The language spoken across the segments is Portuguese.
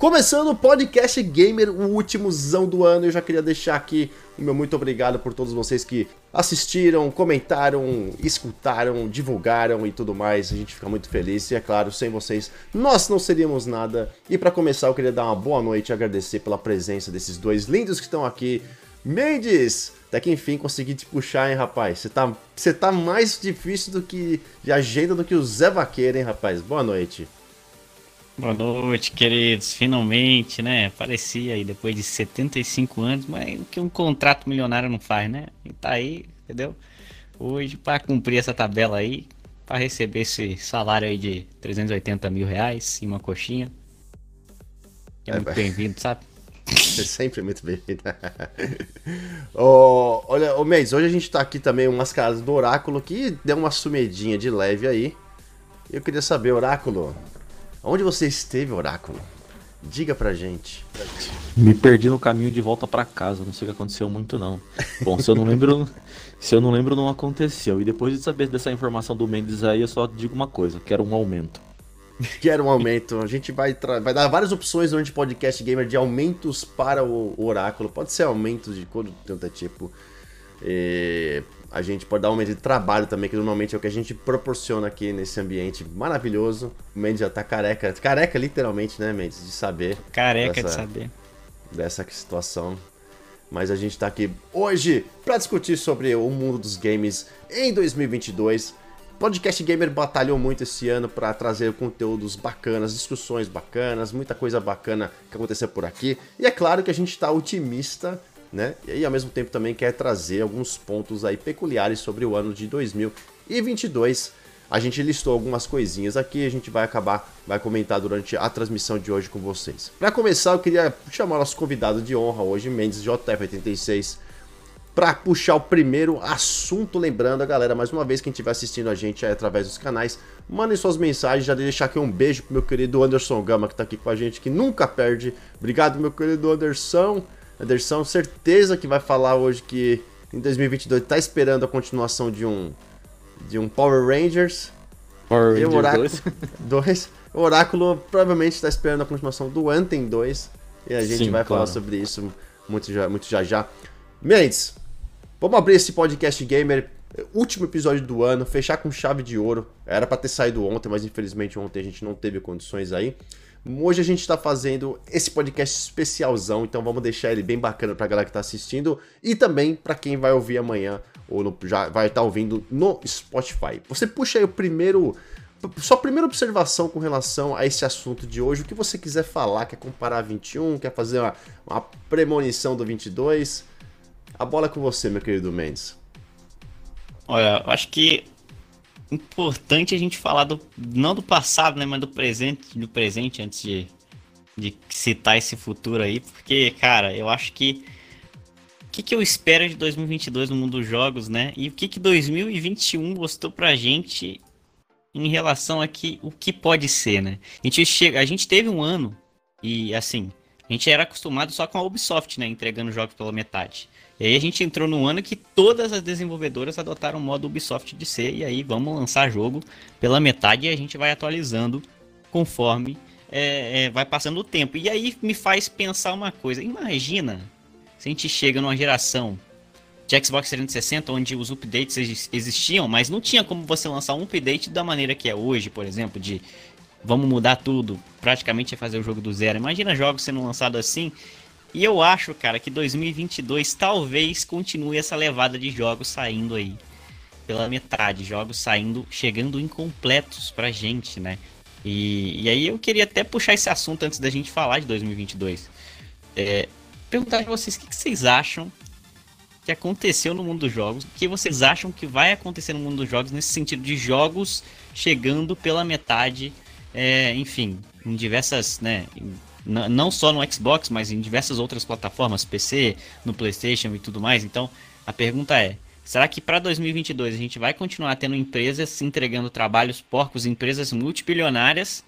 Começando o podcast Gamer, o últimozão do ano, eu já queria deixar aqui o meu muito obrigado por todos vocês que assistiram, comentaram, escutaram, divulgaram e tudo mais. A gente fica muito feliz e é claro, sem vocês nós não seríamos nada. E para começar, eu queria dar uma boa noite e agradecer pela presença desses dois lindos que estão aqui. Mendes, até que enfim consegui te puxar, hein, rapaz. Você tá, você tá mais difícil do que de agenda do que o Zé Vaqueiro, hein, rapaz. Boa noite. Boa noite, queridos. Finalmente, né? Apareci aí depois de 75 anos, mas o que um contrato milionário não faz, né? E tá aí, entendeu? Hoje, para cumprir essa tabela aí, para receber esse salário aí de 380 mil reais e uma coxinha. É, é muito bem-vindo, sabe? É sempre muito bem-vindo. oh, olha, ô oh, Mendes, hoje a gente tá aqui também, umas casas do Oráculo que deu uma sumidinha de leve aí. Eu queria saber, Oráculo, Onde você esteve, Oráculo? Diga pra gente. Me perdi no caminho de volta para casa, não sei o que aconteceu muito não. Bom, se eu não lembro, se eu não lembro não aconteceu. E depois de saber dessa informação do Mendes aí, eu só digo uma coisa, quero um aumento. Quero um aumento. A gente vai, vai dar várias opções durante o podcast gamer de aumentos para o, Oráculo. Pode ser aumentos de todo tanto tipo. E a gente pode dar um aumento de trabalho também, que normalmente é o que a gente proporciona aqui nesse ambiente maravilhoso. O Mendes já tá careca, careca literalmente, né, Mendes, de saber. Careca dessa, de saber. Dessa situação. Mas a gente tá aqui hoje para discutir sobre o mundo dos games em 2022. Podcast Gamer batalhou muito esse ano para trazer conteúdos bacanas, discussões bacanas, muita coisa bacana que aconteceu por aqui. E é claro que a gente está otimista né? E ao mesmo tempo também quer trazer alguns pontos aí peculiares sobre o ano de 2022. A gente listou algumas coisinhas aqui, a gente vai acabar, vai comentar durante a transmissão de hoje com vocês. Para começar, eu queria chamar nosso convidado de honra hoje, Mendes JF86, para puxar o primeiro assunto. Lembrando a galera, mais uma vez, quem estiver assistindo a gente aí através dos canais, mandem suas mensagens. Já deixar aqui um beijo pro meu querido Anderson Gama, que tá aqui com a gente, que nunca perde. Obrigado, meu querido Anderson. Anderson, certeza que vai falar hoje que em 2022 tá esperando a continuação de um de um Power Rangers. Power Rangers Oráculo 2. O Oráculo provavelmente está esperando a continuação do Anthem 2. E a gente Sim, vai claro. falar sobre isso muito já, muito já já. Mendes, vamos abrir esse podcast gamer. Último episódio do ano, fechar com chave de ouro. Era para ter saído ontem, mas infelizmente ontem a gente não teve condições aí. Hoje a gente está fazendo esse podcast especialzão, então vamos deixar ele bem bacana para a galera que está assistindo e também para quem vai ouvir amanhã ou no, já vai estar tá ouvindo no Spotify. Você puxa aí o primeiro sua primeira observação com relação a esse assunto de hoje, o que você quiser falar, quer comparar 21, quer fazer uma, uma premonição do 22, a bola é com você, meu querido Mendes. Olha, acho que importante a gente falar do não do passado, né, mas do presente, do presente antes de, de citar esse futuro aí, porque cara, eu acho que o que, que eu espero de 2022 no mundo dos jogos, né? E o que que 2021 mostrou pra gente em relação a que, o que pode ser, né? A gente chega, a gente teve um ano e assim, a gente era acostumado só com a Ubisoft, né, entregando jogos pela metade. E aí a gente entrou no ano que todas as desenvolvedoras adotaram o modo Ubisoft de ser, e aí vamos lançar jogo pela metade e a gente vai atualizando conforme é, é, vai passando o tempo. E aí me faz pensar uma coisa: imagina se a gente chega numa geração de Xbox 360 onde os updates existiam, mas não tinha como você lançar um update da maneira que é hoje, por exemplo, de vamos mudar tudo, praticamente é fazer o jogo do zero. Imagina jogos sendo lançados assim e eu acho, cara, que 2022 talvez continue essa levada de jogos saindo aí pela metade, jogos saindo, chegando incompletos pra gente, né? E, e aí eu queria até puxar esse assunto antes da gente falar de 2022. É, perguntar pra vocês o que, que vocês acham que aconteceu no mundo dos jogos, o que vocês acham que vai acontecer no mundo dos jogos nesse sentido de jogos chegando pela metade, é, enfim, em diversas, né, não só no Xbox, mas em diversas outras plataformas, PC, no PlayStation e tudo mais. Então, a pergunta é: será que para 2022 a gente vai continuar tendo empresas entregando trabalhos porcos, empresas multibilionárias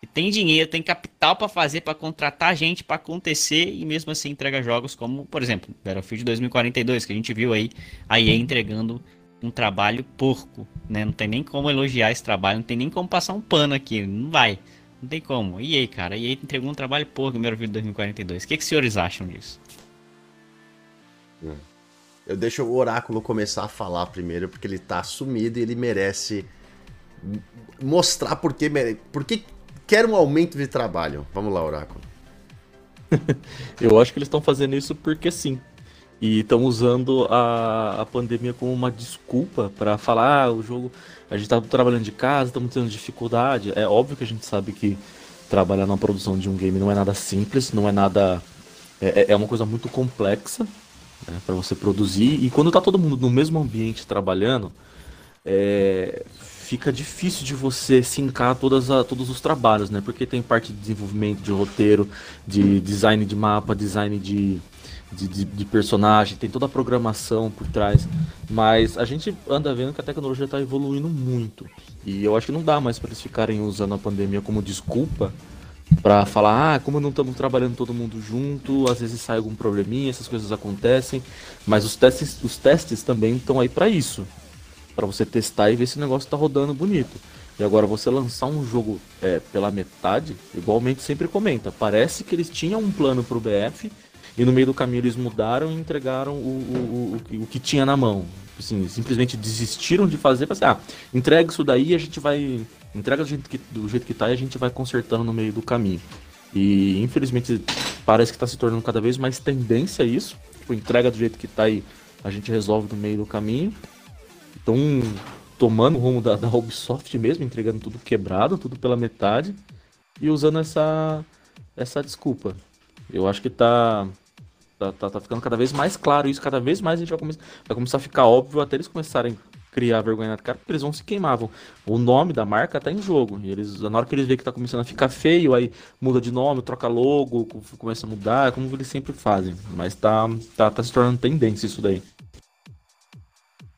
que tem dinheiro, tem capital para fazer, para contratar gente para acontecer e mesmo assim entrega jogos como, por exemplo, Battlefield 2042, que a gente viu aí a EA entregando um trabalho porco, né? Não tem nem como elogiar esse trabalho, não tem nem como passar um pano aqui, não vai Não tem como. E aí, cara? E aí entregou um trabalho porco no Battlefield 2042. O que, que os senhores acham disso? Hum. Eu deixo o Oráculo começar a falar primeiro, porque ele tá sumido e ele merece mostrar por que, por que quer um aumento de trabalho. Vamos lá, Oráculo. Eu acho que eles estão fazendo isso porque sim. E estão usando a, a pandemia como uma desculpa para falar: ah, o jogo, a gente tá trabalhando de casa, estamos tendo dificuldade. É óbvio que a gente sabe que trabalhar na produção de um game não é nada simples, não é nada. É, é, é uma coisa muito complexa né, para você produzir. E quando tá todo mundo no mesmo ambiente trabalhando, é, fica difícil de você sincar todas a, todos os trabalhos, né? Porque tem parte de desenvolvimento, de roteiro, de design de mapa, design de, de, de, de personagem, tem toda a programação por trás. Mas a gente anda vendo que a tecnologia está evoluindo muito. E eu acho que não dá mais para eles ficarem usando a pandemia como desculpa para falar, ah, como não estamos trabalhando todo mundo junto, às vezes sai algum probleminha, essas coisas acontecem, mas os testes, os testes também estão aí para isso para você testar e ver se o negócio está rodando bonito. E agora você lançar um jogo é, pela metade, igualmente sempre comenta. Parece que eles tinham um plano para o BF e no meio do caminho eles mudaram e entregaram o, o, o, o que tinha na mão. Assim, simplesmente desistiram de fazer para assim, ah, entrega isso daí e a gente vai. Entrega do jeito, que, do jeito que tá e a gente vai consertando no meio do caminho. E infelizmente parece que está se tornando cada vez mais tendência isso. Tipo, entrega do jeito que tá e a gente resolve no meio do caminho estão tomando o rumo da, da Ubisoft mesmo, entregando tudo quebrado, tudo pela metade e usando essa essa desculpa. Eu acho que tá tá, tá, tá ficando cada vez mais claro isso, cada vez mais a gente vai, come vai começar a ficar óbvio até eles começarem a criar vergonha na cara, porque eles vão se queimar. O nome da marca tá em jogo. E eles, na hora que eles veem que tá começando a ficar feio, aí muda de nome, troca logo, começa a mudar, como eles sempre fazem. Mas tá, tá, tá se tornando tendência isso daí.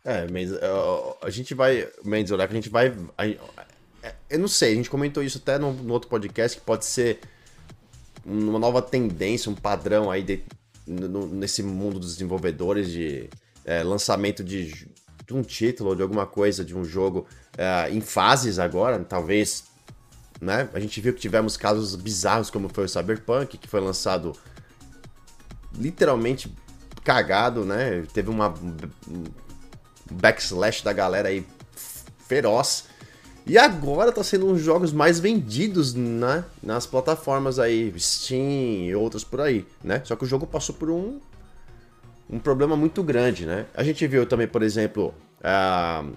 É, mas uh, a gente vai. Mendes, olha, que a gente vai. A, é, eu não sei, a gente comentou isso até no, no, outro podcast, que pode ser uma nova tendência, um padrão aí de, no, nesse mundo dos desenvolvedores de é, lançamento de, de, um título, de alguma coisa, de um jogo é, em fases agora, talvez. Né? A gente viu que tivemos casos bizarros, como foi o Cyberpunk, que foi lançado literalmente cagado, né? Teve uma backslash da galera aí feroz. E agora tá sendo um dos jogos mais vendidos né, nas plataformas aí, Steam e outras por aí, né? Só que o jogo passou por um, um problema muito grande, né? A gente viu também, por exemplo, uh,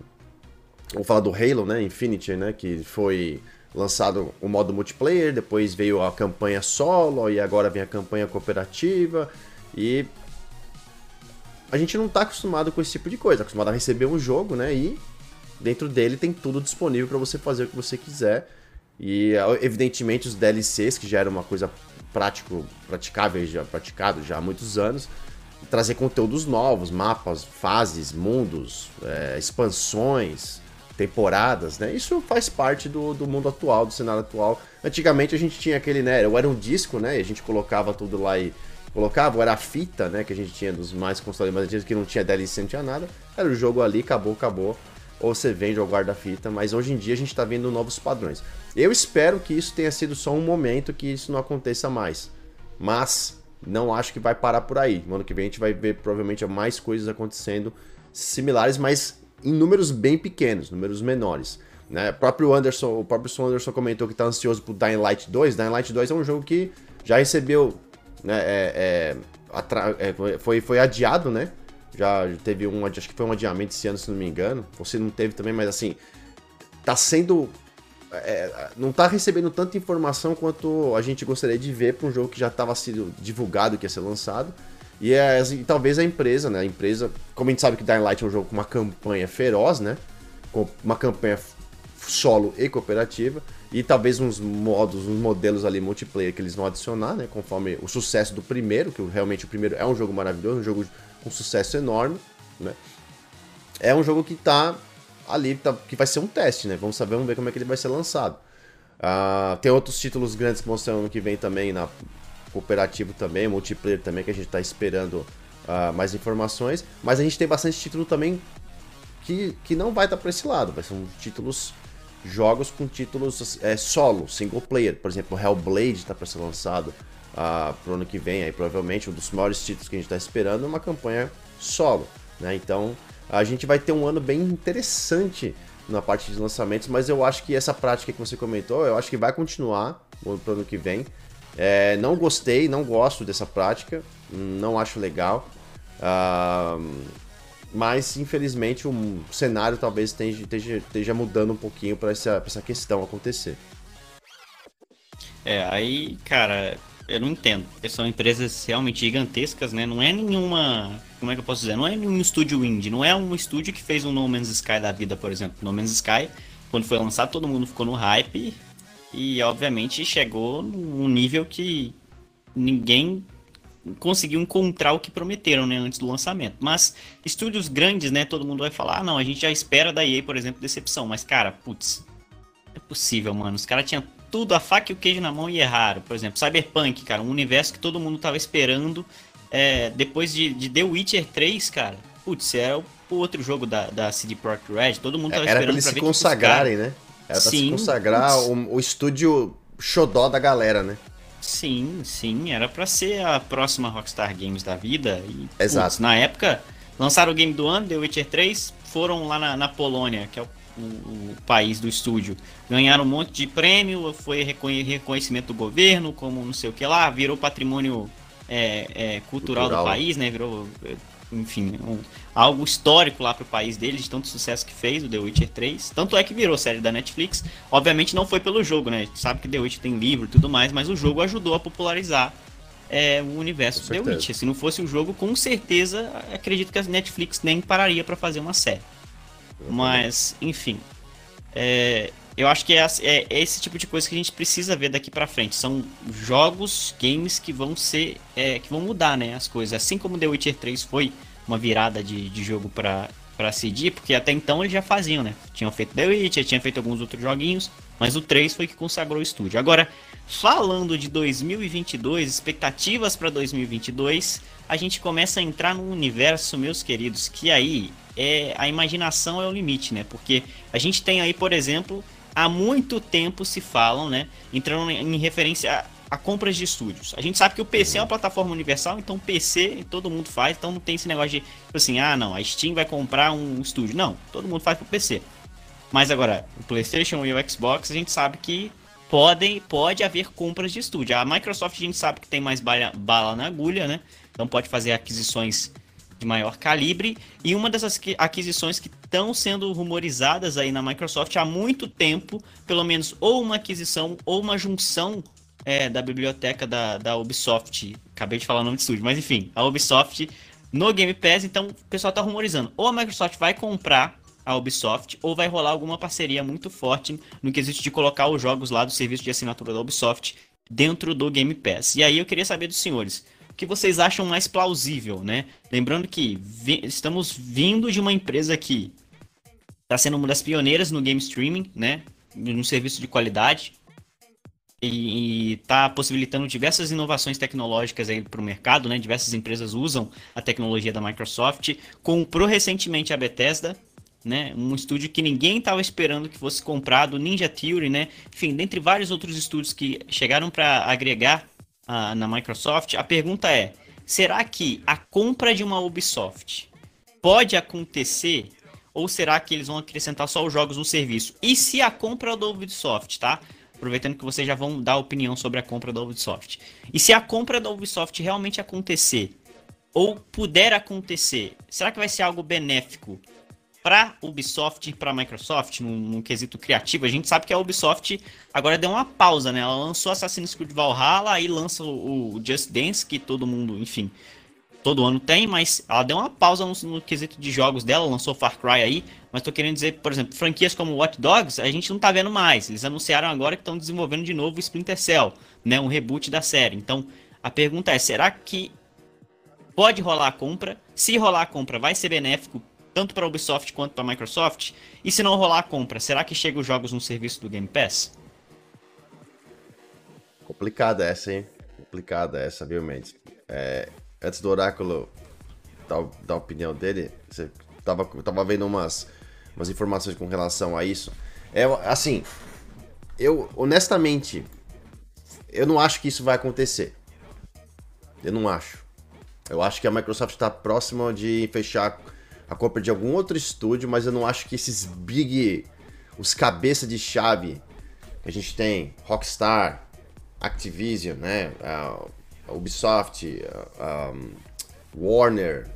vou falar do Halo, né? Infinity, né? Que foi lançado o modo multiplayer, depois veio a campanha solo e agora vem a campanha cooperativa. E a gente não tá acostumado com esse tipo de coisa, tá acostumado a receber um jogo, né? E dentro dele tem tudo disponível para você fazer o que você quiser. E evidentemente os DLCs, que já era uma coisa prático, praticável, já praticado já há muitos anos, trazer conteúdos novos, mapas, fases, mundos, é, expansões, temporadas, né? Isso faz parte do, do mundo atual, do cenário atual. Antigamente a gente tinha aquele, né? Era um disco, né? E a gente colocava tudo lá e colocavam, era a fita, né, que a gente tinha dos mais consoles mais antigos, que não tinha DLC, não tinha nada. Era o jogo ali, acabou, acabou. Ou você vende ou guarda fita, mas hoje em dia a gente está vendo novos padrões. Eu espero que isso tenha sido só um momento, que isso não aconteça mais. Mas não acho que vai parar por aí. No ano que vem a gente vai ver provavelmente mais coisas acontecendo similares, mas em números bem pequenos, números menores. Né? O próprio Anderson, o próprio Anderson comentou que está ansioso por Dying Light 2. Dying Light 2 é um jogo que já recebeu né, é, é, é, foi, foi adiado, né? Já teve um, acho que foi um adiamento esse ano, se não me engano. Você não teve também, mas assim, tá sendo. É, não tá recebendo tanta informação quanto a gente gostaria de ver para um jogo que já estava sendo divulgado que ia ser lançado. E, é, assim, talvez a empresa, né? A empresa, como a gente sabe que Dying Light é um jogo com uma campanha feroz, né? Com uma campanha solo e cooperativa e talvez uns modos, uns modelos ali multiplayer que eles vão adicionar, né, conforme o sucesso do primeiro, que realmente o primeiro é um jogo maravilhoso, um jogo com sucesso enorme, né? É um jogo que tá ali, tá, que vai ser um teste, né? Vamos saber, vamos ver como é que ele vai ser lançado. Uh, tem outros títulos grandes que vão ser ano que vem também, na cooperativo também, multiplayer também, que a gente está esperando uh, mais informações. Mas a gente tem bastante título também que, que não vai estar tá para esse lado, vai ser um títulos jogos com títulos é, solo, single player. Por exemplo, Hellblade está para ser lançado uh, pro ano que vem, aí provavelmente um dos maiores títulos que a gente está esperando é uma campanha solo. Né? Então a gente vai ter um ano bem interessante na parte de lançamentos, mas eu acho que essa prática que você comentou, eu acho que vai continuar no ano que vem. É, não gostei, não gosto dessa prática, não acho legal. Uh, mas infelizmente o cenário talvez esteja, esteja, esteja mudando um pouquinho para essa, essa questão acontecer. É, aí, cara, eu não entendo. São empresas realmente gigantescas, né? Não é nenhuma. Como é que eu posso dizer? Não é nenhum estúdio indie. Não é um estúdio que fez um No Man's Sky da vida, por exemplo. No Man's Sky, quando foi lançado, todo mundo ficou no hype. E, obviamente, chegou num nível que ninguém conseguiu encontrar o que prometeram, né, antes do lançamento. Mas estúdios grandes, né, todo mundo vai falar, ah, não, a gente já espera da EA, por exemplo, decepção. Mas, cara, putz, é possível, mano. Os caras tinham tudo, a faca e o queijo na mão e erraram. Por exemplo, Cyberpunk, cara, um universo que todo mundo tava esperando. É, depois de, de, The Witcher 3, cara, putz, era o, outro jogo da, da CD Projekt Red, todo mundo tava era esperando pra eles se consagrarem, né? Era pra Sim, se consagrar o, o estúdio xodó da galera, né? Sim, sim, era para ser a próxima Rockstar Games da vida. E, Exato. Putz, na época, lançaram o game do ano, The Witcher 3, foram lá na, na Polônia, que é o, o, o, país do estúdio. Ganharam um monte de prêmio, foi reconhecimento do governo, como não sei o que lá, virou patrimônio é, é, cultural, cultural, do país, né? Virou enfim, um, algo histórico lá pro país dele, de tanto sucesso que fez, o The Witcher 3. Tanto é que virou série da Netflix. Obviamente não foi pelo jogo, né? Sabe que The Witcher tem livro e tudo mais, mas o jogo ajudou a popularizar é, o universo do The Witcher. Se não fosse o jogo, com certeza, acredito que a Netflix nem pararia para fazer uma série. Mas, enfim. É, eu acho que é, é, é, esse tipo de coisa que a gente precisa ver daqui para frente. São jogos, games que vão ser. É, que vão mudar, né? As coisas. Assim como The Witcher 3 foi uma virada de, de jogo para CD, porque até então eles já faziam, né? Tinham feito The Witcher, tinham feito alguns outros joguinhos, mas o 3 foi que consagrou o estúdio. Agora, falando de 2022, expectativas para 2022, a gente começa a entrar num universo, meus queridos, que aí é a imaginação é o limite, né? Porque a gente tem aí, por exemplo, há muito tempo se falam, né? Entrando em referência a, a compras de estúdios. A gente sabe que o PC é uma plataforma universal, então PC todo mundo faz, então não tem esse negócio de tipo assim, ah não, a Steam vai comprar um estúdio. Não, todo mundo faz pro PC. Mas agora, o PlayStation e o Xbox, a gente sabe que podem, pode haver compras de estúdio. A Microsoft a gente sabe que tem mais bala, bala na agulha, né? Então pode fazer aquisições de maior calibre e uma dessas aquisições que estão sendo rumorizadas aí na Microsoft há muito tempo, pelo menos ou uma aquisição ou uma junção é, da biblioteca da, da Ubisoft. Acabei de falar o nome de estúdio, mas enfim, a Ubisoft no Game Pass, então o pessoal está rumorizando. Ou a Microsoft vai comprar a Ubisoft, ou vai rolar alguma parceria muito forte no quesito de colocar os jogos lá do serviço de assinatura da Ubisoft dentro do Game Pass. E aí eu queria saber dos senhores, que vocês acham mais plausível, né? Lembrando que vi estamos vindo de uma empresa que está sendo uma das pioneiras no game streaming, né? No serviço de qualidade e está possibilitando diversas inovações tecnológicas aí para o mercado, né? Diversas empresas usam a tecnologia da Microsoft. Comprou recentemente a Bethesda, né? Um estúdio que ninguém estava esperando que fosse comprado, Ninja Theory, né? Enfim, dentre vários outros estúdios que chegaram para agregar uh, na Microsoft, a pergunta é: será que a compra de uma Ubisoft pode acontecer? Ou será que eles vão acrescentar só os jogos no serviço? E se a compra da Ubisoft, tá? Aproveitando que vocês já vão dar opinião sobre a compra da Ubisoft. E se a compra da Ubisoft realmente acontecer, ou puder acontecer, será que vai ser algo benéfico para Ubisoft e para Microsoft num, num, quesito criativo. A gente sabe que a Ubisoft agora deu uma pausa, né? Ela lançou Assassin's Creed Valhalla, aí lança o, o Just Dance, que todo mundo, enfim, todo ano tem, mas ela deu uma pausa no, no, quesito de jogos dela, lançou Far Cry aí, mas tô querendo dizer, por exemplo, franquias como Watch Dogs, a gente não tá vendo mais. Eles anunciaram agora que estão desenvolvendo de novo o Splinter Cell, né, um reboot da série. Então, a pergunta é, será que pode rolar a compra? Se rolar a compra, vai ser benéfico tanto para a Ubisoft quanto para a Microsoft? E se não rolar a compra, será que chega os jogos no serviço do Game Pass? Complicada essa, hein? Complicada essa, viu, Mendes? É, antes do Oráculo dar, dar a opinião dele, você tava, tava vendo umas, umas informações com relação a isso. É, assim, eu, honestamente, eu não acho que isso vai acontecer. Eu não acho. Eu acho que a Microsoft está próxima de fechar a compra de algum outro estúdio, mas eu não acho que esses big, os cabeça de chave que a gente tem, Rockstar, Activision, né, a Ubisoft, a, Warner,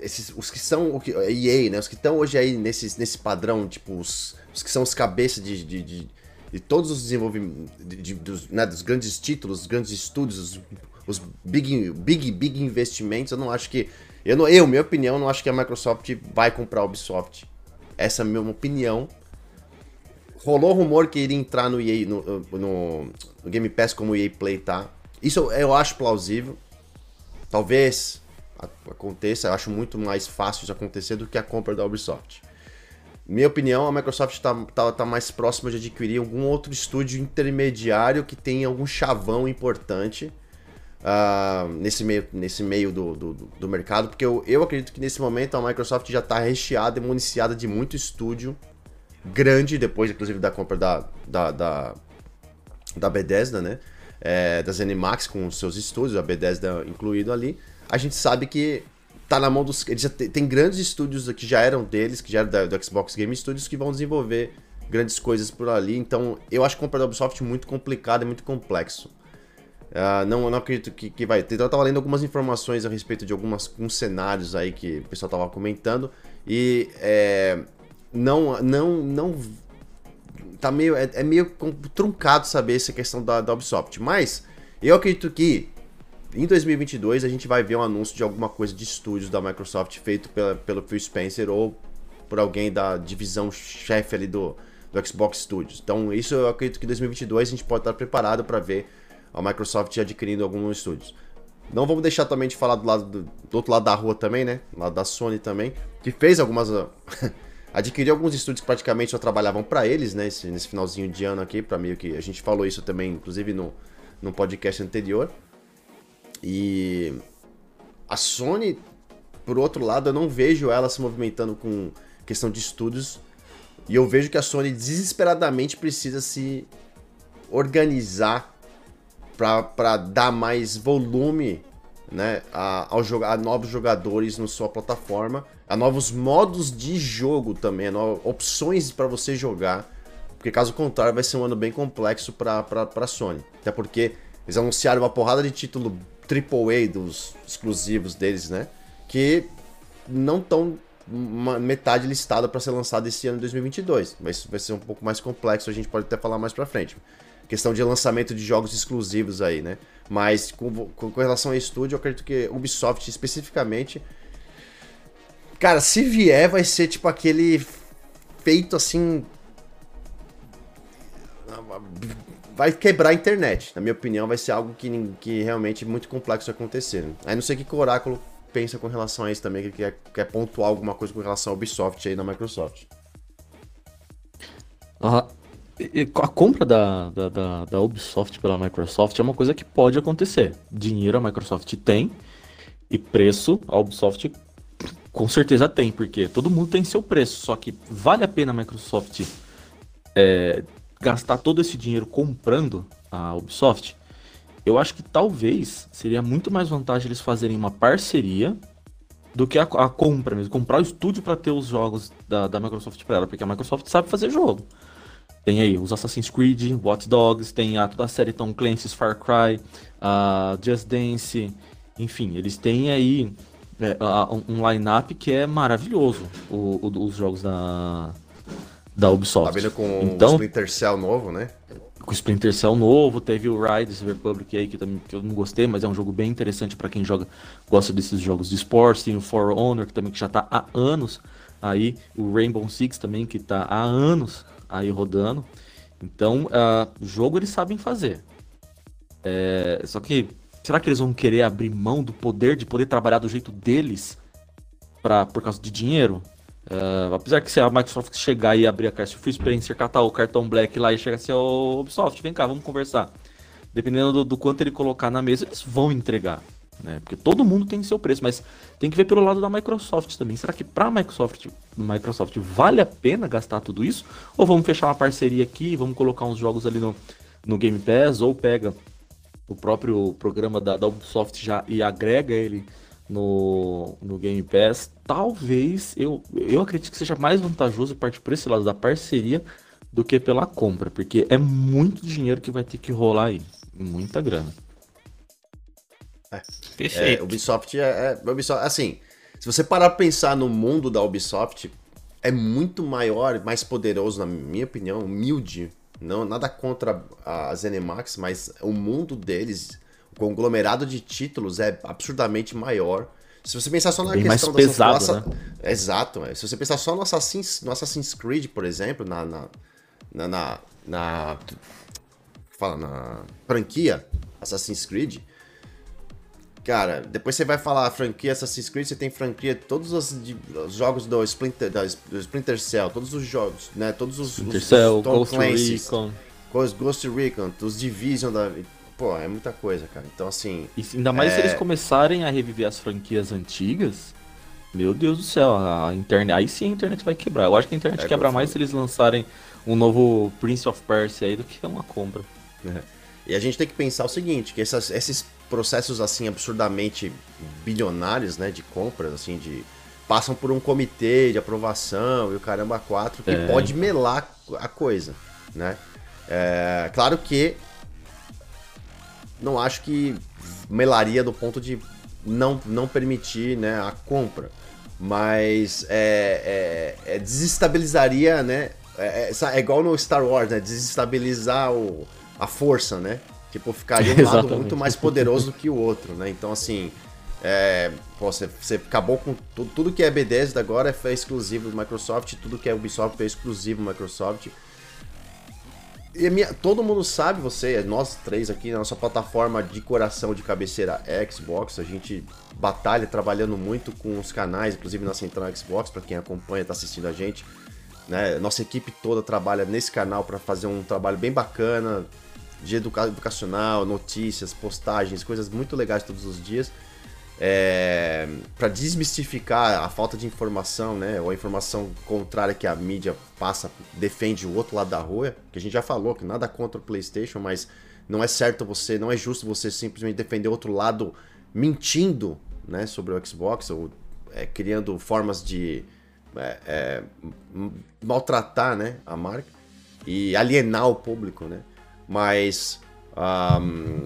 esses, os que são, a EA, né, os que estão hoje aí nesse, nesse padrão, tipo, os, os que são os cabeças de, de, de, de todos os desenvolvimentos, de, dos, né, dos grandes títulos, os grandes estúdios, os, os big, big, big investimentos, eu não acho que. Eu, não, eu, minha opinião, não acho que a Microsoft vai comprar a Ubisoft. Essa é a minha opinião. Rolou rumor que iria entrar no EA, no, no, no Game Pass como EA Play tá. Isso eu, acho plausível. Talvez aconteça, eu acho muito mais fácil de acontecer do que a compra da Ubisoft. Minha opinião, a Microsoft está tá, tá mais próxima de adquirir algum outro estúdio intermediário que tenha algum chavão importante uh, nesse meio, nesse meio do, do, do mercado, porque eu, eu acredito que nesse momento a Microsoft já está recheada e municiada de muito estúdio grande, depois inclusive da compra da, da, da, da Bethesda, né? É, da com os seus estúdios, a Bethesda incluído ali. A gente sabe que tá na mão dos. Eles já tem, tem grandes estúdios que já eram deles, que já eram da, do Xbox Game Studios, que vão desenvolver grandes coisas por ali. Então, eu acho que comprar da Ubisoft muito complicado e muito complexo. Uh, não, não acredito que, que vai. Então, eu tava lendo algumas informações a respeito de algumas, alguns cenários aí que o pessoal tava comentando. E é, não, não, não. Tá meio. É, é meio truncado saber essa questão da, da Ubisoft. Mas eu acredito que em 2022 a gente vai ver um anúncio de alguma coisa de estúdios da Microsoft feito pela, pelo Phil Spencer ou por alguém da divisão chefe ali do, do Xbox Studios. Então, isso eu acredito que em 2022 a gente pode estar preparado para ver a Microsoft adquirindo alguns estúdios. Não vamos deixar também de falar do, lado do, do outro lado da rua também, né? Do lado da Sony também, que fez algumas. adquiriu alguns estúdios que praticamente só trabalhavam para eles, né? Nesse, nesse, finalzinho de ano aqui, para meio que. A gente falou isso também, inclusive, no, no podcast anterior. E a Sony, por outro lado, eu não vejo ela se movimentando com questão de estúdios. E eu vejo que a Sony desesperadamente precisa se organizar para dar mais volume né, a, ao a novos jogadores na sua plataforma, a novos modos de jogo também, opções para você jogar. Porque caso contrário, vai ser um ano bem complexo para a Sony. Até porque eles anunciaram uma porrada de título AAA dos exclusivos deles, né? Que não estão metade listada para ser lançado esse ano de 2022. Mas vai ser um pouco mais complexo, a gente pode até falar mais para frente. Questão de lançamento de jogos exclusivos aí, né? Mas com, com, relação a estúdio, eu acredito que Ubisoft especificamente. Cara, se vier, vai ser tipo aquele feito assim vai quebrar a internet. Na minha opinião, vai ser algo que, que realmente é muito complexo acontecer. Né? Aí não sei o que, que o Oráculo pensa com relação a isso também, que quer, quer pontuar alguma coisa com relação ao Ubisoft aí na Microsoft. A compra da, da, da, da, Ubisoft pela Microsoft é uma coisa que pode acontecer. Dinheiro a Microsoft tem e preço a Ubisoft com certeza tem, porque todo mundo tem seu preço. Só que vale a pena a Microsoft é, gastar todo esse dinheiro comprando a Ubisoft, eu acho que talvez seria muito mais vantagem eles fazerem uma parceria do que a, a compra mesmo, comprar o estúdio para ter os jogos da, da Microsoft para ela, porque a Microsoft sabe fazer jogo. Tem aí os Assassin's Creed, Watch Dogs, tem a, toda a série Tom Clancy's Far Cry, Just Dance, enfim, eles têm aí é, um line-up que é maravilhoso, o, o, os jogos da, da Ubisoft. Tá vindo com então, o Splinter Cell novo, né? Com o Splinter Cell novo, teve o Riders Republic aí que, também, que eu não gostei, mas é um jogo bem interessante para quem joga, gosta desses jogos de esportes. Tem o For Honor, que também que já tá há anos aí, o Rainbow Six também, que tá há anos aí rodando. Então, uh, jogo eles sabem fazer. É, só que, será que eles vão querer abrir mão do poder de poder trabalhar do jeito deles pra, por causa de dinheiro? Uh, apesar que se a Microsoft chegar e abrir a caixa, Phil Spencer catar o cartão Black lá e chegar assim, ô Ubisoft, vem cá, vamos conversar. Dependendo do, do, quanto ele colocar na mesa, eles vão entregar. Né? Porque todo mundo tem seu preço, mas tem que ver pelo lado da Microsoft também. Será que para a Microsoft Microsoft, vale a pena gastar tudo isso? Ou vamos fechar uma parceria aqui, vamos colocar uns jogos ali no, no Game Pass, ou pega o próprio programa da, da Ubisoft já e agrega ele no, no Game Pass, talvez eu, eu acredito que seja mais vantajoso partir por esse lado da parceria do que pela compra, porque é muito dinheiro que vai ter que rolar aí, muita grana. É, Perfeito. É, Ubisoft é, é, Ubisoft, assim, se você parar pra pensar no mundo da Ubisoft, é muito maior, mais poderoso, na minha opinião, humilde. Não, nada contra a ZeniMax, mas o mundo deles o conglomerado de títulos é absurdamente maior. Se você pensar só na Bem questão mais pesado, nossa... né? Exato. É. Se você pensar só no Assassin's, no Assassin's Creed, por exemplo, na, na, na, na, na fala na franquia Assassin's Creed, cara, depois você vai falar franquia Assassin's Creed, você tem franquia todos os, os jogos do Splinter, da, do Splinter Cell, todos os jogos, né? Todos os, Splinter os, Cell, Tom Ghost Recon, Ghost Recon, os Division da Pô, é muita coisa, cara. Então, assim. E ainda mais é... se eles começarem a reviver as franquias antigas. Meu Deus do céu, a internet. Aí sim a internet vai quebrar. Eu acho que a internet é quebra mais se eles lançarem um novo Prince of Persia aí do que uma compra. É. E a gente tem que pensar o seguinte, que essas, esses processos assim absurdamente bilionários, né, de compras, assim, de passam por um comitê de aprovação e o caramba quatro que é. pode melar a coisa, né? É, claro que não acho que melaria do ponto de não, não permitir né, a compra. Mas é, é, é desestabilizaria, né? É, é, é, igual no Star Wars, né? Desestabilizar o, a força, né? Tipo, ficaria um lado muito mais poderoso do que o outro, né? Então, assim, é, pô, você, você acabou com tudo, tudo que é B10 agora é exclusivo do Microsoft, tudo que é Ubisoft é exclusivo do Microsoft. E minha, todo mundo sabe, você, nós três aqui na nossa plataforma de coração de cabeceira Xbox, a gente batalha trabalhando muito com os canais, inclusive na Central Xbox, para quem acompanha, está assistindo a gente. Né? Nossa equipe toda trabalha nesse canal para fazer um trabalho bem bacana, de educa educacional, notícias, postagens, coisas muito legais todos os dias é, para desmistificar a falta de informação, né, ou a informação contrária que a mídia passa, defende o outro lado da rua, que a gente já falou que nada contra o PlayStation, mas não é certo você, não é justo você simplesmente defender outro lado mentindo, né, sobre o Xbox ou é, criando formas de é, é maltratar, né, a marca e alienar o público, né, mas um,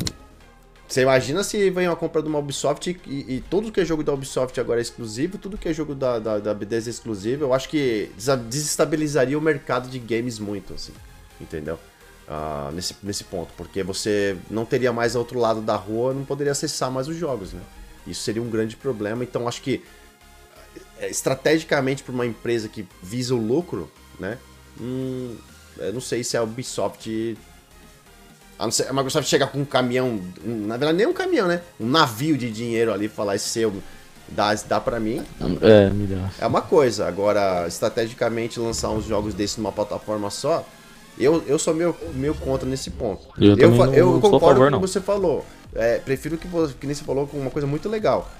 você imagina se vem uma compra de uma Ubisoft e, e, tudo que é jogo da Ubisoft agora é exclusivo, tudo que é jogo da, da, da B10 é exclusivo, eu acho que desestabilizaria o mercado de games muito, assim, entendeu? Uh, nesse, nesse ponto, porque você não teria mais outro lado da rua, não poderia acessar mais os jogos, né? Isso seria um grande problema, então acho que é, estrategicamente para uma empresa que visa o lucro, né? Hum, eu não sei se a Ubisoft a, não ser, a Microsoft chegar com um caminhão, um, na verdade nem um caminhão, né? Um navio de dinheiro ali e falar, esse seu, dá, dá pra mim. É, melhor. É uma coisa. Agora, estrategicamente lançar uns jogos desses numa plataforma só, eu, eu sou meio, meio contra nesse ponto. Eu, eu, não, eu concordo favor, com o que você falou. É, prefiro que, você, que nem você falou com uma coisa muito legal.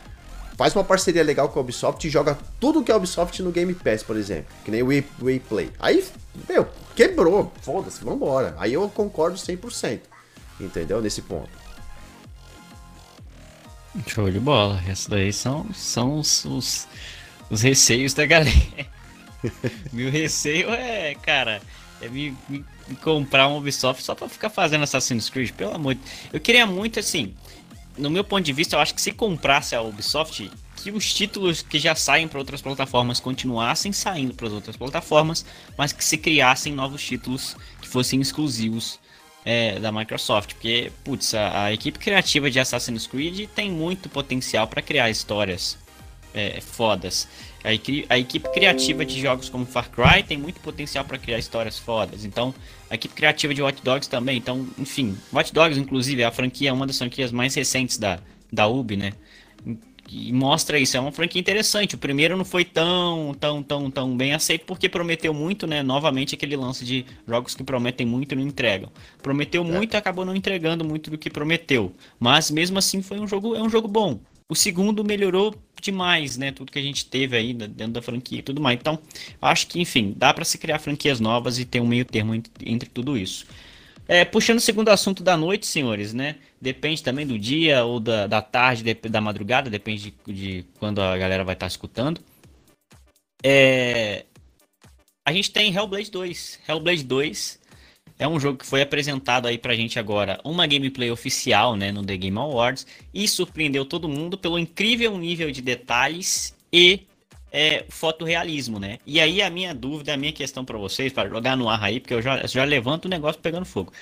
Faz uma parceria legal com a Ubisoft e joga tudo que é Ubisoft no Game Pass, por exemplo. Que nem o Wii Play. Aí, meu, quebrou. Foda-se, vambora. Aí eu concordo 100%. Entendeu? Nesse ponto. Show de bola. Esses daí são, são os, os, os receios da galera. Meu receio é, cara, é me, me, me, comprar um Ubisoft só pra ficar fazendo Assassin's Creed, pelo amor de Eu queria muito, assim, no meu ponto de vista, eu acho que se comprasse a Ubisoft, que os títulos que já saem para outras plataformas continuassem saindo para as outras plataformas, mas que se criassem novos títulos que fossem exclusivos é, da Microsoft. Porque, putz, a, a, equipe criativa de Assassin's Creed tem muito potencial para criar histórias é, fodas. A, a, equipe criativa de jogos como Far Cry tem muito potencial para criar histórias fodas. Então, a equipe criativa de Watch Dogs também. Então, enfim, Watch Dogs, inclusive, é a franquia, uma das franquias mais recentes da, da Ubi, né? E mostra isso, é uma franquia interessante. O primeiro não foi tão, tão, tão, tão bem aceito porque prometeu muito, né? Novamente aquele lance de jogos que prometem muito e não entregam. Prometeu é. muito e acabou não entregando muito do que prometeu. Mas mesmo assim foi um jogo, é um jogo bom. O segundo melhorou demais, né? Tudo que a gente teve aí dentro da franquia e tudo mais. Então, acho que, enfim, dá para se criar franquias novas e ter um meio termo entre, entre tudo isso. É, puxando o segundo assunto da noite, senhores, né? Depende também do dia ou da, da tarde, de, da madrugada, depende de, de, quando a galera vai estar tá escutando. É, a gente tem Hellblade 2. Hellblade 2 é um jogo que foi apresentado aí pra gente agora, uma gameplay oficial, né, no The Game Awards, e surpreendeu todo mundo pelo incrível nível de detalhes e é, fotorrealismo, né? E aí a minha dúvida, a minha questão para vocês, para jogar no ar aí, porque eu já, já levanto o negócio pegando fogo.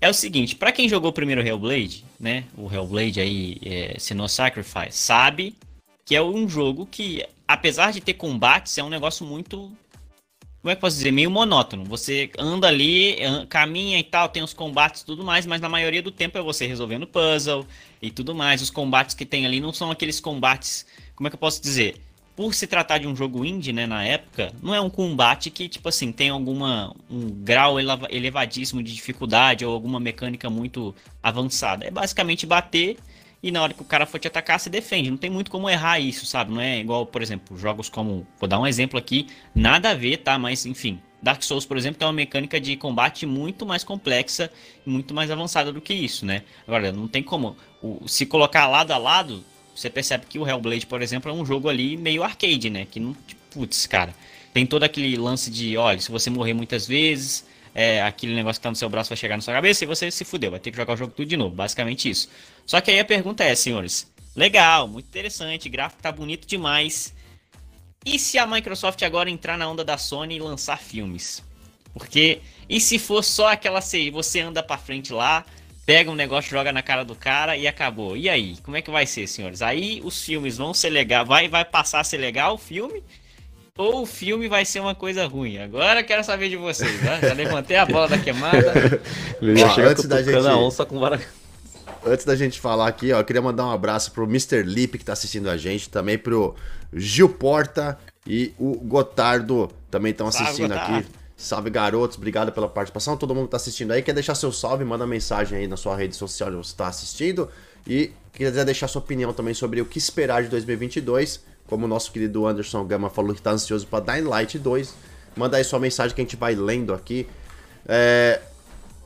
É o seguinte, para quem jogou o primeiro Hellblade, né, o Hellblade aí, é, Senua Sacrifice, sabe que é um jogo que, apesar de ter combates, é um negócio muito como é que posso dizer, meio monótono. Você anda ali, caminha e tal, tem os combates e tudo mais, mas na maioria do tempo é você resolvendo puzzle e tudo mais. Os combates que tem ali não são aqueles combates, como é que eu posso dizer? Por se tratar de um jogo indie, né, na época, não é um combate que, tipo assim, tem alguma um grau elevadíssimo de dificuldade ou alguma mecânica muito avançada. É basicamente bater e na hora que o cara for te atacar, se defende. Não tem muito como errar isso, sabe? Não é igual, por exemplo, jogos como. Vou dar um exemplo aqui, nada a ver, tá? Mas enfim. Dark Souls, por exemplo, tem uma mecânica de combate muito mais complexa e muito mais avançada do que isso, né? Agora, não tem como. O, se colocar lado a lado, você percebe que o Hellblade, por exemplo, é um jogo ali meio arcade, né? Que não. Tipo, putz, cara. Tem todo aquele lance de, olha, se você morrer muitas vezes, é, aquele negócio que tá no seu braço vai chegar na sua cabeça e você se fudeu, vai ter que jogar o jogo tudo de novo, basicamente isso. Só que aí a pergunta é, senhores, legal, muito interessante, gráfico tá bonito demais. E se a Microsoft agora entrar na onda da Sony e lançar filmes? Porque e se for só aquela CI, você anda para frente lá, pega um negócio, joga na cara do cara e acabou. E aí, como é que vai ser, senhores? Aí os filmes vão ser legal, vai vai passar a ser legal o filme ou o filme vai ser uma coisa ruim. Agora quero saber de vocês, né? Já levantei a bola da queimada. Ó, antes da gente... a onça com vara... Antes da gente falar aqui, ó, eu queria mandar um abraço pro Mr. Lip que tá assistindo a gente, também pro Gil Porta e o Gotardo também estão assistindo salve, aqui. Salve garotos, obrigado pela participação. Todo mundo que tá assistindo aí, quer deixar seu salve, manda mensagem aí na sua rede social onde você está assistindo e quiser deixar sua opinião também sobre o que esperar de 2022 como o nosso querido Anderson Gama falou que está ansioso para Dying Light 2, manda aí sua mensagem que a gente vai lendo aqui. É,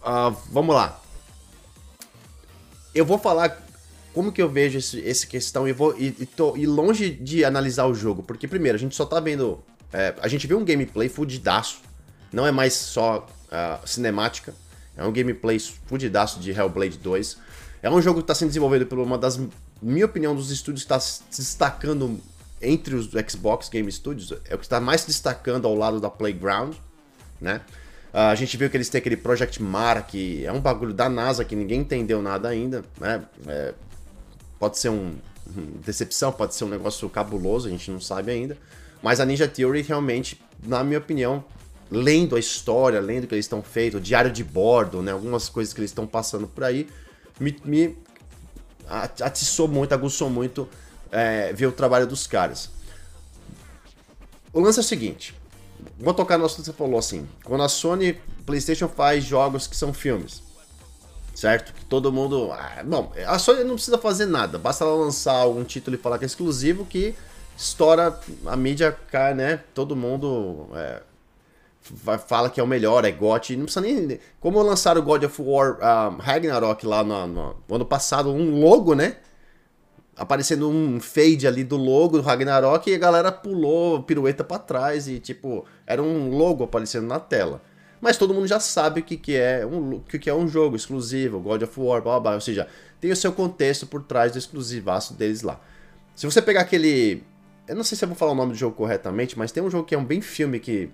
uh, vamos lá. Eu vou falar como que eu vejo esse, essa questão e vou e, e, tô, e longe de analisar o jogo, porque primeiro a gente só tá vendo, é, a gente viu um gameplay fudidaço, não é mais só uh, cinemática, é um gameplay fudidaço de Hellblade 2. É um jogo que está sendo desenvolvido por uma das, minha opinião, dos estúdios que está se destacando entre os Xbox Game Studios, é o que está mais destacando ao lado da Playground, né? Uh, a gente viu que eles têm aquele Project Mara, que é um bagulho da NASA que ninguém entendeu nada ainda, né? É, pode ser um, um, decepção, pode ser um negócio cabuloso, a gente não sabe ainda. Mas a Ninja Theory realmente, na minha opinião, lendo a história, lendo o que eles estão feito, o diário de bordo, né? Algumas coisas que eles estão passando por aí, me, me atiçou muito, aguçou muito é, ver o trabalho dos caras. O lance é o seguinte: vou tocar no assunto que você falou assim. Quando a Sony PlayStation faz jogos que são filmes, certo? Que todo mundo. Ah, bom, a Sony não precisa fazer nada, basta ela lançar algum título e falar que é exclusivo que estoura a mídia, cai, né? Todo mundo é, fala que é o melhor, é GOT. Não precisa nem. Como lançaram o God of War um, Ragnarok lá no, no, no ano passado, um logo, né? aparecendo um fade ali do logo do Ragnarok e a galera pulou pirueta para trás e tipo, era um logo aparecendo na tela. Mas todo mundo já sabe o que, que é um que, que é um jogo exclusivo, God of War, blá, blá, ou seja, tem o seu contexto por trás do exclusivaço deles lá. Se você pegar aquele, eu não sei se eu vou falar o nome do jogo corretamente, mas tem um jogo que é um bem filme que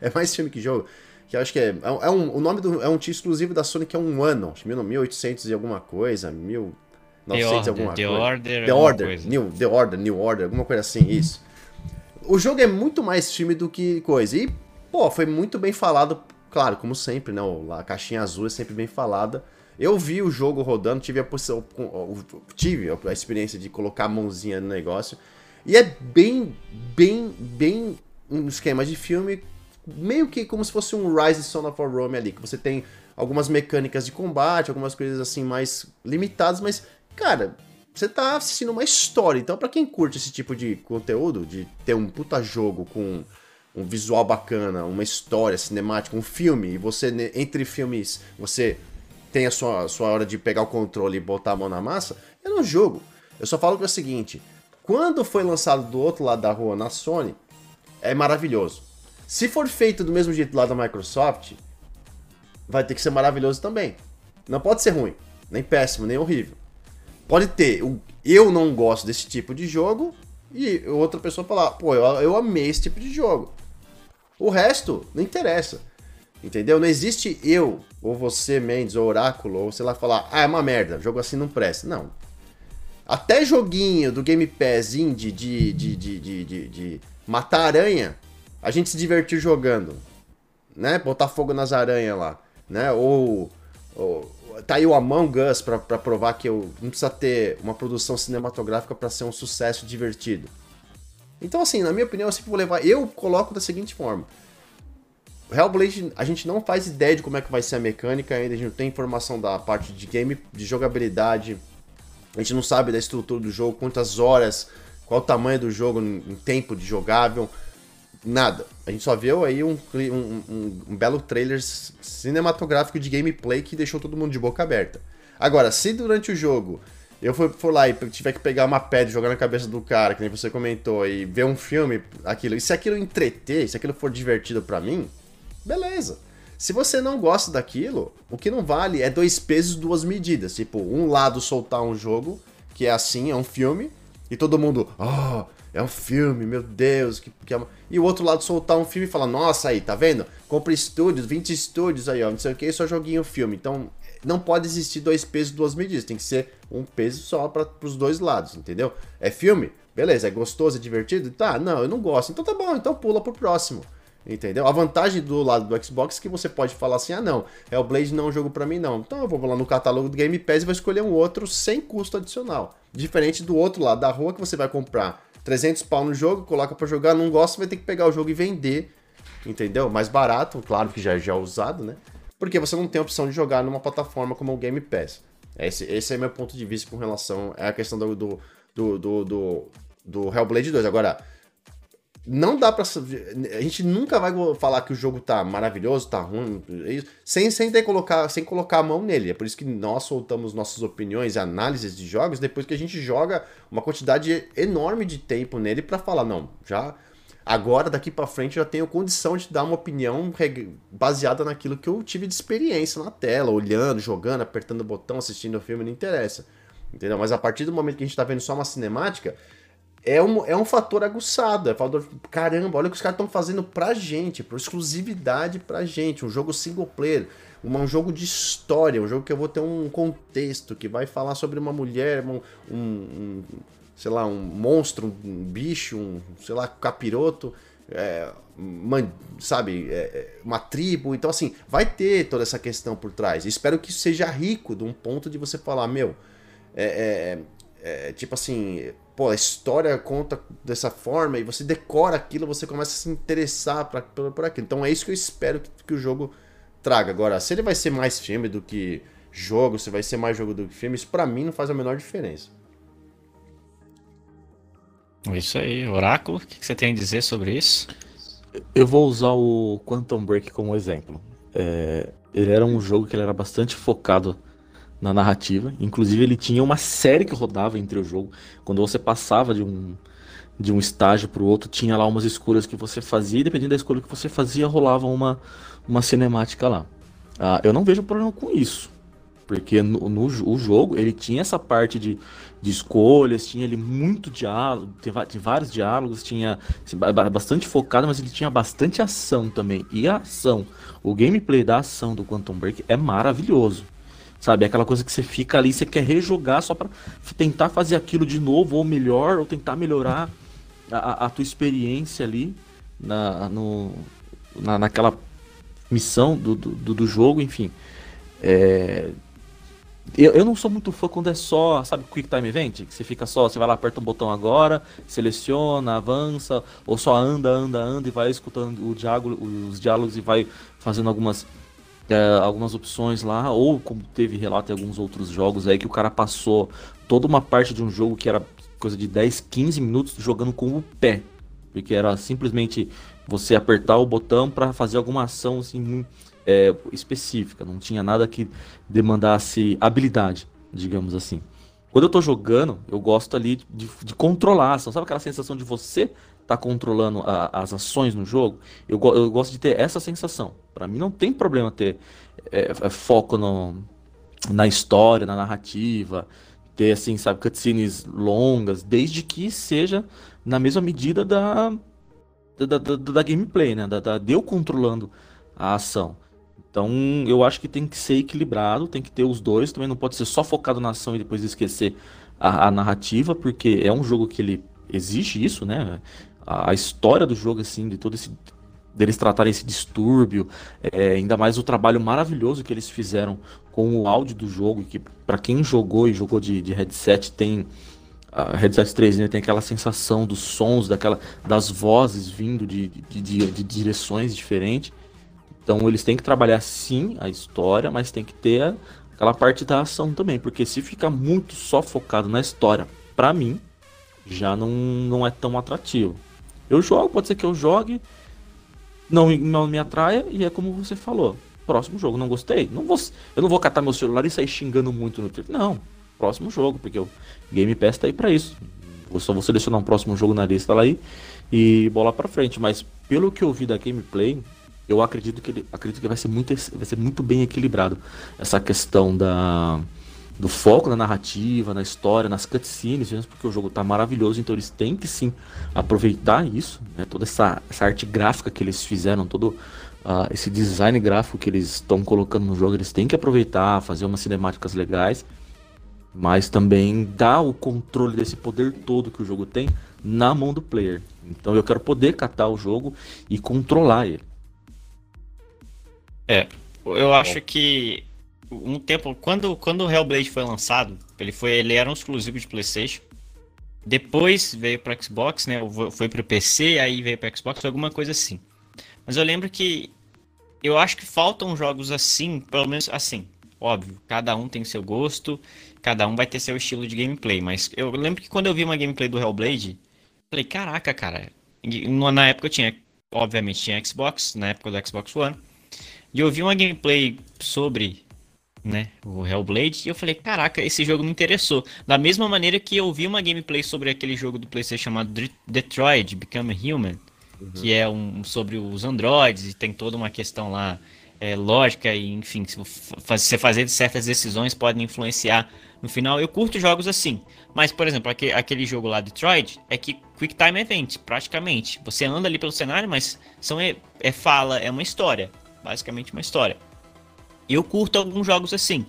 é mais filme que jogo, que eu acho que é, é um, o nome do é um título exclusivo da Sony que é um ano, 1800 e alguma coisa, mil 900 The alguma The coisa. Order, The Order, coisa. New, The Order, New Order, alguma coisa assim, isso. O jogo é muito mais filme do que coisa. E, pô, foi muito bem falado, claro, como sempre, né? A caixinha azul é sempre bem falada. Eu vi o jogo rodando, tive a, tive a experiência de colocar a mãozinha no negócio. E é bem, bem, bem um esquema de filme, meio que como se fosse um Rise Son of Rome ali, que você tem algumas mecânicas de combate, algumas coisas assim mais limitadas, mas Cara, você tá assistindo uma história. Então, para quem curte esse tipo de conteúdo, de ter um puta jogo com um visual bacana, uma história cinemática, um filme, e você, entre filmes, você tem a sua, sua hora de pegar o controle e botar a mão na massa, é no jogo. Eu só falo que é o seguinte: quando foi lançado do outro lado da rua na Sony, é maravilhoso. Se for feito do mesmo jeito lá da Microsoft, vai ter que ser maravilhoso também. Não pode ser ruim, nem péssimo, nem horrível. Pode ter, eu não gosto desse tipo de jogo, e outra pessoa falar, pô, eu, eu amei esse tipo de jogo. O resto não interessa. Entendeu? Não existe eu, ou você, Mendes, ou Oráculo, ou sei lá, falar, ah, é uma merda, jogo assim não presta. Não. Até joguinho do Game Pass indie de, de, de, de, de, de matar aranha, a gente se divertiu jogando. Né? Botar fogo nas aranhas lá. Né? Ou, ou tá aí o Among Us pra provar que eu não precisa ter uma produção cinematográfica para ser um sucesso divertido. Então, assim, na minha opinião, eu sempre vou levar. Eu coloco da seguinte forma: Hellblade, a gente não faz ideia de como é que vai ser a mecânica ainda, a gente não tem informação da parte de game, de jogabilidade, a gente não sabe da estrutura do jogo, quantas horas, qual o tamanho do jogo em tempo de jogável, nada. A gente só viu aí um, um, um, um belo trailer cinematográfico de gameplay que deixou todo mundo de boca aberta. Agora, se durante o jogo eu for, for lá e tiver que pegar uma pedra e jogar na cabeça do cara, que nem você comentou, e ver um filme, aquilo, e se aquilo entreter, se aquilo for divertido para mim, beleza. Se você não gosta daquilo, o que não vale é dois pesos, duas medidas. Tipo, um lado soltar um jogo, que é assim, é um filme, e todo mundo, oh, é um filme, meu Deus, que, que é... E o outro lado soltar um filme e falar, nossa, aí, tá vendo? Compre estúdios, 20 estúdios aí, ó, não sei o que, só joguinho filme. Então, não pode existir dois pesos, duas medidas. Tem que ser um peso só para os dois lados, entendeu? É filme? Beleza, é gostoso, é divertido? Tá, não, eu não gosto. Então tá bom, então pula pro próximo. Entendeu? A vantagem do lado do Xbox é que você pode falar assim: ah, não, Hellblade não é um jogo para mim, não. Então eu vou lá no catálogo do Game Pass e vou escolher um outro sem custo adicional. Diferente do outro lado da rua que você vai comprar 300 pau no jogo, coloca para jogar, não gosta, vai ter que pegar o jogo e vender. Entendeu? Mais barato, claro que já, já é usado, né? Porque você não tem a opção de jogar numa plataforma como o Game Pass. Esse, esse é meu ponto de vista com relação à questão do, do, do, do, do, Hellblade 2. Agora não dá pra. A gente nunca vai falar que o jogo tá maravilhoso, tá ruim, é sem, sem, ter colocar, sem colocar a mão nele. É por isso que nós soltamos nossas opiniões e análises de jogos depois que a gente joga uma quantidade enorme de tempo nele para falar, não, já. Agora, daqui para frente, eu já tenho condição de dar uma opinião baseada naquilo que eu tive de experiência na tela, olhando, jogando, apertando o botão, assistindo o filme, não interessa. Entendeu? Mas a partir do momento que a gente tá vendo só uma cinemática, é um, é um fator aguçado. É um fator, caramba, olha o que os caras estão fazendo pra gente, por exclusividade pra gente. Um jogo single player, um, um, jogo de história, um jogo que eu vou ter um contexto, que vai falar sobre uma mulher, um, um sei lá, um monstro, um bicho, um, sei lá, capiroto. É, sabe, é, é, uma tribo. Então, assim, vai ter toda essa questão por trás. Espero que isso seja rico de um ponto de você falar, meu, é, é, é tipo assim, pô, a história conta dessa forma e você decora aquilo, você começa a se interessar pra, por, por aquilo. Então é isso que eu espero que, que, o jogo traga. Agora, se ele vai ser mais filme do que jogo, se vai ser mais jogo do que filme, isso pra mim não faz a menor diferença. Isso aí, Oráculo, o que você tem a dizer sobre isso? Eu vou usar o Quantum Break como exemplo. É, ele era um jogo que ele era bastante focado na narrativa. Inclusive, ele tinha uma série que rodava entre o jogo. Quando você passava de um, de um estágio para o outro, tinha lá umas escolhas que você fazia, e dependendo da escolha que você fazia, rolava uma, uma cinemática lá. Ah, eu não vejo problema com isso. Porque no, no o jogo ele tinha essa parte de, de escolhas, tinha ele muito diálogo, tem vários diálogos, tinha bastante focado, mas ele tinha bastante ação também. E a ação, o gameplay da ação do Quantum Break é maravilhoso. Sabe? Aquela coisa que você fica ali, você quer rejogar só para tentar fazer aquilo de novo, ou melhor, ou tentar melhorar a, a tua experiência ali na, no, na, naquela missão do, do, do jogo, enfim. É... Eu, eu não sou muito fã quando é só, sabe, Quick Time Event? Que você fica só, você vai lá, aperta um botão agora, seleciona, avança, ou só anda, anda, anda e vai escutando o diálogo, os diálogos e vai fazendo algumas é, algumas opções lá, ou como teve relato em alguns outros jogos aí, que o cara passou toda uma parte de um jogo que era coisa de 10, 15 minutos jogando com o pé. Porque era simplesmente você apertar o botão para fazer alguma ação assim, é, específica. Não tinha nada que demandasse habilidade, digamos assim. Quando eu tô jogando, eu gosto ali de, de controlar a ação. Sabe aquela sensação de você tá controlando a, as ações no jogo? Eu, eu, gosto de ter essa sensação. Para mim não tem problema ter é, é, foco no, na história, na narrativa, ter assim, sabe, cutscenes longas, desde que seja na mesma medida da, da, da, da gameplay, né? Da, da, de eu controlando a ação. Então, eu acho que tem que ser equilibrado, tem que ter os dois, também não pode ser só focado na ação e depois esquecer a, a narrativa, porque é um jogo que ele exige isso, né? A, história do jogo, assim, de todo esse. deles tratarem esse distúrbio, é, ainda mais o trabalho maravilhoso que eles fizeram com o áudio do jogo, que para quem jogou e jogou de, de headset tem a headset 3 né, tem aquela sensação dos sons, daquela, das vozes vindo de, de, de, de, direções diferentes. Então eles têm que trabalhar sim a história, mas tem que ter aquela parte da ação também, porque se fica muito só focado na história, para mim, já não, não é tão atrativo. Eu jogo, pode ser que eu jogue, não, não me atraia, e é como você falou. Próximo jogo, não gostei? Não vou, eu não vou catar meu celular e sair xingando muito no Twitter. Não, próximo jogo, porque o Game Pass tá aí para isso. Eu só vou selecionar um próximo jogo na lista lá aí e bola para frente. Mas pelo que eu vi da gameplay, eu acredito que ele, acredito que vai ser muito, vai ser muito bem equilibrado essa questão da do foco na narrativa, na história, nas cutscenes, porque o jogo tá maravilhoso, então eles têm que sim aproveitar isso, né, toda essa, essa arte gráfica que eles fizeram, todo uh, esse design gráfico que eles estão colocando no jogo, eles têm que aproveitar, fazer umas cinemáticas legais mas também dá o controle desse poder todo que o jogo tem na mão do player. Então eu quero poder catar o jogo e controlar ele. É, eu acho que um tempo quando quando o Hellblade foi lançado, ele foi ele era um exclusivo de PlayStation. Depois veio para Xbox, né? Foi para o PC, aí veio para Xbox, alguma coisa assim. Mas eu lembro que eu acho que faltam jogos assim, pelo menos assim. Óbvio, cada um tem seu gosto cada um vai ter seu estilo de gameplay. Mas eu lembro que quando eu vi uma gameplay do Hellblade, falei, caraca, cara. Na época eu tinha, obviamente, tinha Xbox, na época do Xbox One. E eu vi uma gameplay sobre né, o Hellblade, e eu falei, caraca, esse jogo me interessou. Da mesma maneira que eu vi uma gameplay sobre aquele jogo do PlayStation chamado Detroit Become Human, uhum. que é um sobre os androides e tem toda uma questão lá é, lógica e enfim, se você fazer certas decisões podem influenciar no final, eu curto jogos assim. Mas, por exemplo, aquele jogo lá, Detroit, é que Quick Time Event, praticamente. Você anda ali pelo cenário, mas são, é, é fala, é uma história. Basicamente uma história. Eu curto alguns jogos assim.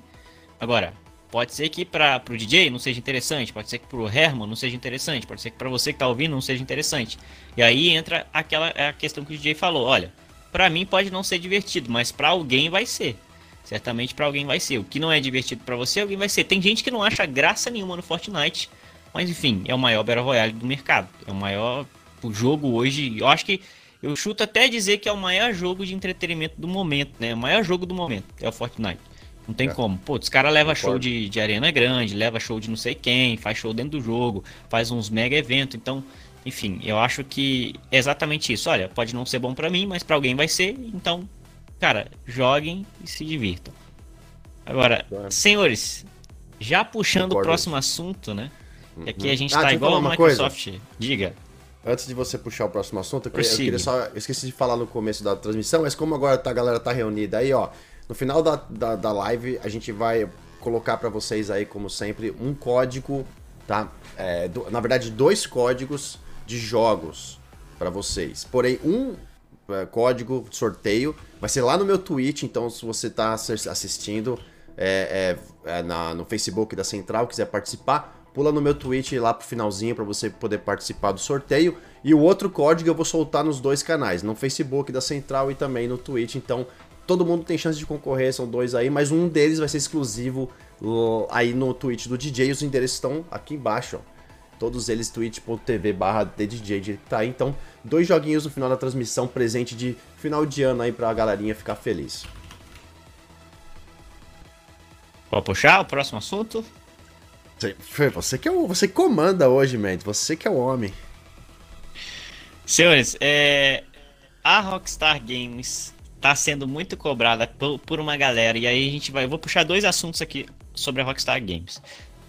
Agora, pode ser que para o DJ não seja interessante, pode ser que para o Herman não seja interessante, pode ser que para você que está ouvindo não seja interessante. E aí entra aquela a questão que o DJ falou, olha, para mim pode não ser divertido, mas para alguém vai ser. Certamente para alguém vai ser. O que não é divertido para você, alguém vai ser. Tem gente que não acha graça nenhuma no Fortnite, mas enfim, é o maior Battle Royale do mercado. É o maior o jogo hoje. Eu acho que eu chuto até dizer que é o maior jogo de entretenimento do momento, né? O maior jogo do momento é o Fortnite. Não tem é. como. Pô, os caras levam show de, de arena grande, leva show de não sei quem, faz show dentro do jogo, faz uns mega eventos. Então, enfim, eu acho que é exatamente isso. Olha, pode não ser bom para mim, mas para alguém vai ser. Então, cara, joguem e se divirtam. Agora, senhores, já puxando Concordo. o próximo assunto, né? Uhum. Aqui a gente ah, tá igual a Microsoft. Coisa. Diga. Antes de você puxar o próximo assunto, eu, eu queria só. Eu esqueci de falar no começo da transmissão, mas como agora tá, a galera tá reunida aí, ó. No final da, da, da live, a gente vai colocar para vocês aí, como sempre, um código, tá? É, do, na verdade, dois códigos de jogos para vocês. Porém, um é, código sorteio vai ser lá no meu Twitch, então se você está assistindo é, é, é, na, no Facebook da Central, quiser participar, pula no meu Twitch lá pro finalzinho para você poder participar do sorteio. E o outro código eu vou soltar nos dois canais, no Facebook da Central e também no Twitch. Então todo mundo tem chance de concorrer, são dois aí, mas um deles vai ser exclusivo aí no Twitch do DJ. Os endereços estão aqui embaixo, ó. Todos eles twitch.tv barra TDJ tá. Então, dois joguinhos no final da transmissão, presente de final de ano aí pra galerinha ficar feliz. Pode puxar o próximo assunto? Você que, é o, você comanda hoje, man. Você que é o homem. Senhores, é, a Rockstar Games está sendo muito cobrada por, por, uma galera. E aí a gente vai. Eu vou puxar dois assuntos aqui sobre a Rockstar Games.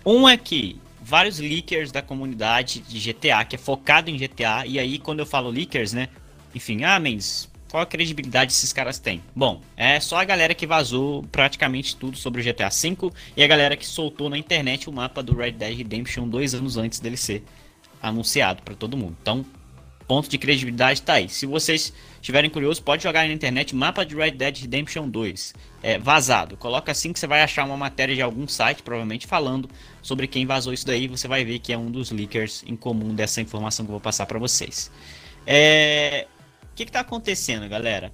Um é que vários leakers da comunidade de GTA, que é focado em GTA, e aí quando eu falo leakers, né? Enfim, ah, Mendes, qual a credibilidade esses caras têm? Bom, é só a galera que vazou praticamente tudo sobre o GTA V e a galera que soltou na internet o mapa do Red Dead Redemption dois anos antes dele ser anunciado para todo mundo. Então, ponto de credibilidade tá aí. Se vocês estiverem curiosos, pode jogar na internet mapa de Red Dead Redemption 2. É, vazado. Coloca assim que você vai achar uma matéria de algum site, provavelmente falando sobre quem vazou isso daí. Você vai ver que é um dos leakers em comum dessa informação que eu vou passar para vocês. É, o que, está acontecendo, galera?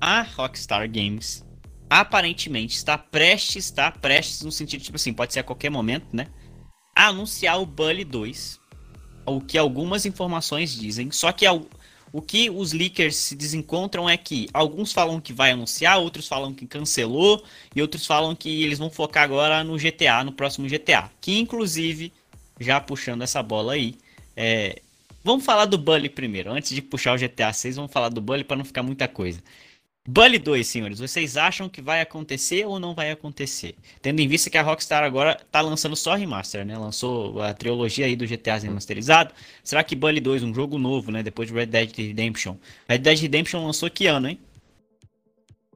A Rockstar Games aparentemente está prestes, está prestes no sentido, tipo assim, pode ser a qualquer momento, né? A anunciar o Bully 2. O que algumas informações dizem. Só que o, o que os leakers se desencontram é que alguns falam que vai anunciar, outros falam que cancelou, e outros falam que eles vão focar agora no GTA, no próximo GTA. Que inclusive, já puxando essa bola aí, é, Vamos falar do Bully primeiro. Antes de puxar o GTA 6, vamos falar do Bully para não ficar muita coisa. Bully 2, senhores, vocês acham que vai acontecer ou não vai acontecer? Tendo em vista que a Rockstar agora tá lançando só remaster, né? Lançou a trilogia aí do GTA remasterizado. Será que Bully 2, um jogo novo, né? Depois de Red Dead Redemption. Red Dead Redemption lançou que ano, hein?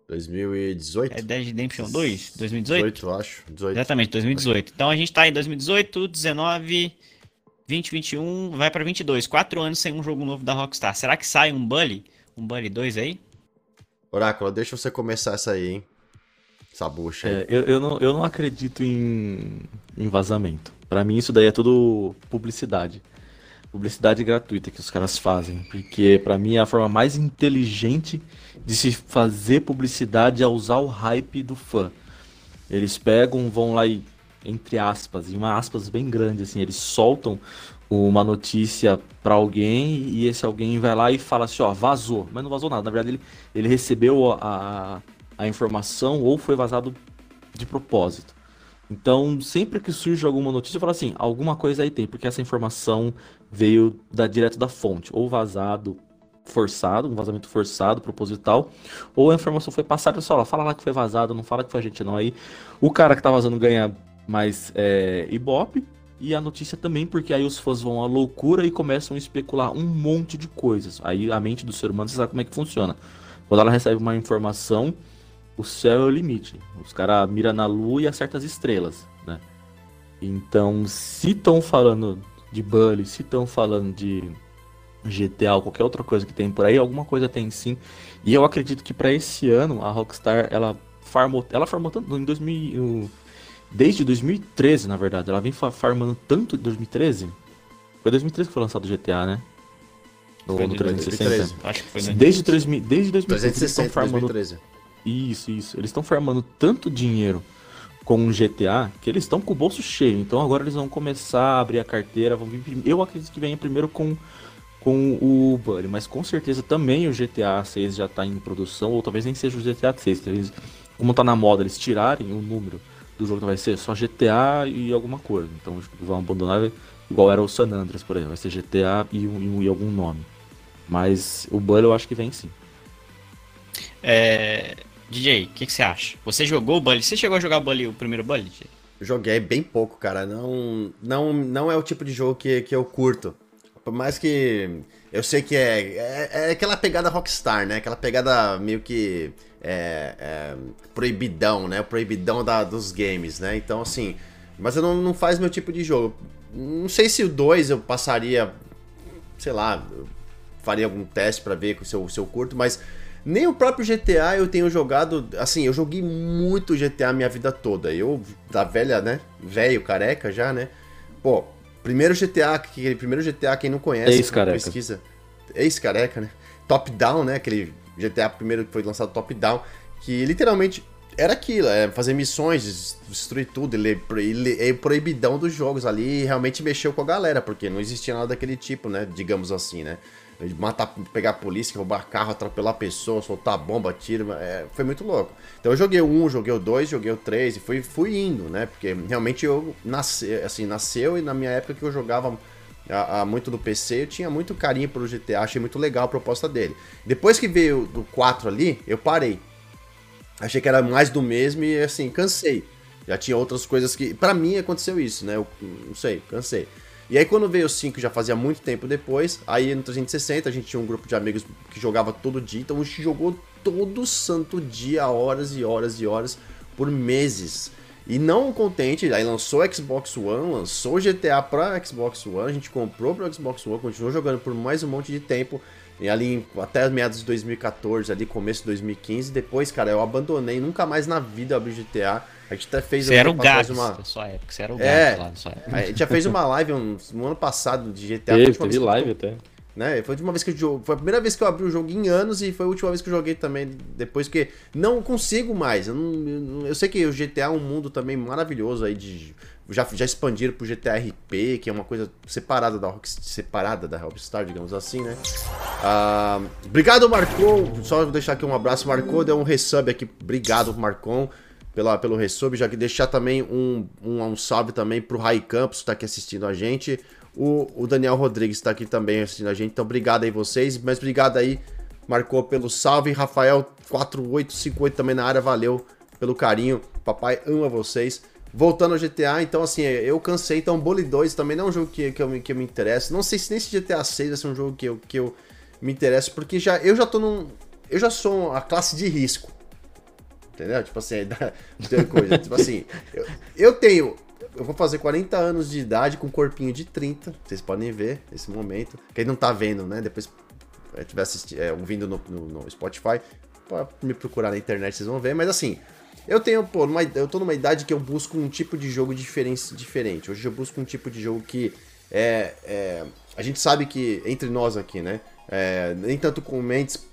2018? Red Dead Redemption 2? 2018? 18, eu acho. 18. Exatamente, 2018. Então a gente tá em 2018, 19... 2021 vai para 22. Quatro anos sem um jogo novo da Rockstar. Será que sai um Bully? Um Bully 2 aí? Oráculo, deixa você começar essa aí, hein? Essa bucha aí. É, eu, eu, não, eu não acredito em, em vazamento. Para mim, isso daí é tudo publicidade. Publicidade gratuita que os caras fazem. Porque, para mim, é a forma mais inteligente de se fazer publicidade é usar o hype do fã. Eles pegam, vão lá e entre aspas, e uma aspas bem grande, assim, eles soltam uma notícia para alguém e esse alguém vai lá e fala assim, ó, vazou. Mas não vazou nada, na verdade ele, ele recebeu a, a informação ou foi vazado de propósito. Então, sempre que surge alguma notícia, eu falo assim, alguma coisa aí tem, porque essa informação veio da direto da fonte, ou vazado forçado, um vazamento forçado, proposital, ou a informação foi passada só, fala lá que foi vazado, não fala que foi a gente não. Aí o cara que tá vazando ganha mais é, Ibope. E a notícia também, porque aí os fãs vão à loucura e começam a especular um monte de coisas. Aí a mente do ser humano, você sabe como é que funciona. Quando ela recebe uma informação, o céu é o limite. Os caras miram na lua e acertam as estrelas, né? Então, se estão falando de Bully, se estão falando de GTA ou qualquer outra coisa que tem por aí, alguma coisa tem sim. E eu acredito que para esse ano a Rockstar, ela farmou, ela farmou tanto em 2000, Desde 2013, na verdade. Ela vem farmando tanto em 2013. Foi 2013 que foi lançado o GTA, né? No, no 360. Acho que foi desde, 2000, desde 2013 eles estão farmando. 2013. Isso, isso. Eles estão farmando tanto dinheiro com o GTA que eles estão com o bolso cheio. Então agora eles vão começar a abrir a carteira. Vão vir, eu acredito que venha primeiro com, com o Buddy, mas com certeza também o GTA 6 já está em produção, ou talvez nem seja o GTA 6. Talvez, como está na moda, eles tirarem o número do jogo vai ser só GTA e alguma coisa. Então vão abandonar igual era o San Andreas, por exemplo. Vai ser GTA e, e, e algum nome. Mas o Bully eu acho que vem sim. É... DJ, o que, que, você acha? Você jogou o Bully? Você chegou a jogar o Bully, o primeiro Bully? DJ? Joguei bem pouco, cara. Não, não, não é o tipo de jogo que, que eu curto. Por mais que eu sei que é, é, é aquela pegada Rockstar, né? Aquela pegada meio que é, é, proibidão, né? Proibidão da, dos games, né? Então, assim. Mas eu não, não faz meu tipo de jogo. Não sei se o 2 eu passaria. Sei lá. faria algum teste para ver se eu, se eu curto, mas. Nem o próprio GTA eu tenho jogado. Assim, eu joguei muito GTA minha vida toda. Eu, da velha, né? Velho, careca já, né? Pô, primeiro GTA, aquele primeiro GTA, quem não conhece, Ex-careca. pesquisa. Ex-careca, né? Top-down, né? Aquele GTA primeiro que foi lançado top-down, que literalmente era aquilo, é fazer missões, destruir tudo, ele, ele é proibidão dos jogos ali e realmente mexeu com a galera, porque não existia nada daquele tipo, né? Digamos assim, né? Matar, pegar a polícia, roubar carro, atropelar pessoa, soltar bomba, tiro, é, foi muito louco. Então eu joguei o 1, joguei o 2, joguei o 3 e fui, fui indo, né? Porque realmente eu nasci, assim, nasceu e na minha época que eu jogava a, a, muito do PC, eu tinha muito carinho pelo GTA, achei muito legal a proposta dele. Depois que veio do 4 ali, eu parei. Achei que era mais do mesmo e assim, cansei. Já tinha outras coisas que. para mim aconteceu isso, né? Eu não sei, cansei. E aí quando veio o 5, já fazia muito tempo depois, aí no 360 a gente tinha um grupo de amigos que jogava todo dia, então a gente jogou todo santo dia, horas e horas e horas, por meses. E não contente, aí lançou o Xbox One, lançou o GTA pra Xbox One, a gente comprou pro Xbox One, continuou jogando por mais um monte de tempo. E ali até meados de 2014, ali começo de 2015, depois, cara, eu abandonei, nunca mais na vida abri GTA. A gente até fez Você era o gato uma... sua época, você era o gato é, lá sua época. A gente já fez uma live um, um ano passado de GTA. Teve, teve live até. Né? Foi a última vez que eu Foi a primeira vez que eu abri o jogo em anos e foi a última vez que eu joguei também. Depois que. Não consigo mais. Eu, não, eu sei que o GTA é um mundo também maravilhoso aí de. Já, já expandiram pro GTA RP, que é uma coisa separada da Rockstar, separada da Rockstar, digamos assim, né? Ah, obrigado, Marcon. Só deixar aqui um abraço. Marcon deu um resub aqui. Obrigado, Marcon pela, pelo resub, já que deixar também um, um, um salve também pro Rai Campos, que tá aqui assistindo a gente. O, o Daniel Rodrigues está aqui também assistindo a gente. Então, obrigado aí vocês. Mas obrigado aí, marcou pelo salve. Rafael 4858 também na área, valeu pelo carinho. Papai ama vocês. Voltando ao GTA, então assim, eu cansei. Então, Bully 2 também não é um jogo que, que, eu, que eu me interessa. Não sei se nesse GTA 6 vai ser um jogo que eu, que eu me interesso, porque já, eu já tô num. Eu já sou a classe de risco. Entendeu? Tipo assim, coisa. tipo assim, eu, eu tenho eu vou fazer 40 anos de idade com um corpinho de 30. Vocês podem ver esse momento. Quem não tá vendo, né? Depois estiver assistindo, é, ouvindo no, no, no, Spotify, pode me procurar na internet, vocês vão ver. Mas assim, eu tenho, pô, numa, eu tô numa idade que eu busco um tipo de jogo diferente. diferente. Hoje eu busco um tipo de jogo que é, é a gente sabe que entre nós aqui, né? É, nem tanto com mentes,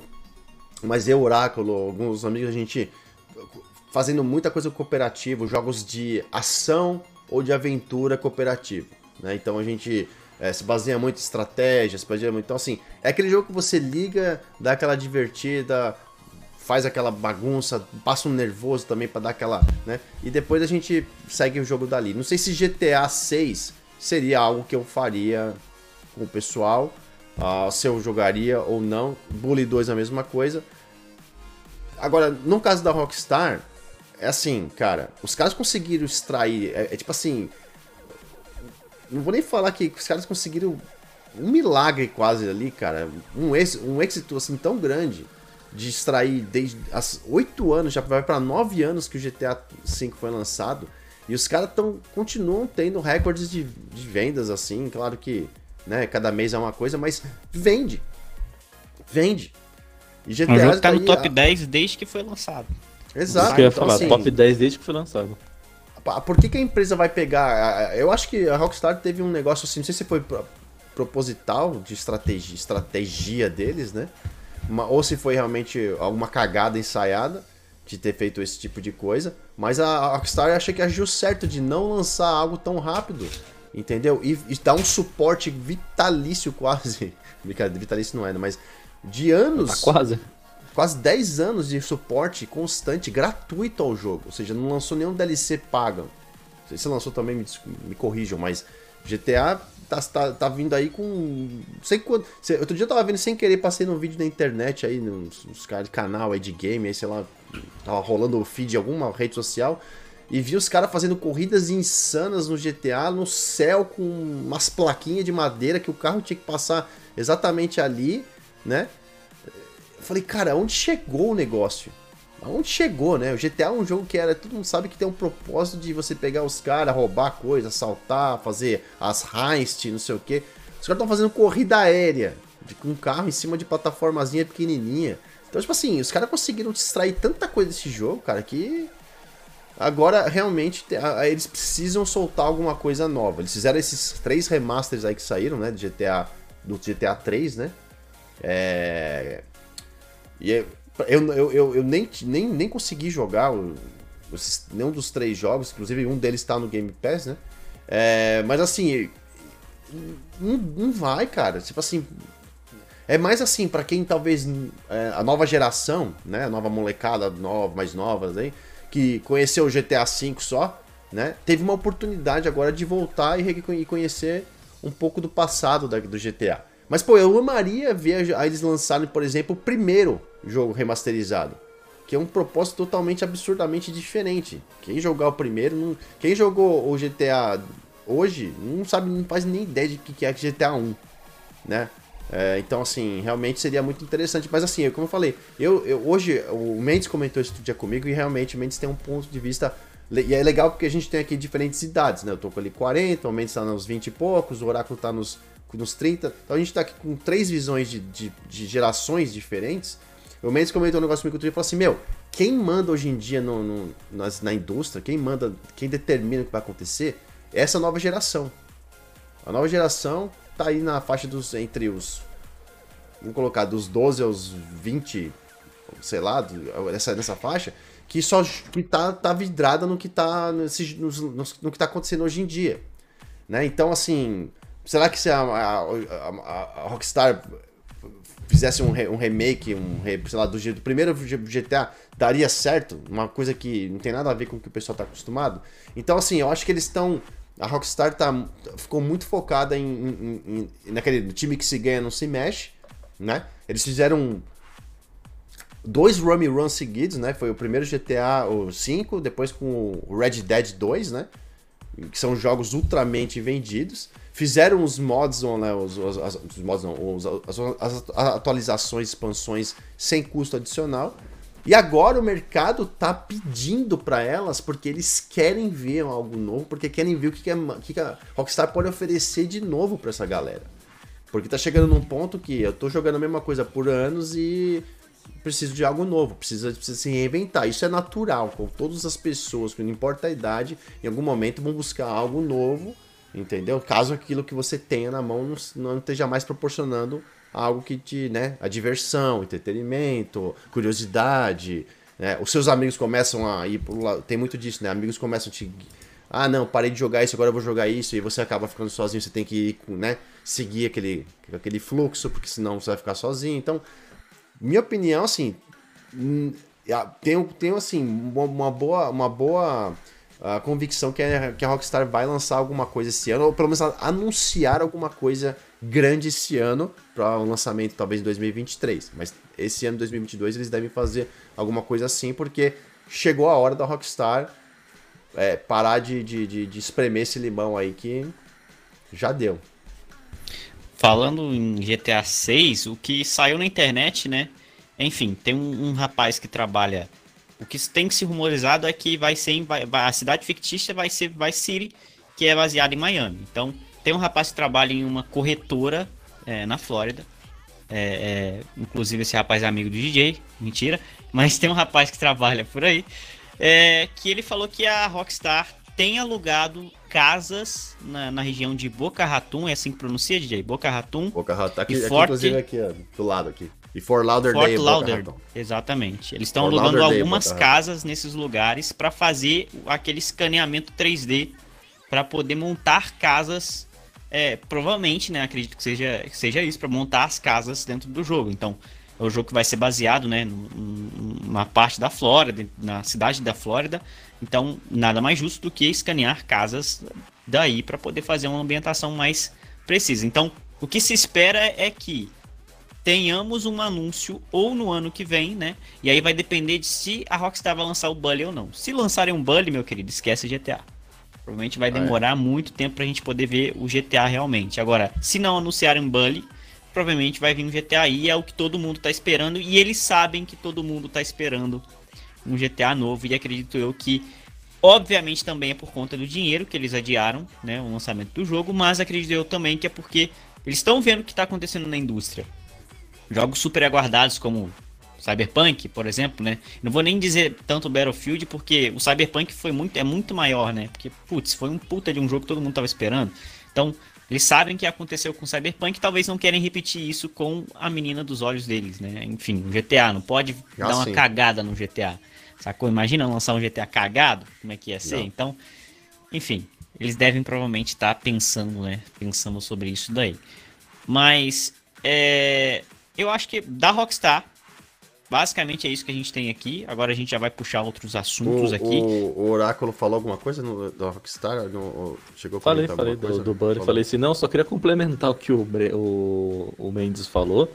mas eu, Oráculo, alguns amigos, a gente fazendo muita coisa cooperativa, jogos de ação ou de aventura cooperativa. Né? Então a gente é, se baseia muito em estratégias, se baseia muito. Então, assim, é aquele jogo que você liga, dá aquela divertida, faz aquela bagunça, passa um nervoso também para dar aquela. né? E depois a gente segue o jogo dali. Não sei se GTA 6 seria algo que eu faria com o pessoal. Uh, se eu jogaria ou não. Bully 2 a mesma coisa. Agora, no caso da Rockstar, é assim, cara, os caras conseguiram extrair. É, é, tipo assim. Não vou nem falar que os caras conseguiram um milagre quase ali, cara. Um, êxito, um êxito assim tão grande de extrair desde as 8 anos, já vai para 9 anos que o GTA V foi lançado. E os caras tão, continuam tendo recordes de, de vendas, assim. Claro que né, cada mês é uma coisa, mas vende. Vende. E GTA o jogo tá no top a... 10 desde que foi lançado. Exato. Isso que eu ia então, falar, assim, top 10 desde que foi lançado. Por que, que a empresa vai pegar. Eu acho que a Rockstar teve um negócio assim, não sei se foi proposital de estratégia, estratégia deles, né? Ou se foi realmente alguma cagada ensaiada de ter feito esse tipo de coisa. Mas a Rockstar acha que agiu certo de não lançar algo tão rápido. Entendeu? E, e dar um suporte vitalício quase. Vitalício não é, né? Mas de anos. Tá quase quase 10 anos de suporte constante, gratuito ao jogo. Ou seja, não lançou nenhum DLC pago. Não sei se lançou também, me, me corrijam, mas GTA tá, tá, tá vindo aí com. sei quanto. Outro dia eu tava vendo sem querer, passei num vídeo na internet aí, nos, nos canal aí de game, aí sei lá, tava rolando o feed de alguma rede social. E vi os caras fazendo corridas insanas no GTA, no céu, com umas plaquinhas de madeira que o carro tinha que passar exatamente ali, né? Eu falei, cara, onde chegou o negócio? Aonde chegou, né? O GTA é um jogo que era. Todo mundo sabe que tem um propósito de você pegar os caras, roubar coisa, assaltar, fazer as heist, não sei o que. Os caras estão fazendo corrida aérea, de, com um carro em cima de plataformazinha pequenininha. Então, tipo assim, os caras conseguiram extrair tanta coisa desse jogo, cara, que. Agora, realmente, eles precisam soltar alguma coisa nova. Eles fizeram esses três remasters aí que saíram, né? Do GTA, do GTA 3, né? É, e é, eu, eu, eu, eu, nem, nem, nem consegui jogar o, nenhum dos três jogos, inclusive um deles está no Game Pass, né? É, mas assim, não, não vai, cara. Tipo assim, É mais assim, para quem talvez é, a nova geração, né, a nova molecada, nova, mais novas aí, que conheceu o GTA V só, né, teve uma oportunidade agora de voltar e, conhecer um pouco do passado da, do GTA. Mas, pô, eu amaria ver eles lançarem, por exemplo, o primeiro jogo remasterizado. Que é um propósito totalmente absurdamente diferente. Quem jogar o primeiro, não... quem jogou o GTA hoje, não sabe, não faz nem ideia de que é GTA 1, né? É, então, assim, realmente seria muito interessante. Mas, assim, como eu falei, eu, eu, hoje o Mendes comentou isso dia comigo e realmente o Mendes tem um ponto de vista. E é legal porque a gente tem aqui diferentes idades, né? Eu tô com ali 40, o Mendes tá nos 20 e poucos, o Oráculo tá nos, nos 30. Então a gente tá aqui com três visões de, de, de gerações diferentes. O Mendes comentou um negócio comigo outro dia e falou assim: Meu, quem manda hoje em dia no, no, nas, na indústria, quem manda, quem determina o que vai acontecer, é essa nova geração. A nova geração tá aí na faixa dos entre os vamos colocar dos 12 aos 20, sei lá, nessa, nessa faixa, que só que tá, tá vidrada no que tá nesse, no, no, no, que tá acontecendo hoje em dia. Né? Então, assim, será que se a, a, a, a Rockstar fizesse um, re, um remake, um re, sei lá, do, do, primeiro GTA, daria certo? Uma coisa que não tem nada a ver com o que o pessoal tá acostumado. Então, assim, eu acho que eles estão a Rockstar tá, ficou muito focada em, em, em, naquele time que se ganha não se mexe, né? Eles fizeram dois Rummy Runs seguidos, né? Foi o primeiro GTA o 5, depois com o Red Dead 2, né? Que são jogos ultramente vendidos. Fizeram os mods, né? os, os, os mods não, os, as, as, atualizações, expansões sem custo adicional. E agora o mercado tá pedindo para elas porque eles querem ver algo novo, porque querem ver o que, que, a, que a Rockstar pode oferecer de novo para essa galera. Porque tá chegando num ponto que eu tô jogando a mesma coisa por anos e preciso de algo novo, precisa, precisa se reinventar. Isso é natural, com todas as pessoas, que não importa a idade, em algum momento vão buscar algo novo, entendeu? Caso aquilo que você tenha na mão não, não esteja mais proporcionando algo que te, né, a diversão, entretenimento, curiosidade, né? Os seus amigos começam a ir pro lado, tem muito disso, né? Amigos começam a te ah, não, parei de jogar isso, agora eu vou jogar isso, e você acaba ficando sozinho, você tem que né, seguir aquele, aquele fluxo, porque senão você vai ficar sozinho. Então, minha opinião, assim, tenho, tenho assim, uma boa, uma boa a convicção que, é, que a Rockstar vai lançar alguma coisa esse ano, ou pelo menos anunciar alguma coisa grande esse ano para um lançamento talvez em 2023. Mas esse ano 2022 eles devem fazer alguma coisa assim, porque chegou a hora da Rockstar é, parar de, de, de, de espremer esse limão aí que já deu. Falando em GTA 6, o que saiu na internet, né? Enfim, tem um, um rapaz que trabalha o que tem que se rumorizado é que vai ser vai, a cidade fictícia vai ser Vice City, que é baseada em Miami. Então, tem um rapaz que trabalha em uma corretora é, na Flórida. É, é, inclusive, esse rapaz é amigo do DJ, mentira. Mas tem um rapaz que trabalha por aí. É, que ele falou que a Rockstar tem alugado casas na, na, região de Boca Raton, é assim que pronuncia, DJ? Boca Raton. Boca Raton, aqui, aqui, inclusive aqui, ó, do lado aqui. E Fort Lauderdale. Fort Lauderdale, exatamente. Eles estão alugando algumas casas nesses lugares para fazer aquele escaneamento 3D para poder montar casas. É, provavelmente, né? Acredito que seja, que seja isso, para montar as casas dentro do jogo. Então, é o jogo que vai ser baseado, né, numa parte da Flórida, na cidade da Flórida. Então, nada mais justo do que escanear casas daí para poder fazer uma ambientação mais precisa. Então, o que se espera é que tenhamos um anúncio ou no ano que vem, né? E aí vai depender de se a Rockstar vai lançar o Bully ou não. Se lançarem um Bully, meu querido, esquece GTA. Provavelmente vai demorar ah, é. muito tempo pra gente poder ver o GTA realmente. Agora, se não anunciarem um Bully, provavelmente vai vir um GTA e é o que todo mundo tá esperando. E eles sabem que todo mundo tá esperando um GTA novo. E acredito eu que, obviamente, também é por conta do dinheiro que eles adiaram, né? O lançamento do jogo. Mas acredito eu também que é porque eles estão vendo o que tá acontecendo na indústria jogos super aguardados como Cyberpunk, por exemplo, né? Não vou nem dizer tanto Battlefield, porque o Cyberpunk foi muito, é muito maior, né? Porque, putz, foi um puta de um jogo que todo mundo tava esperando. Então, eles sabem que aconteceu com Cyberpunk talvez não querem repetir isso com a menina dos olhos deles, né? Enfim, o GTA, não pode Já dar uma sim. cagada no GTA. Sacou? Imagina lançar um GTA cagado, como é que ia ser? Não. Então, enfim, eles devem provavelmente estar tá pensando, né? Pensando sobre isso daí. Mas, é eu acho que da Rockstar, basicamente é isso que a gente tem aqui. Agora a gente já vai puxar outros assuntos o, aqui. O, o, Oráculo falou alguma coisa no, da Rockstar? No, chegou a falei, falei do, do Bunny, falei assim, não, só queria complementar o que o, o, o Mendes falou.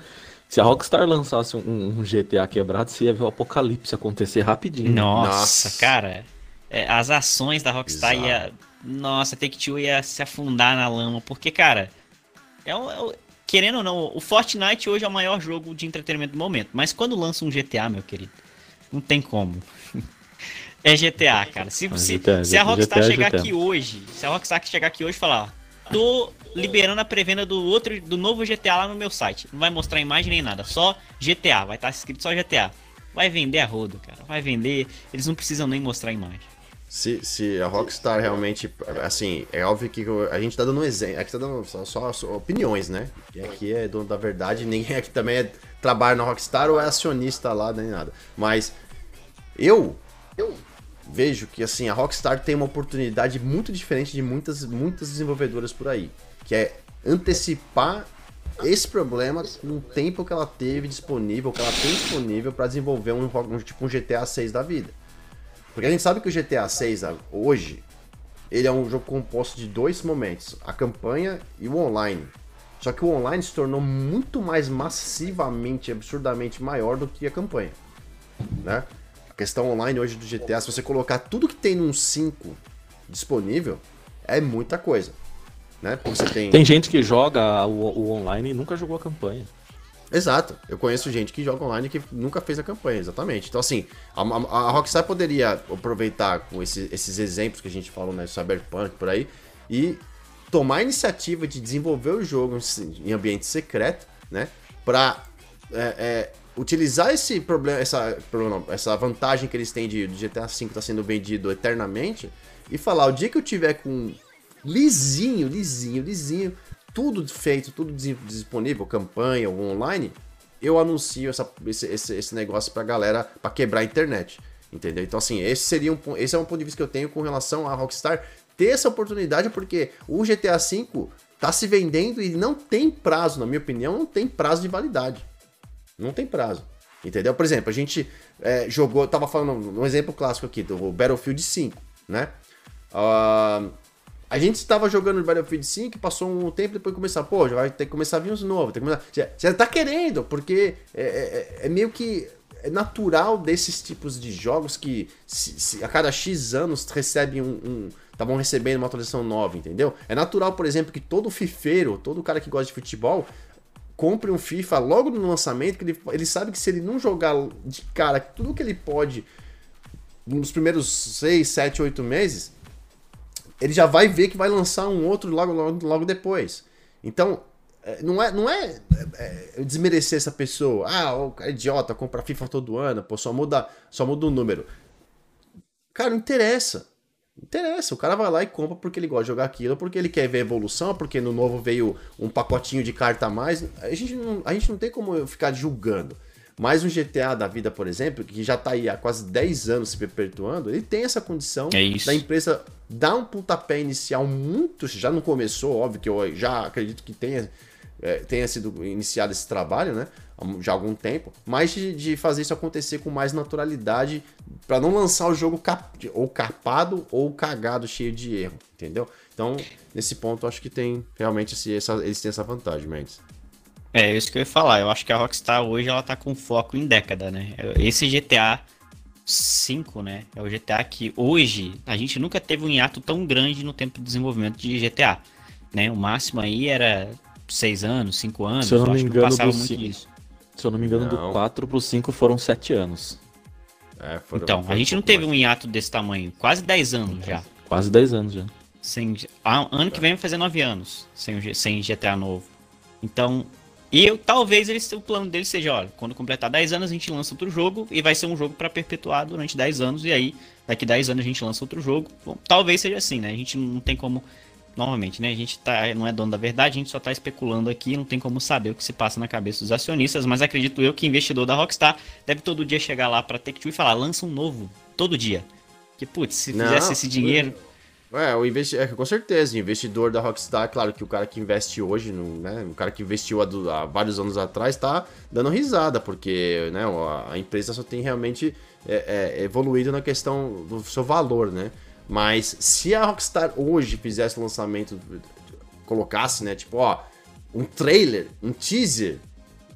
Se a Rockstar lançasse um, um, GTA quebrado, você ia ver o apocalipse acontecer rapidinho. Nossa, Nossa. cara. É, as ações da Rockstar Exato. ia. Nossa, Take-Two ia se afundar na lama. Porque, cara, é, é, querendo ou não, o Fortnite hoje é o maior jogo de entretenimento do momento. Mas quando lança um GTA, meu querido, não tem como. é GTA, cara. Se, se, GTA, se a Rockstar GTA, chegar GTA. aqui hoje, se a Rockstar chegar aqui hoje e falar, tô liberando a pré-venda do outro, do novo GTA lá no meu site. Não vai mostrar imagem nem nada, só GTA, vai estar tá escrito só GTA. Vai vender a rodo, cara. Vai vender, eles não precisam nem mostrar imagem. Se, se a Rockstar realmente. Assim, é óbvio que a gente tá dando um exemplo. Aqui tá dando só, só, só, opiniões, né? E aqui é dono da verdade, ninguém aqui também é, trabalha na Rockstar ou é acionista lá, nem nada. Mas eu. Eu vejo que assim a Rockstar tem uma oportunidade muito diferente de muitas muitas desenvolvedoras por aí que é antecipar esse problema com o tempo que ela teve disponível, que ela tem disponível para desenvolver um, um, tipo um GTA 6 da vida. Porque a gente sabe que o GTA 6 hoje ele é um jogo composto de dois momentos, a campanha e o online. Só que o online se tornou muito mais massivamente, absurdamente maior do que a campanha, né? A questão online hoje do GTA, se você colocar tudo que tem num 5 disponível, é muita coisa né? Você tem... tem gente que joga o, o online e nunca jogou a campanha. Exato. Eu conheço gente que joga online que nunca fez a campanha, exatamente. Então, assim, a, a, a Rockstar poderia aproveitar com esse, esses exemplos que a gente falou, né? Cyberpunk, por aí, e tomar a iniciativa de desenvolver o jogo em ambiente secreto, né? Pra é, é, utilizar esse problema, essa, essa vantagem que eles têm de, de GTA V tá sendo vendido eternamente e falar: o dia que eu tiver com lisinho, lisinho, lisinho, tudo feito, tudo disponível, campanha ou online, eu anuncio essa, esse, esse, esse negócio pra galera, pra quebrar a internet. Entendeu? Então, assim, esse seria um, esse é um ponto de vista que eu tenho com relação a Rockstar ter essa oportunidade, porque o GTA V tá se vendendo e não tem prazo, na minha opinião, não tem prazo de validade. Não tem prazo. Entendeu? Por exemplo, a gente é, jogou, tava falando um exemplo clássico aqui, do Battlefield 5, né? Uh, a gente estava jogando Battlefield 5, passou um tempo, depois começar, pô, já vai ter que começar a vir uns novos, tem que começar. Já, já tá querendo, porque é, é, é, meio que é natural desses tipos de jogos que se, se a cada X anos recebem um. Estavam um, recebendo uma atualização nova, entendeu? É natural, por exemplo, que todo fifeiro, todo cara que gosta de futebol, compre um FIFA logo no lançamento, que ele, ele sabe que se ele não jogar de cara tudo que ele pode nos primeiros 6, 7, 8 meses, ele já vai ver que vai lançar um outro logo, logo, logo depois. Então, é, não é, não é, é, é desmerecer essa pessoa. Ah, o cara é idiota, compra FIFA todo ano, pô, só muda, só muda o número. Cara, não interessa. Não interessa. O cara vai lá e compra porque ele gosta de jogar aquilo, porque ele quer ver evolução, porque no novo veio um pacotinho de carta a mais. A gente não, a gente não tem como ficar julgando. Mas um GTA da vida, por exemplo, que já está aí há quase 10 anos se perpetuando, ele tem essa condição é da empresa dar um pontapé inicial muito. Já não começou, óbvio que eu já acredito que tenha, é, tenha sido iniciado esse trabalho, né? Já há algum tempo, mas de, de fazer isso acontecer com mais naturalidade, para não lançar o jogo cap, ou capado ou cagado, cheio de erro, entendeu? Então, nesse ponto, acho que tem realmente esse, essa, eles têm essa vantagem, Mendes. É, isso que eu ia falar. Eu acho que a Rockstar hoje ela tá com foco em década, né? Esse GTA 5, né? É o GTA que hoje a gente nunca teve um hiato tão grande no tempo de desenvolvimento de GTA. Né? O máximo aí era 6 anos, 5 anos. Se eu não me engano, do isso. Se eu não me engano, não. do 4 pro 5 foram 7 anos. É, foram, então, a gente não teve mais. um hiato desse tamanho. Quase 10 anos já. Quase 10 anos já. Sem, ano que vem vai fazer 9 anos sem, sem GTA novo. Então, e eu, talvez eles, o plano deles seja, olha, quando completar 10 anos a gente lança outro jogo e vai ser um jogo para perpetuar durante 10 anos e aí daqui 10 anos a gente lança outro jogo. Bom, talvez seja assim, né? A gente não tem como novamente, né? A gente tá, não é dono da verdade, a gente só tá especulando aqui, não tem como saber o que se passa na cabeça dos acionistas, mas acredito eu que investidor da Rockstar deve todo dia chegar lá para Take-Two e falar, lança um novo todo dia. Que putz, se não, fizesse esse dinheiro É, o investi é, com certeza, investidor da Rockstar, claro que o cara que investe hoje, no, né, o cara que investiu há, há vários anos atrás tá dando risada, porque né, a empresa só tem realmente é, é, evoluído na questão do seu valor, né? Mas se a Rockstar hoje fizesse o lançamento, colocasse, né, tipo, ó, um trailer, um teaser,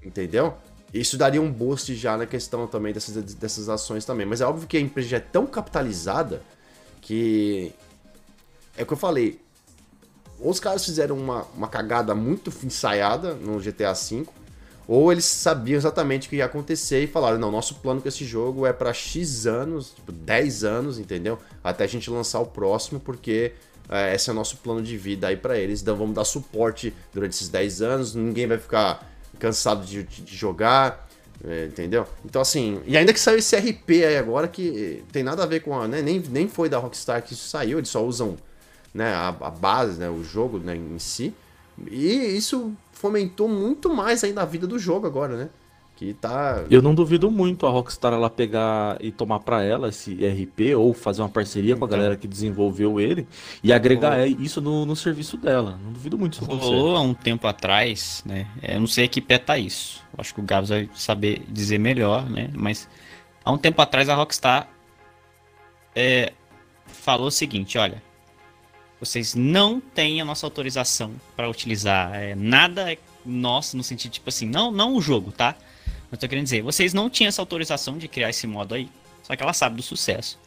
entendeu? Isso daria um boost já na questão também dessas, dessas ações também. Mas é óbvio que a empresa já é tão capitalizada que é o que eu falei. Ou os caras fizeram uma, uma cagada muito ensaiada no GTA V, ou eles sabiam exatamente o que ia acontecer e falaram: não, nosso plano com esse jogo é para X anos, tipo 10 anos, entendeu? Até a gente lançar o próximo, porque é, esse é o nosso plano de vida aí para eles. Então vamos dar suporte durante esses 10 anos, ninguém vai ficar cansado de, de jogar. É, entendeu? Então, assim, e ainda que saiu esse RP aí agora que tem nada a ver com a. Né, nem, nem foi da Rockstar que isso saiu, eles só usam né, a, a base, né, o jogo né, em si. E isso fomentou muito mais ainda a vida do jogo agora, né? Que tá. Eu não duvido muito a Rockstar ela pegar e tomar para ela esse RP ou fazer uma parceria então. com a então. galera que desenvolveu ele e agregar oh. isso no, no serviço dela. Não duvido muito isso Rolou há um tempo atrás, né? Eu não sei que pé tá isso. Acho que o Gabs vai saber dizer melhor, né? Mas há um tempo atrás a Rockstar é, falou o seguinte: olha, vocês não têm a nossa autorização para utilizar é, nada nosso no sentido tipo assim, não, não o jogo, tá? Eu tô querendo dizer, vocês não tinham essa autorização de criar esse modo aí. Só que ela sabe do sucesso.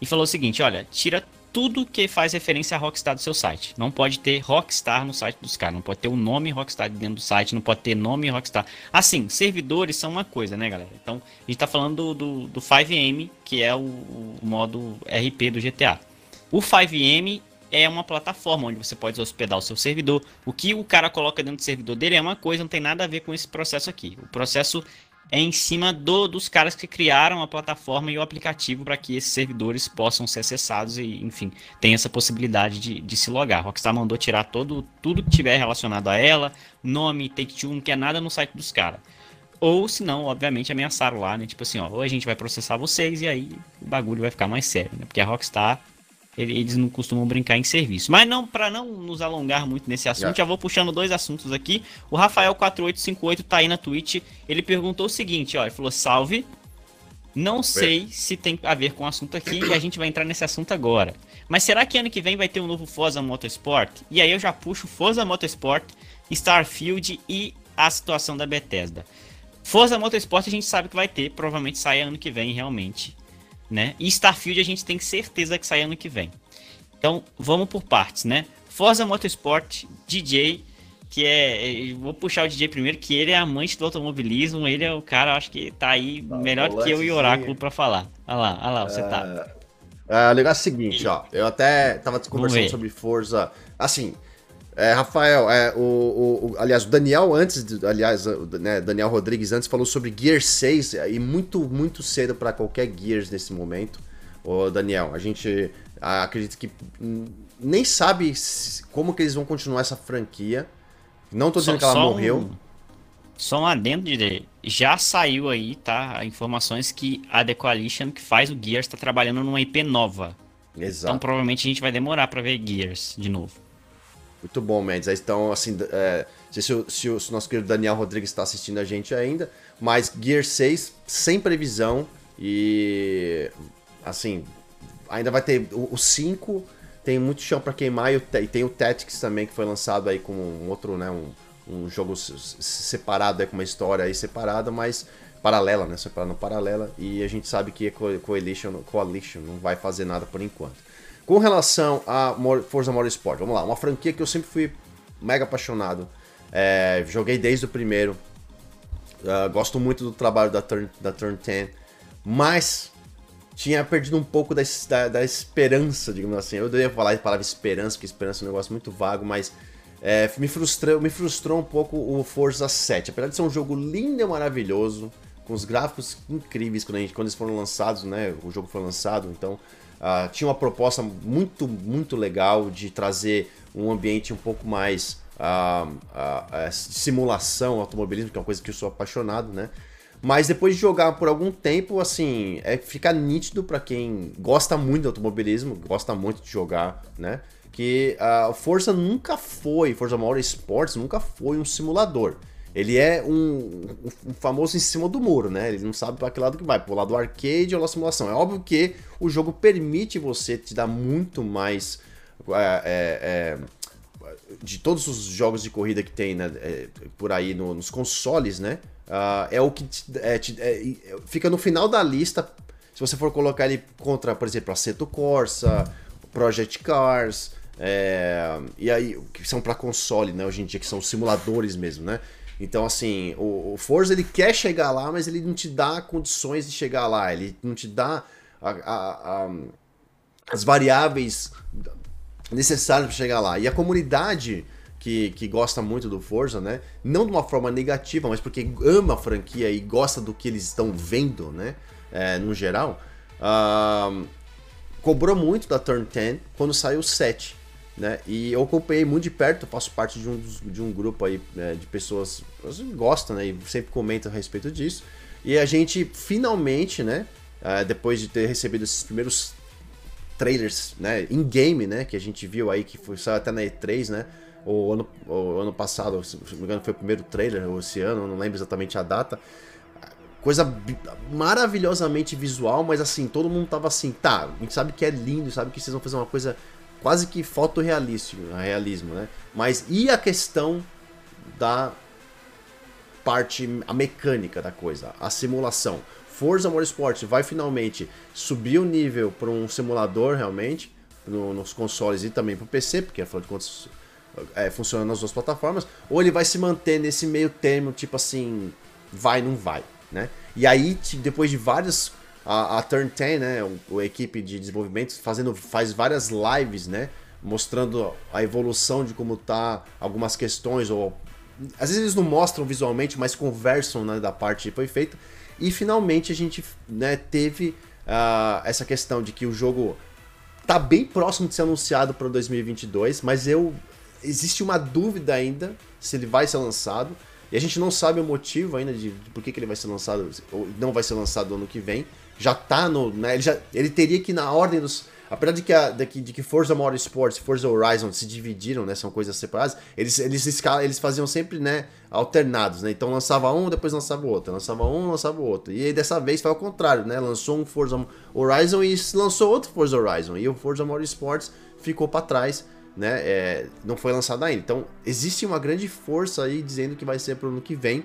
E falou o seguinte, olha, tira tudo que faz referência a Rockstar do seu site. Não pode ter Rockstar no site dos caras, não pode ter o nome Rockstar dentro do site, não pode ter nome Rockstar. Assim, servidores são uma coisa, né, galera? Então, a gente tá falando do, do, do 5M, que é o, o modo RP do GTA. O 5M é uma plataforma onde você pode hospedar o seu servidor. O que o cara coloca dentro do servidor dele é uma coisa, não tem nada a ver com esse processo aqui. O processo é em cima do, dos caras que criaram a plataforma e o aplicativo para que esses servidores possam ser acessados e, enfim, tem essa possibilidade de, de se logar. Rockstar mandou tirar todo, tudo que tiver relacionado a ela, nome, Take-Two, não quer nada no site dos caras. Ou, se não, obviamente, ameaçaram lá, né? Tipo assim, ó, ou a gente vai processar vocês e aí o bagulho vai ficar mais sério, né? Porque a Rockstar eles não costumam brincar em serviço. Mas não, para não nos alongar muito nesse assunto, já vou puxando dois assuntos aqui. O Rafael 4858 tá aí na Twitch. Ele perguntou o seguinte, ó, ele falou: "Salve. Não sei se tem a ver com o assunto aqui e a gente vai entrar nesse assunto agora. Mas será que ano que vem vai ter um novo Forza Motorsport? E aí eu já puxo Forza Motorsport, Starfield e a situação da Bethesda. Forza Motorsport a gente sabe que vai ter, provavelmente sai ano que vem realmente né? E Starfield a gente tem certeza que sai ano que vem. Então, vamos por partes, né? Forza Motorsport, DJ, que é. Vou puxar o DJ primeiro, que ele é amante do automobilismo, ele é o cara, acho que tá aí tá, melhor que eu e o Oráculo para falar. Olha lá, olha lá, você tá. É, o negócio é o seguinte, ó. Eu até tava conversando sobre Forza. Assim, é, Rafael, é, o, o, o, aliás, o Daniel antes, aliás, né, Daniel Rodrigues antes falou sobre Gear 6 e muito, muito cedo para qualquer Gears nesse momento. Ô, Daniel, a gente acredita que nem sabe como que eles vão continuar essa franquia. Não tô dizendo só, que ela morreu. Um, só um adendo de já saiu aí, tá? Informações que a The Coalition que faz o Gears está trabalhando numa IP nova. Exato. Então provavelmente a gente vai demorar para ver Gears de novo. Muito bom, Mendes. Então, assim, é, não sei se o, se, se o nosso querido Daniel Rodrigues está assistindo a gente ainda, mas Gear 6 sem previsão e, assim, ainda vai ter o, o 5, tem muito chão para queimar e, tem o Tactics também que foi lançado aí como um outro, né, um, um jogo separado, é com uma história aí separada, mas paralela, né, separado paralela, e a gente sabe que a Coalition, Coalition não vai fazer nada por enquanto. Com relação a Forza Motorsport, vamos lá, uma franquia que eu sempre fui mega apaixonado. É, joguei desde o primeiro. Uh, gosto muito do trabalho da Turn, da Turn 10. Mas tinha perdido um pouco da, da, da esperança, digamos assim. Eu deveria falar a palavra esperança, porque esperança é um negócio muito vago, mas é, me, frustrou, me frustrou um pouco o Forza 7. Apesar de ser um jogo lindo e maravilhoso, com os gráficos incríveis quando, gente, quando eles foram lançados, né? O jogo foi lançado, então Uh, tinha uma proposta muito, muito legal de trazer um ambiente um pouco mais uh, uh, simulação automobilismo, que é uma coisa que eu sou apaixonado, né? Mas depois de jogar por algum tempo, assim, é, fica nítido para quem gosta muito de automobilismo, gosta muito de jogar, né? Que a Forza nunca foi, Forza Motorsports nunca foi um simulador. Ele é um, um, famoso em cima do muro, né? Ele não sabe para que lado que vai, pro lado arcade ou da simulação. É óbvio que o jogo permite você te dar muito mais é, é, é, de todos os jogos de corrida que tem né, é, por aí no, nos consoles, né? Uh, é o que te, é, te, é, fica no final da lista. Se você for colocar ele contra, por exemplo, Assetto Corsa, Project Cars, e aí que são para console, né? Hoje em dia que são simuladores mesmo, né? Então, assim, o, o Forza ele quer chegar lá, mas ele não te dá condições de chegar lá. Ele não te dá a, a, a, as variáveis necessárias para chegar lá. E a comunidade que, que gosta muito do Forza, né? Não de uma forma negativa, mas porque ama a franquia e gosta do que eles estão vendo, né? É, no geral. Uh, cobrou muito da Turn 10 quando saiu o 7 né? E eu acompanhei muito de perto, faço parte de um, de um grupo aí né, de pessoas que gostam, né? E sempre comentam a respeito disso. E a gente finalmente, né? Uh, depois de ter recebido esses primeiros trailers, né? In game, né? Que a gente viu aí que foi só até na E3, né? O ano, o ano passado, se não me engano, foi o primeiro trailer, ou esse ano, não lembro exatamente a data. Coisa maravilhosamente visual, mas assim, todo mundo tava assim, tá, a gente sabe que é lindo, sabe que vocês vão fazer uma coisa quase que fotorrealismo, realismo, né? Mas e a questão da parte, a mecânica da coisa, a simulação. Forza Motorsport vai finalmente subir o nível para um simulador realmente, no, nos consoles e também para o PC, porque afinal de contas é, funciona nas duas plataformas, ou ele vai se manter nesse meio termo, tipo assim, vai, não vai, né? E aí, depois de vários a, a Turn 10, né, a equipe de desenvolvimento, fazendo, faz várias lives, né, mostrando a evolução de como tá algumas questões, ou às vezes eles não mostram visualmente, mas conversam né, da parte que foi feita. E finalmente a gente né, teve uh, essa questão de que o jogo tá bem próximo de ser anunciado para 2022, mas eu existe uma dúvida ainda se ele vai ser lançado. E a gente não sabe o motivo ainda de, de por que, que ele vai ser lançado ou não vai ser lançado no ano que vem já tá no. Né, ele, já, ele teria que, na ordem dos. Apesar de que, a, de, que, de que Forza Motorsport e Forza Horizon se dividiram, né? São coisas separadas, eles, eles, eles faziam sempre, né? Alternados, né? Então lançava um, depois lançava o outro. Lançava um, lançava o outro. E aí, dessa vez foi ao contrário, né? Lançou um Forza Horizon e lançou outro Forza Horizon. E o Forza Motorsport ficou para trás, né? É, não foi lançado ainda. Então existe uma grande força aí dizendo que vai ser pro ano que vem.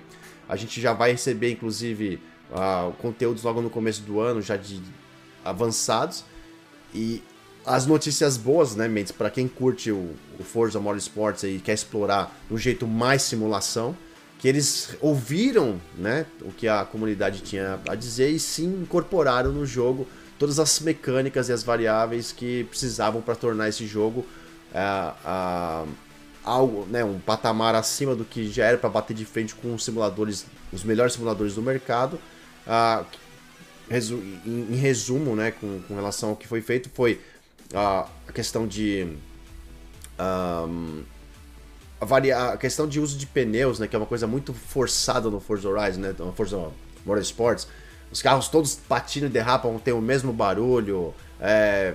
A gente já vai receber, inclusive uh, conteúdos logo no começo do ano, já de avançados. E as notícias boas, né, Mendes, para quem curte o, o Forza Motorsports e quer explorar um jeito mais simulação, que eles ouviram, né, o que a comunidade tinha a dizer e sim incorporaram no jogo. Todas as mecânicas e as variáveis que precisavam para tornar esse jogo uh, uh, algo, né, um patamar acima do que já era para bater de frente com os simuladores, os melhores simuladores do mercado ah, em, resumo, né, com, com, relação ao que foi feito, foi a questão de. Um, a questão de uso de pneus, né, que é uma coisa muito forçada no Forza Horizon, né, no Forza Motorsports. Os carros todos patinam e derrapam, tem o mesmo barulho, é,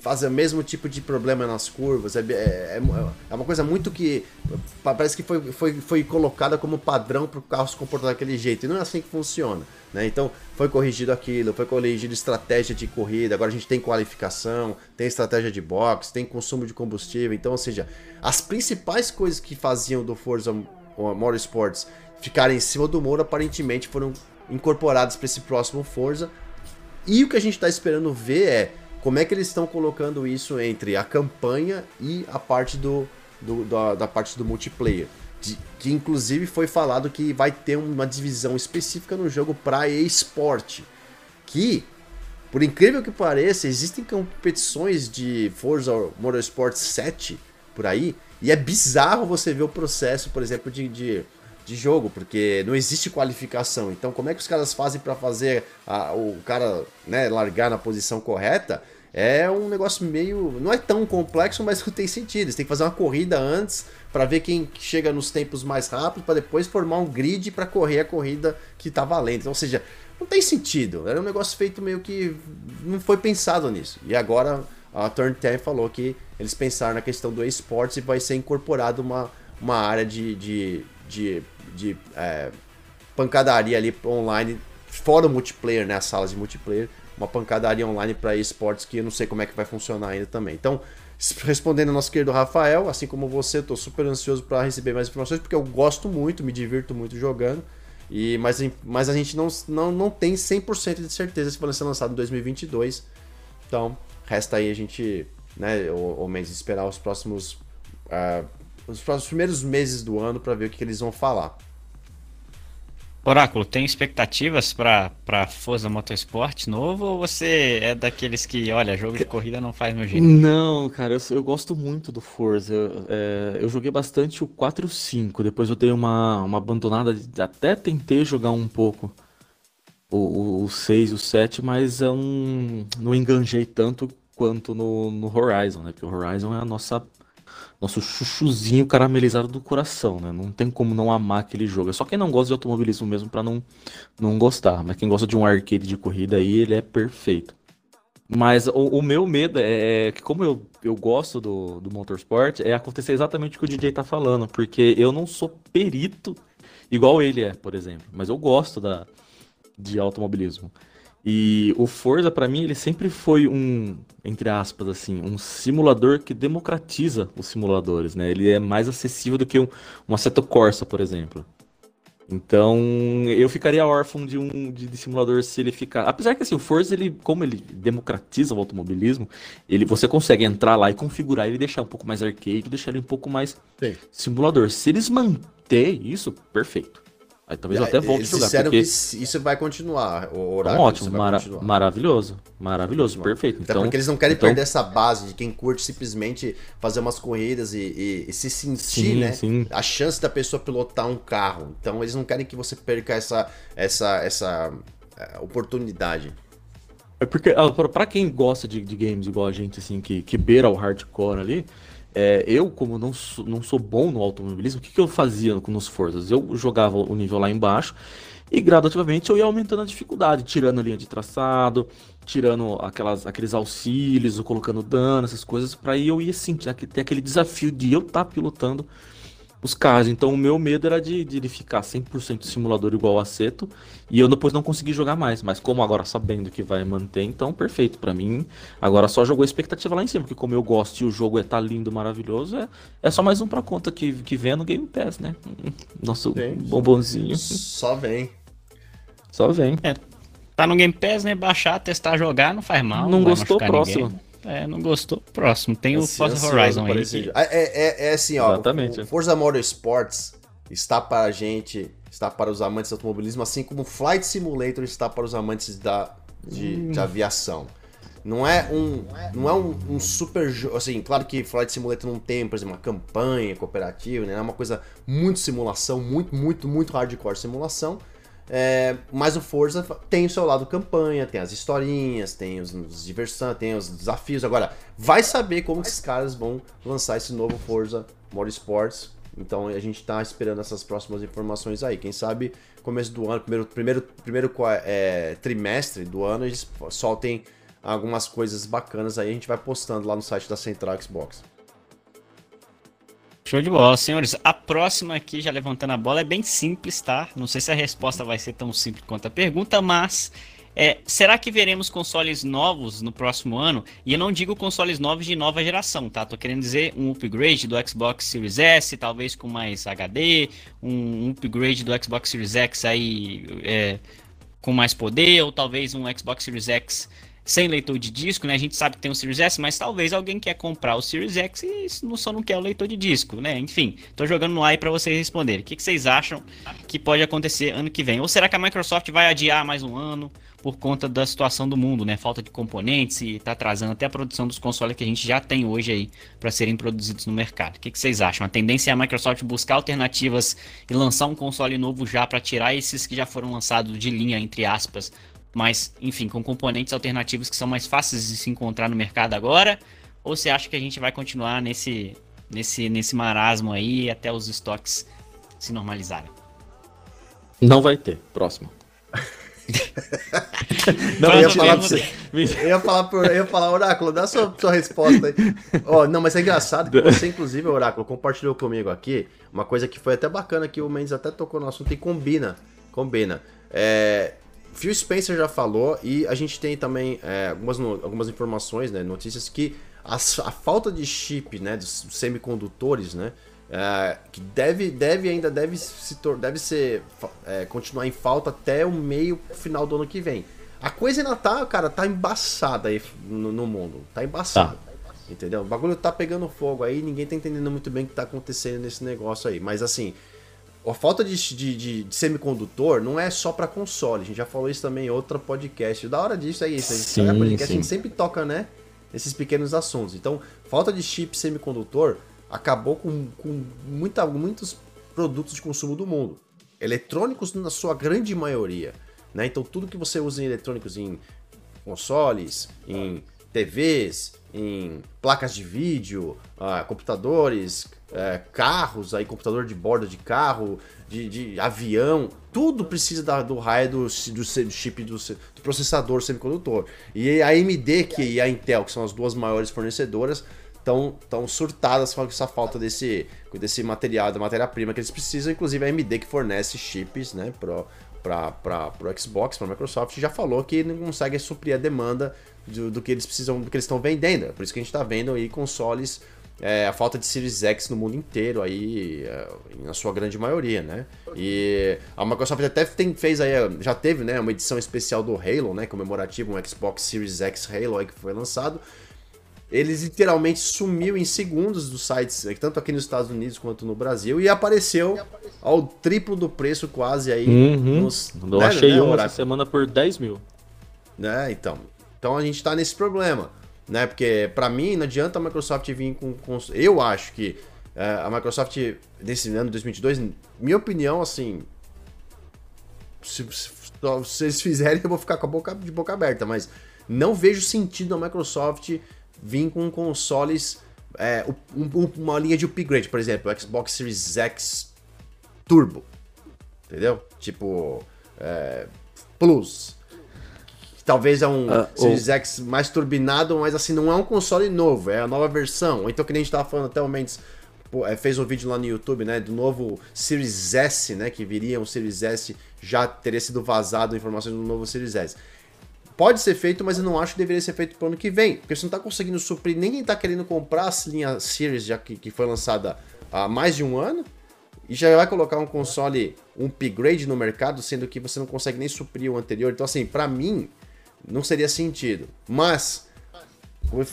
fazem o mesmo tipo de problema nas curvas. É, é, é uma coisa muito que. Parece que foi, foi, foi colocada como padrão para o carro se comportar daquele jeito. E não é assim que funciona. Né? Então, foi corrigido aquilo, foi corrigido estratégia de corrida. Agora a gente tem qualificação, tem estratégia de box, tem consumo de combustível. Então, ou seja, as principais coisas que faziam do Forza Motorsports ficarem em cima do muro aparentemente foram incorporadas para esse próximo Forza. E o que a gente está esperando ver é como é que eles estão colocando isso entre a campanha e a parte do, do da, da, parte do multiplayer. De, que inclusive foi falado que vai ter uma divisão específica no jogo para esporte. Que, por incrível que pareça, existem competições de Forza Motorsport 7 por aí. E é bizarro você ver o processo, por exemplo, de, de, de jogo, porque não existe qualificação. Então, como é que os caras fazem para fazer a, o cara né, largar na posição correta? é um negócio meio. Não é tão complexo, mas não tem sentido. Tem que fazer uma corrida antes para ver quem chega nos tempos mais rápidos, para depois formar um grid para correr a corrida que tá valendo. Então, ou seja, não tem sentido. Era um negócio feito meio que. Não foi pensado nisso. E agora a Turn 10 falou que eles pensaram na questão do esportes e vai ser incorporado uma, uma área de, de, de, de é, pancadaria ali online, fora o multiplayer, né? As salas de multiplayer uma pancadaria online para esportes que eu não sei como é que vai funcionar ainda também. Então, respondendo ao nosso querido Rafael, assim como você, estou super ansioso para receber mais informações, porque eu gosto muito, me divirto muito jogando. E, mas, mas a gente não, não, não tem 100% de certeza se vai ser lançado em 2022. Então, resta aí a gente, né, ou, ou menos, esperar os próximos, uh, os próximos primeiros meses do ano para ver o que, que eles vão falar. Oráculo, tem expectativas para Forza Motorsport novo ou você é daqueles que, olha, jogo de corrida não faz meu jeito? Não, cara, eu, eu gosto muito do Forza. Eu, é, eu joguei bastante o 4 e o 5, depois eu dei uma, uma abandonada, até tentei jogar um pouco o, o, o 6 e o 7, mas eu não, não enganjei tanto quanto no, no Horizon, né? Porque o Horizon é a nossa nosso chuchuzinho caramelizado do coração, né? Não tem como não amar aquele jogo. É só quem não gosta de automobilismo mesmo para não, não gostar. Mas quem gosta de um arcade de corrida aí, ele é perfeito. Mas o, o meu medo é, é que, como eu, eu gosto do, do motorsport, é acontecer exatamente o que o DJ tá falando. Porque eu não sou perito igual ele é, por exemplo. Mas eu gosto da, de automobilismo. E o Forza, para mim, ele sempre foi um, entre aspas, assim, um simulador que democratiza os simuladores, né? Ele é mais acessível do que um, um Assetto Corsa, por exemplo. Então, eu ficaria órfão de um de, de, simulador se ele ficar. Apesar que assim, o Forza, ele, como ele democratiza o automobilismo, ele você consegue entrar lá e configurar ele deixar um pouco mais arcade, deixar ele um pouco mais Sim. simulador. Se eles manter isso, perfeito. Aí talvez eu até volte a jogar. Disseram porque... que isso vai continuar. O horário, ótimo, mara continuar. maravilhoso. Maravilhoso, perfeito. Até então, porque eles não querem então... perder essa base de quem curte simplesmente fazer umas corridas e, e, e se sentir, sim, né? Sim. A chance da pessoa pilotar um carro. Então eles não querem que você perca essa, essa, essa é, oportunidade. É porque, ah, para quem gosta de, de, games igual a gente, assim, que, que beira o hardcore ali, é, eu, como não sou, não sou bom no automobilismo, o que, que eu fazia nos Forzas? Eu jogava o nível lá embaixo e gradativamente eu ia aumentando a dificuldade, tirando a linha de traçado, tirando aquelas, aqueles auxílios, colocando dano, essas coisas, para eu ir assim, ter aquele desafio de eu estar tá pilotando os carros. Então o meu medo era de, de ele ficar 100% simulador igual a Aceto e eu depois não conseguir jogar mais. Mas como agora sabendo que vai manter, então perfeito para mim. Agora só jogou a expectativa lá em cima, porque como eu gosto e o jogo é tá lindo, maravilhoso, é, é só mais um pra conta que, que vem no Game Pass, né? Nosso Sim. bombonzinho. Só vem. Só vem. É, tá no Game Pass, né? Baixar, testar, jogar, não faz mal. Não, não gostou, próximo. Ninguém. É, não gostou? Próximo. Tem o Forza Horizon aí. Que... É, é, é, assim, ó. Exatamente. O Forza Motorsports está para a gente, está para os amantes do automobilismo, assim como o Flight Simulator está para os amantes da, de, hum. de aviação. Não é um, não é um, um super jogo. Assim, claro que Flight Simulator não tem, por exemplo, uma campanha cooperativa, né? É uma coisa muito simulação, muito, muito, muito hardcore simulação. É, mas o Forza tem o seu lado campanha, tem as historinhas, tem os, os diversão, tem os desafios. Agora, vai saber como esses caras vão lançar esse novo Forza Motorsports. Então a gente está esperando essas próximas informações aí. Quem sabe começo do ano, primeiro, primeiro, primeiro é, trimestre do ano, eles soltem algumas coisas bacanas aí. A gente vai postando lá no site da Central Xbox. Show de bola, senhores. A próxima aqui, já levantando a bola, é bem simples, tá? Não sei se a resposta vai ser tão simples quanto a pergunta, mas é, será que veremos consoles novos no próximo ano? E eu não digo consoles novos de nova geração, tá? Tô querendo dizer um upgrade do Xbox Series S, talvez com mais HD, um upgrade do Xbox Series X aí é, com mais poder, ou talvez um Xbox Series X sem leitor de disco, né? A gente sabe que tem o Series S, mas talvez alguém quer comprar o Series X e só não quer o leitor de disco, né? Enfim, tô jogando no ar para vocês responderem. O que, que vocês acham que pode acontecer ano que vem? Ou será que a Microsoft vai adiar mais um ano por conta da situação do mundo, né? Falta de componentes e tá atrasando até a produção dos consoles que a gente já tem hoje aí para serem produzidos no mercado. O que, que vocês acham? A tendência é a Microsoft buscar alternativas e lançar um console novo já para tirar esses que já foram lançados de linha, entre aspas, mas enfim, com componentes alternativos que são mais fáceis de se encontrar no mercado agora? Ou você acha que a gente vai continuar nesse, nesse, nesse marasmo aí até os estoques se normalizarem? Não vai ter. Próximo. não, eu ia, falar você, eu ia falar por, eu ia falar, Oráculo, dá sua, sua resposta aí. oh, não, mas é engraçado que você, inclusive, Oráculo, compartilhou comigo aqui uma coisa que foi até bacana que o Mendes até tocou no assunto e combina. Combina. É, Phil Spencer já falou e a gente tem também é, algumas, algumas informações, né, notícias que a, a falta de chip, né, dos semicondutores, né, é, que deve, deve ainda deve se deve ser é, continuar em falta até o meio final do ano que vem. A coisa ainda tá, cara, tá embaçada aí no, no mundo. Tá embaçada. Tá. Entendeu? O bagulho tá pegando fogo aí, ninguém tá entendendo muito bem o que tá acontecendo nesse negócio aí. Mas assim, a falta de, de, de, de semicondutor não é só para console. A gente já falou isso também em outro podcast. Da hora disso é isso. A gente, sim, podcast, sim. a gente sempre toca, né? Esses pequenos assuntos. Então, falta de chip semicondutor acabou com, com muita, muitos produtos de consumo do mundo. Eletrônicos na sua grande maioria. Né? Então tudo que você usa em eletrônicos em consoles, em TVs, em placas de vídeo, uh, computadores, uh, carros, aí computador de bordo de carro, de, de avião, tudo precisa da, do raio do, do, chip do, do, processador semicondutor. E a AMD que, e a Intel, que são as duas maiores fornecedoras, tão, tão surtadas com essa falta desse, desse material, da matéria-prima que eles precisam. Inclusive a AMD que fornece chips né, para o Xbox, para a Microsoft, já falou que não consegue suprir a demanda do, do que eles precisam, do que eles estão vendendo. É por isso que a gente está vendo aí consoles, é, a falta de Series X no mundo inteiro aí, é, na sua grande maioria, né? E a Microsoft até tem, fez aí, já teve, né, uma edição especial do Halo, né, comemorativo, um Xbox Series X Halo aí que foi lançado, ele literalmente sumiu em segundos dos sites, tanto aqui nos Estados Unidos quanto no Brasil, e apareceu ao triplo do preço quase aí. Uhum. Nos, Eu né, achei né, uma essa semana por 10 mil. Né, então. Então a gente tá nesse problema, né? Porque para mim não adianta a Microsoft vir com... com eu acho que é, a Microsoft, nesse ano de 2022, minha opinião, assim... Se, se, eles fizerem, eu vou ficar com a boca, de boca aberta, mas não vejo sentido na Microsoft vir com consoles, é, um, uma linha de upgrade, por exemplo, o Xbox Series X Turbo, entendeu? Tipo, é, Plus. Talvez é um uh, Series. X mais turbinado, mas assim, não é um console novo, é a nova versão. Então que nem a gente tava falando até o Mendes é, fez um vídeo lá no YouTube, né, do novo Series S, né, que viria um Series S, já teria sido vazado informações do novo Series S. Pode ser feito, mas eu não acho que deveria ser feito pro ano que vem. Porque você não tá conseguindo suprir, ninguém tá querendo comprar a linha Series, já que, que foi lançada há mais de um ano. E já vai colocar um console, um upgrade no mercado, sendo que você não consegue nem suprir o anterior. Então, assim, para mim, não seria sentido. Mas,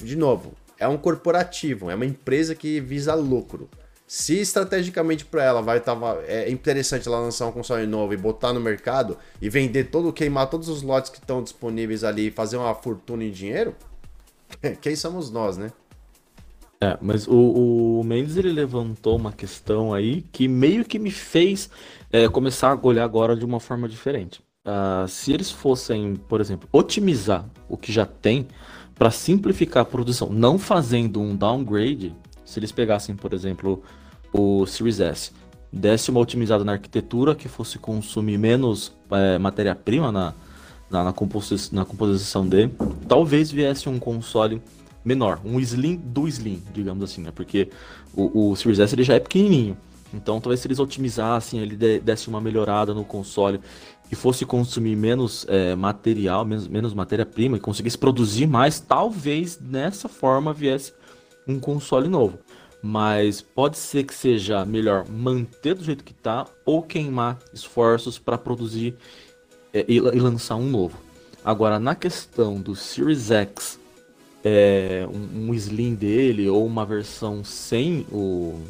de novo, é um corporativo, é uma empresa que visa lucro. Se estrategicamente para ela vai tava, é interessante ela lançar um console novo e botar no mercado e vender todo, queimar todos os lotes que estão disponíveis ali e fazer uma fortuna em dinheiro, quem somos nós, né? É, mas o, o Mendes ele levantou uma questão aí que meio que me fez é, começar a olhar agora de uma forma diferente. Uh, se eles fossem, por exemplo, otimizar o que já tem para simplificar a produção, não fazendo um downgrade, se eles pegassem, por exemplo, o Series S, desse uma otimizada na arquitetura que fosse consumir menos é, matéria-prima na, na, na, composi na composição dele, talvez viesse um console menor, um Slim do Slim, digamos assim, né? Porque o, o Series S ele já é pequenininho. Então, talvez se eles otimizassem, ele desse uma melhorada no console e fosse consumir menos é, material, menos, menos matéria-prima e conseguisse produzir mais, talvez nessa forma viesse um console novo. Mas pode ser que seja melhor manter do jeito que está ou queimar esforços para produzir é, e, e, lançar um novo. Agora, na questão do Series X, é, um, um Slim dele ou uma versão sem o,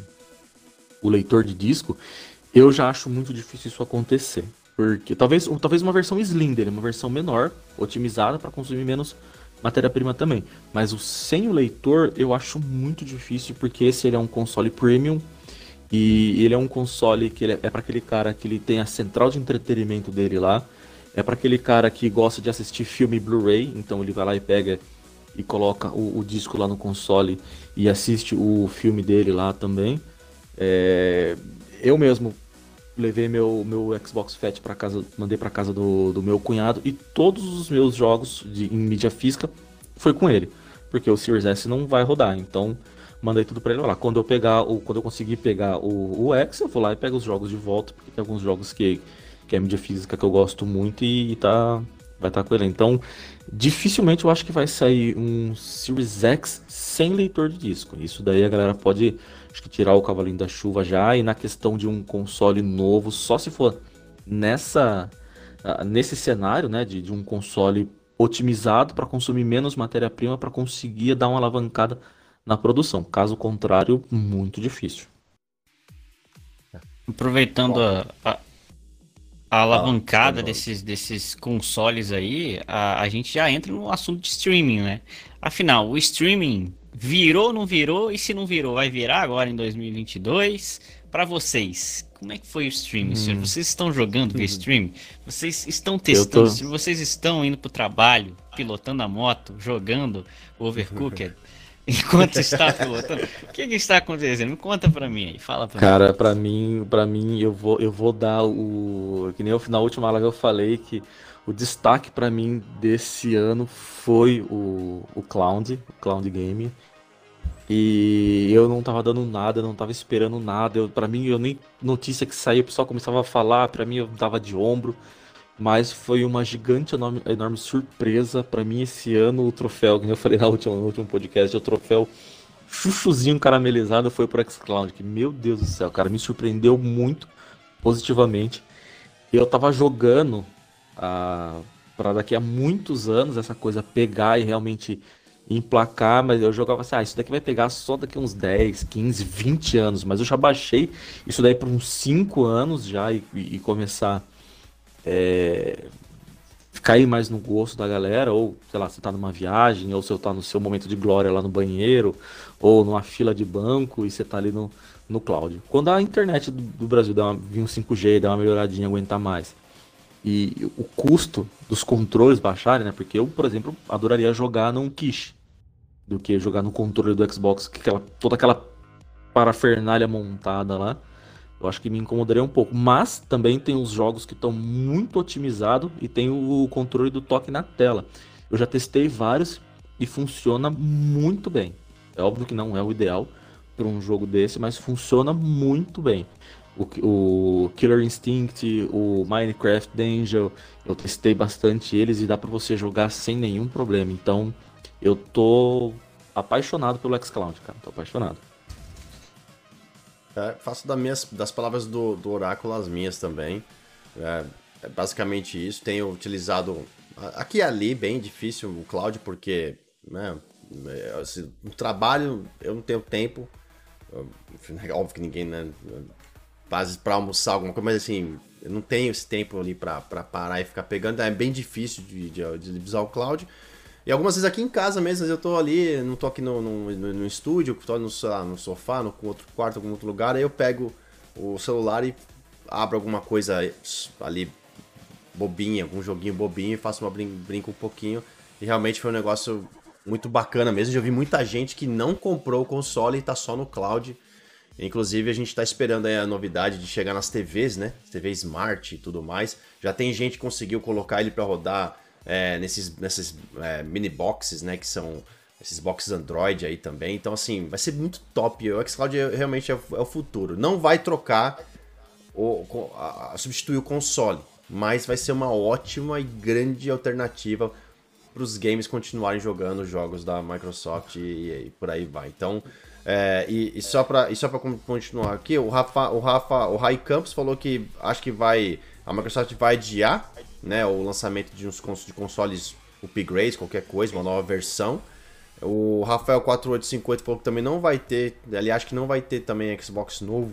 o leitor de disco, eu já acho muito difícil isso acontecer. Porque talvez, talvez uma versão Slim dele, uma versão menor, otimizada para consumir menos matéria-prima também. Mas o sem o leitor eu acho muito difícil, porque esse ele é um console premium. E ele é um console que é, é para aquele cara que ele tem a central de entretenimento dele lá. É para aquele cara que gosta de assistir filme Blu-ray, então ele vai lá e pega e coloca o, o, disco lá no console e assiste o filme dele lá também. É, eu mesmo levei meu, meu Xbox Fat para casa, mandei para casa do, do meu cunhado e todos os meus jogos de, em mídia física foi com ele, porque o Series S não vai rodar. Então mandei tudo para ele lá. Quando eu pegar o, quando eu conseguir pegar o, o X, eu vou lá e pego os jogos de volta, porque tem alguns jogos que que é mídia física que eu gosto muito e, e tá vai estar tá com ele. Então, dificilmente eu acho que vai sair um Series X sem leitor de disco. Isso daí a galera pode acho que tirar o cavalinho da chuva já e na questão de um console novo, só se for nessa ah, nesse cenário, né, de, de um console otimizado para consumir menos matéria-prima para conseguir dar uma alavancada na produção. Caso contrário, muito difícil. Aproveitando a, a, a alavancada desses, desses consoles aí, a, a gente já entra no assunto de streaming, né? Afinal, o streaming virou ou não virou? E se não virou, vai virar agora em 2022? Para vocês, como é que foi o streaming, hum. Vocês estão jogando via streaming? Vocês estão testando? Tô... Vocês estão indo pro trabalho, pilotando a moto, jogando Overcooked, enquanto está pilotando. o que, que, está acontecendo? Conta para mim aí, fala para Cara, para mim, para mim eu vou eu vou dar o que nem eu, na última live eu falei que o destaque para mim desse ano foi o, o Cloud, o Cloud Game. E eu não tava dando nada, não tava esperando nada. Para mim, eu nem notícia que saiu, o pessoal começava a falar, para mim eu dava de ombro. Mas foi uma gigante, enorme, enorme surpresa para mim esse ano. O troféu, como eu falei na última, no último podcast, o troféu chuchuzinho caramelizado foi pro xCloud. Meu Deus do céu, cara, me surpreendeu muito positivamente. Eu tava jogando ah, para daqui a muitos anos essa coisa pegar e realmente emplacar, mas eu jogava assim, ah, isso daqui vai pegar só daqui uns 10, 15, 20 anos, mas eu já baixei isso daí por uns 5 anos já e, e começar é, cair mais no gosto da galera, ou sei lá, você tá numa viagem, ou você tá no seu momento de glória lá no banheiro, ou numa fila de banco e você tá ali no, no cloud. Quando a internet do, do Brasil dá vir um 5G, dá uma melhoradinha, aguentar mais, e o custo dos controles baixarem, né? Porque eu, por exemplo, adoraria jogar num quiche do que jogar no controle do Xbox, que aquela, toda aquela parafernália montada lá. Eu acho que me incomodaria um pouco. Mas também tem os jogos que estão muito otimizados e tem o controle do toque na tela. Eu já testei vários e funciona muito bem. É óbvio que não é o ideal para um jogo desse, mas funciona muito bem. O, o, Killer Instinct, o Minecraft Dungeon, eu testei bastante eles e dá para você jogar sem nenhum problema. Então, eu tô apaixonado pelo xCloud, cara. Tô apaixonado. É, faço das, minhas, das palavras do, do Oráculo as minhas também. É, é basicamente isso. Tenho utilizado aqui e ali, bem difícil o cloud, porque né, é, assim, no trabalho eu não tenho tempo. É óbvio que ninguém, né? Faz para almoçar alguma coisa, mas assim, eu não tenho esse tempo ali para parar e ficar pegando. É bem difícil de, de, de usar o cloud. E algumas vezes aqui em casa mesmo, eu tô ali, não tô aqui no, no, no, estúdio, tô no, lá, no sofá, no outro quarto, algum outro lugar, aí eu pego o celular e abro alguma coisa ali bobinha, algum joguinho bobinho e faço uma brin brinco um pouquinho. E realmente foi um negócio muito bacana mesmo. Já vi muita gente que não comprou o console e tá só no cloud. Inclusive, a gente tá esperando a novidade de chegar nas TVs, né? TV Smart e tudo mais. Já tem gente que conseguiu colocar ele para rodar é, nesses, nesses é, mini boxes, né? Que são esses boxes Android aí também. Então, assim, vai ser muito top. O xCloud é, realmente é o, é o futuro. Não vai trocar, ou substituir o console, mas vai ser uma ótima e grande alternativa para os games continuarem jogando jogos da Microsoft e, e por aí vai. Então, é, e, e, só para continuar aqui, o Rafa, o Rafa, o Rai Campos falou que acho que vai a Microsoft vai adiar né, o lançamento de uns de consoles upgrades, qualquer coisa, uma nova versão. O Rafael 4858 falou que também não vai ter, aliás, que não vai ter também Xbox novo,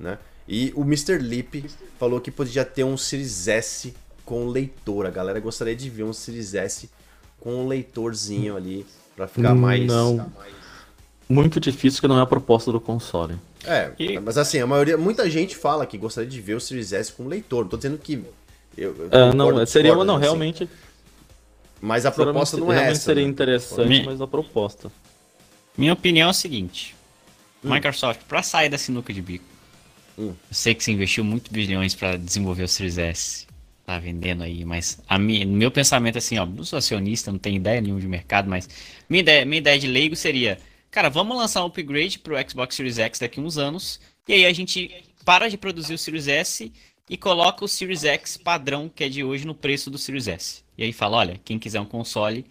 né? E o Mr. Lip falou que podia ter um Series S com leitor. A galera gostaria de ver um Series S com um leitorzinho ali para ficar mais Não. Muito difícil que não é a proposta do console. É, e... mas assim, a maioria, muita gente fala que gostaria de ver o Series S com leitor. Não tô dizendo que Eu, eu É, não, concordo, seria uma, não, assim. realmente. Mas a proposta não é realmente essa. seria né? interessante, mas a proposta. Minha opinião é o seguinte: Hum. Microsoft, pra sair da sinuca de bico, Hum. eu sei que você investiu muito bilhões pra desenvolver o Series S, tá vendendo aí, mas a minha, meu pensamento é assim, ó, não sou acionista, não tenho ideia nenhuma de mercado, mas minha ideia, minha ideia de leigo seria, cara, vamos lançar um upgrade pro Xbox Series X daqui uns anos, e aí a gente para de produzir o Series S e coloca o Series X padrão que é de hoje no preço do Series S. E aí fala, olha, quem quiser um console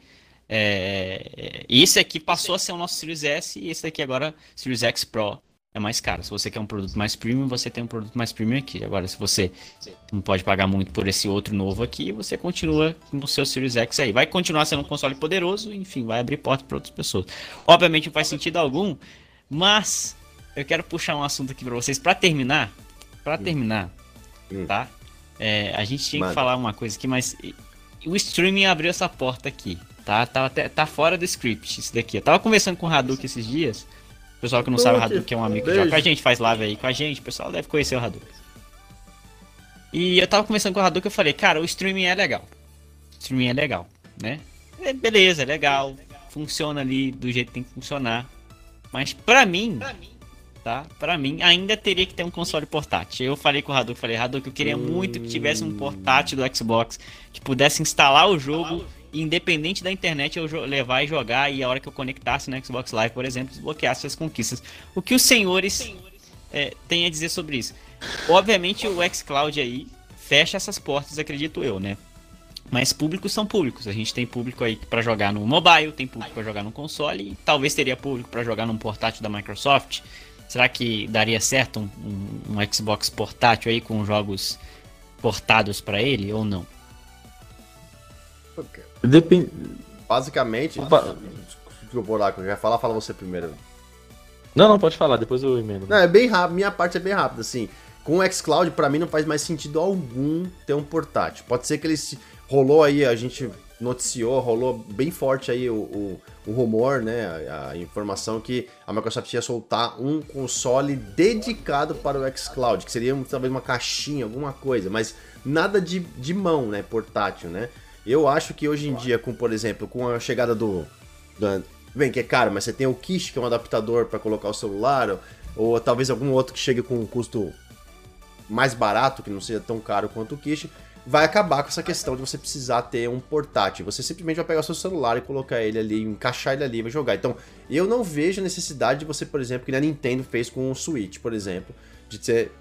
é, esse aqui passou a ser o nosso Series S e esse daqui agora, Series X Pro, é mais caro. Se você quer um produto mais premium, você tem um produto mais premium aqui. Agora, se você não pode pagar muito por esse outro novo aqui, você continua no seu Series X aí. Vai continuar sendo um console poderoso, enfim, vai abrir porta para outras pessoas. Obviamente não faz sentido algum, mas eu quero puxar um assunto aqui para vocês para terminar. Para terminar, Hum. tá? É, a gente tinha Manda. que falar uma coisa aqui, mas o streaming abriu essa porta aqui, tá? Tá, até- tá fora do script isso daqui. Eu tava conversando com o Hadouken esses dias. O pessoal que não sabe, o Hadouken, Hadouken é um amigo que beijo. joga com a gente, faz live aí com a gente. O pessoal deve conhecer o Hadouken. E eu tava conversando com o Hadouken eu falei, cara, o streaming é legal. O streaming é legal, né? É, beleza, é legal. Funciona ali do jeito que tem que funcionar. Mas pra mim, tá? Pra mim, ainda teria que ter um console portátil. Eu falei com o Hadouken, falei, Hadouken, eu queria muito que tivesse um portátil do Xbox que pudesse instalar o jogo independente da internet eu levar e jogar e a hora que eu conectasse no Xbox Live, por exemplo, desbloqueasse as conquistas. O que os senhores é, têm a dizer sobre isso? Obviamente o xCloud aí fecha essas portas, acredito eu, né? Mas públicos são públicos. A gente tem público aí pra jogar no mobile, tem público pra jogar no console e talvez teria público pra jogar num portátil da Microsoft. Será que daria certo um, um- um Xbox portátil aí com jogos portados pra ele ou não? Depende. Basicamente, Opa. desculpa, Oráculo, já falar, fala você primeiro. Não, não, pode falar, depois eu emendo. Não, é bem rápido, minha parte é bem rápida, assim. Com o xCloud, pra mim, não faz mais sentido algum ter um portátil. Pode ser que ele se... rolou aí, a gente noticiou, rolou bem forte aí o, o, o rumor, né, a, a informação que a Microsoft ia soltar um console dedicado para o xCloud, que seria talvez uma caixinha, alguma coisa, mas nada de, de mão, né, portátil, né. Eu acho que hoje em dia, com, por exemplo, com a chegada do, do Bem, que é caro, mas você tem o Kish, que é um adaptador para colocar o celular, ou, ou talvez algum outro que chegue com um custo mais barato, que não seja tão caro quanto o Kish, vai acabar com essa questão de você precisar ter um portátil. Você simplesmente vai pegar o seu celular e colocar ele ali, encaixar ele ali e vai jogar. Então, eu não vejo necessidade de você, por exemplo, que a Nintendo fez com o Switch, por exemplo, de ter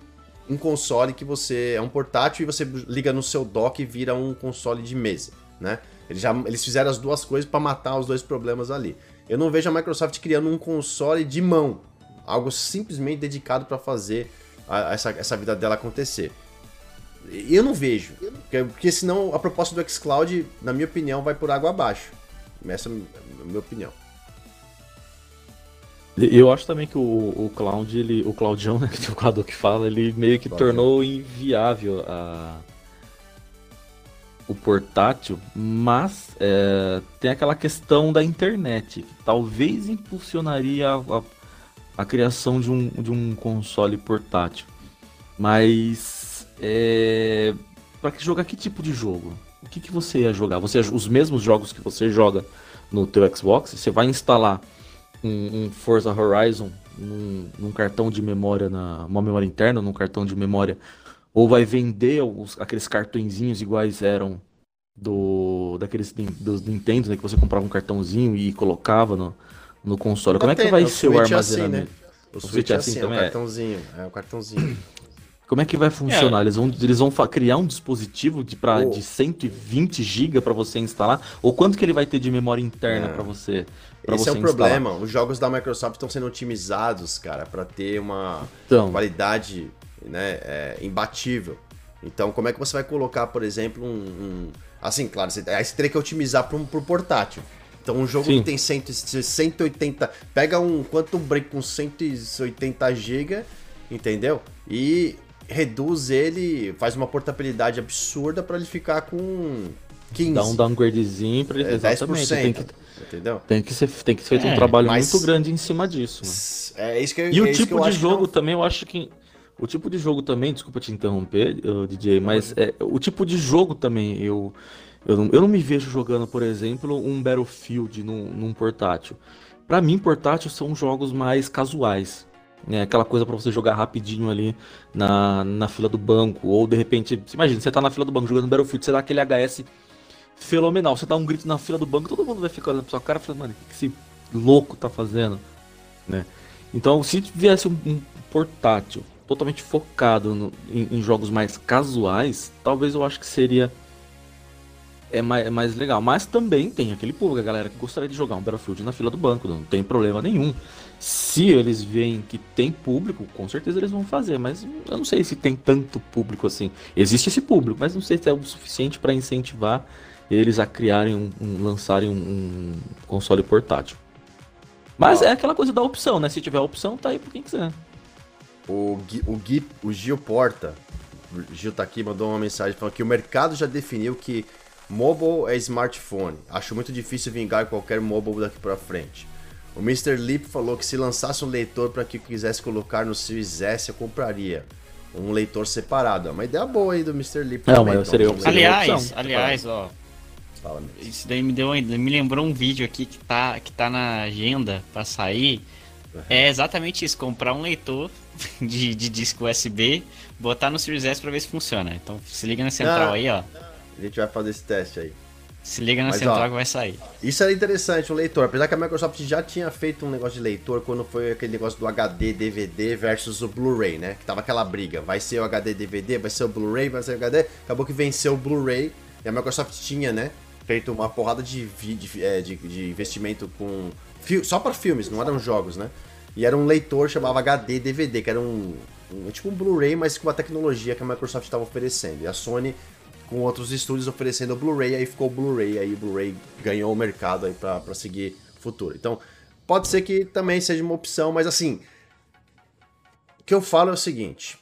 um console que você é um portátil e você liga no seu dock e vira um console de mesa, né? Eles, já, eles fizeram as duas coisas para matar os dois problemas ali. Eu não vejo a Microsoft criando um console de mão, algo simplesmente dedicado para fazer a- essa, essa vida dela acontecer. Eu não vejo, porque, porque senão a proposta do xCloud, na minha opinião, vai por água abaixo. Essa é a minha opinião. Eu acho também que o, o Cloud, ele, o Claudião, né, que é o Cadu que fala, ele meio que Claudião. tornou inviável a, o portátil, mas é, tem aquela questão da internet, que talvez impulsionaria a, a- a criação de um, de um console portátil. Mas é, para que jogar que tipo de jogo? O que, que você ia jogar? Você os mesmos jogos que você joga no teu Xbox, você vai instalar um, um Forza Horizon num, num cartão de memória, na, uma memória interna, num cartão de memória, ou vai vender os- aqueles cartõezinhos iguais eram do daqueles dos Nintendo, né, que você comprava um cartãozinho e colocava no, no console. Como é que vai ser o é assim, armazenamento? né? O O Switch é assim, é o também é? cartãozinho. É o cartãozinho. Como é que vai funcionar? Eles vão, eles vão criar um dispositivo de, pra, Oh. de 120 GB para você instalar? Ou quanto que ele vai ter de memória interna É. para você, pra Esse é o instalar? problema. Os jogos da Microsoft estão sendo otimizados, cara, para ter uma Então, qualidade né, é, imbatível. Então, como é que você vai colocar, por exemplo, um. um- assim, claro, você, aí você teria que otimizar para um pro portátil. Então, um jogo Sim. que tem 100, 180. Pega um Quantum Break com 180 GB, entendeu? E reduz ele, faz uma portabilidade absurda para ele ficar com 15. dá um downgradezinho para ele. é, Exatamente. 10%. Tem que, Entendeu? tem que ser, tem que ser feito É, um trabalho mas- muito grande em cima disso. né? É isso que eu E o é tipo eu de jogo não- também, eu acho que O tipo de jogo também, desculpa te interromper, DJ, mas é, o tipo de jogo também, eu, eu, não, eu não me vejo jogando, por exemplo, um Battlefield num, num portátil. Para mim, portátil são jogos mais casuais. Né? Aquela coisa para você jogar rapidinho ali na, na fila do banco. Ou de repente, imagina, você tá na fila do banco jogando Battlefield, você dá aquele HS fenomenal. Você dá um grito na fila do banco, todo mundo vai ficar olhando pra sua cara e falando, mano, o que esse louco tá fazendo? Né? Então, se tivesse um, um portátil totalmente focado no, em, em, jogos mais casuais, talvez eu acho que seria é mais, é mais legal. Mas também tem aquele público, a galera que gostaria de jogar um Battlefield na fila do banco, não tem problema nenhum. Se eles veem que tem público, com certeza eles vão fazer, mas eu não sei se tem tanto público assim. Existe esse público, mas não sei se é o suficiente para incentivar eles a criarem um, um lançarem um, um, console portátil. Mas é aquela coisa da opção, né? Se tiver opção, tá aí pra quem quiser. O, Gui, o, Gui, o Gil Porta, o Gil tá aqui, mandou uma mensagem falando que o mercado já definiu que mobile é smartphone. Acho muito difícil vingar qualquer mobile daqui pra frente. O Mr. Lip falou que se lançasse um leitor para que quisesse colocar no Series S, eu compraria. Um leitor separado. É uma ideia boa aí do Mr. Lip. Não, mas seria, seria Aliás, aliás, ó. Fala, Isso daí me, deu, me lembrou um vídeo aqui que tá, que tá na agenda para sair. Uhum. É exatamente isso, comprar um leitor de, de disco USB, botar no Series S pra ver se funciona. Então se liga na central ah, aí, ó. A gente vai fazer esse teste aí. Se liga na Mas, central ó, que vai sair. Isso era interessante, o leitor. Apesar que a Microsoft já tinha feito um negócio de leitor quando foi aquele negócio do HD DVD versus o Blu-ray, né? Que tava aquela briga. Vai ser o HD DVD, vai ser o Blu-ray, vai ser o HD. Acabou que venceu o Blu-ray. E a Microsoft tinha, né? Feito uma porrada de, de, é, de, de investimento com. Só para filmes, não eram jogos, né? E era um leitor chamava HD DVD, que era um, um tipo um Blu-ray, mas com uma tecnologia que a Microsoft estava oferecendo. E a Sony com outros estúdios oferecendo o Blu-ray, aí ficou o Blu-ray, aí o Blu-ray ganhou o mercado aí para seguir futuro. Então, pode ser que também seja uma opção, mas assim, o que eu falo é o seguinte,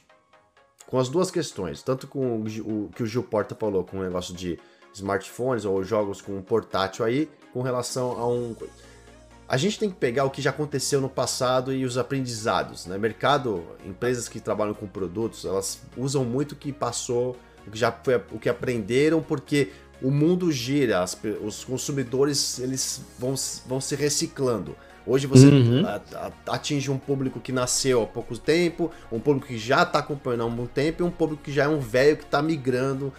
com as duas questões, tanto com o que o Gil Porta falou, com o negócio de smartphones ou jogos com portátil aí, com relação a um a gente tem que pegar o que já aconteceu no passado e os aprendizados. Né? Mercado, empresas que trabalham com produtos, elas usam muito o que passou, o que já foi o que aprenderam, porque o mundo gira, as, os consumidores eles vão, vão se reciclando. Hoje você uhum. atinge um público que nasceu há pouco tempo, um público que já está acompanhando há um bom tempo e um público que já é um velho que está migrando.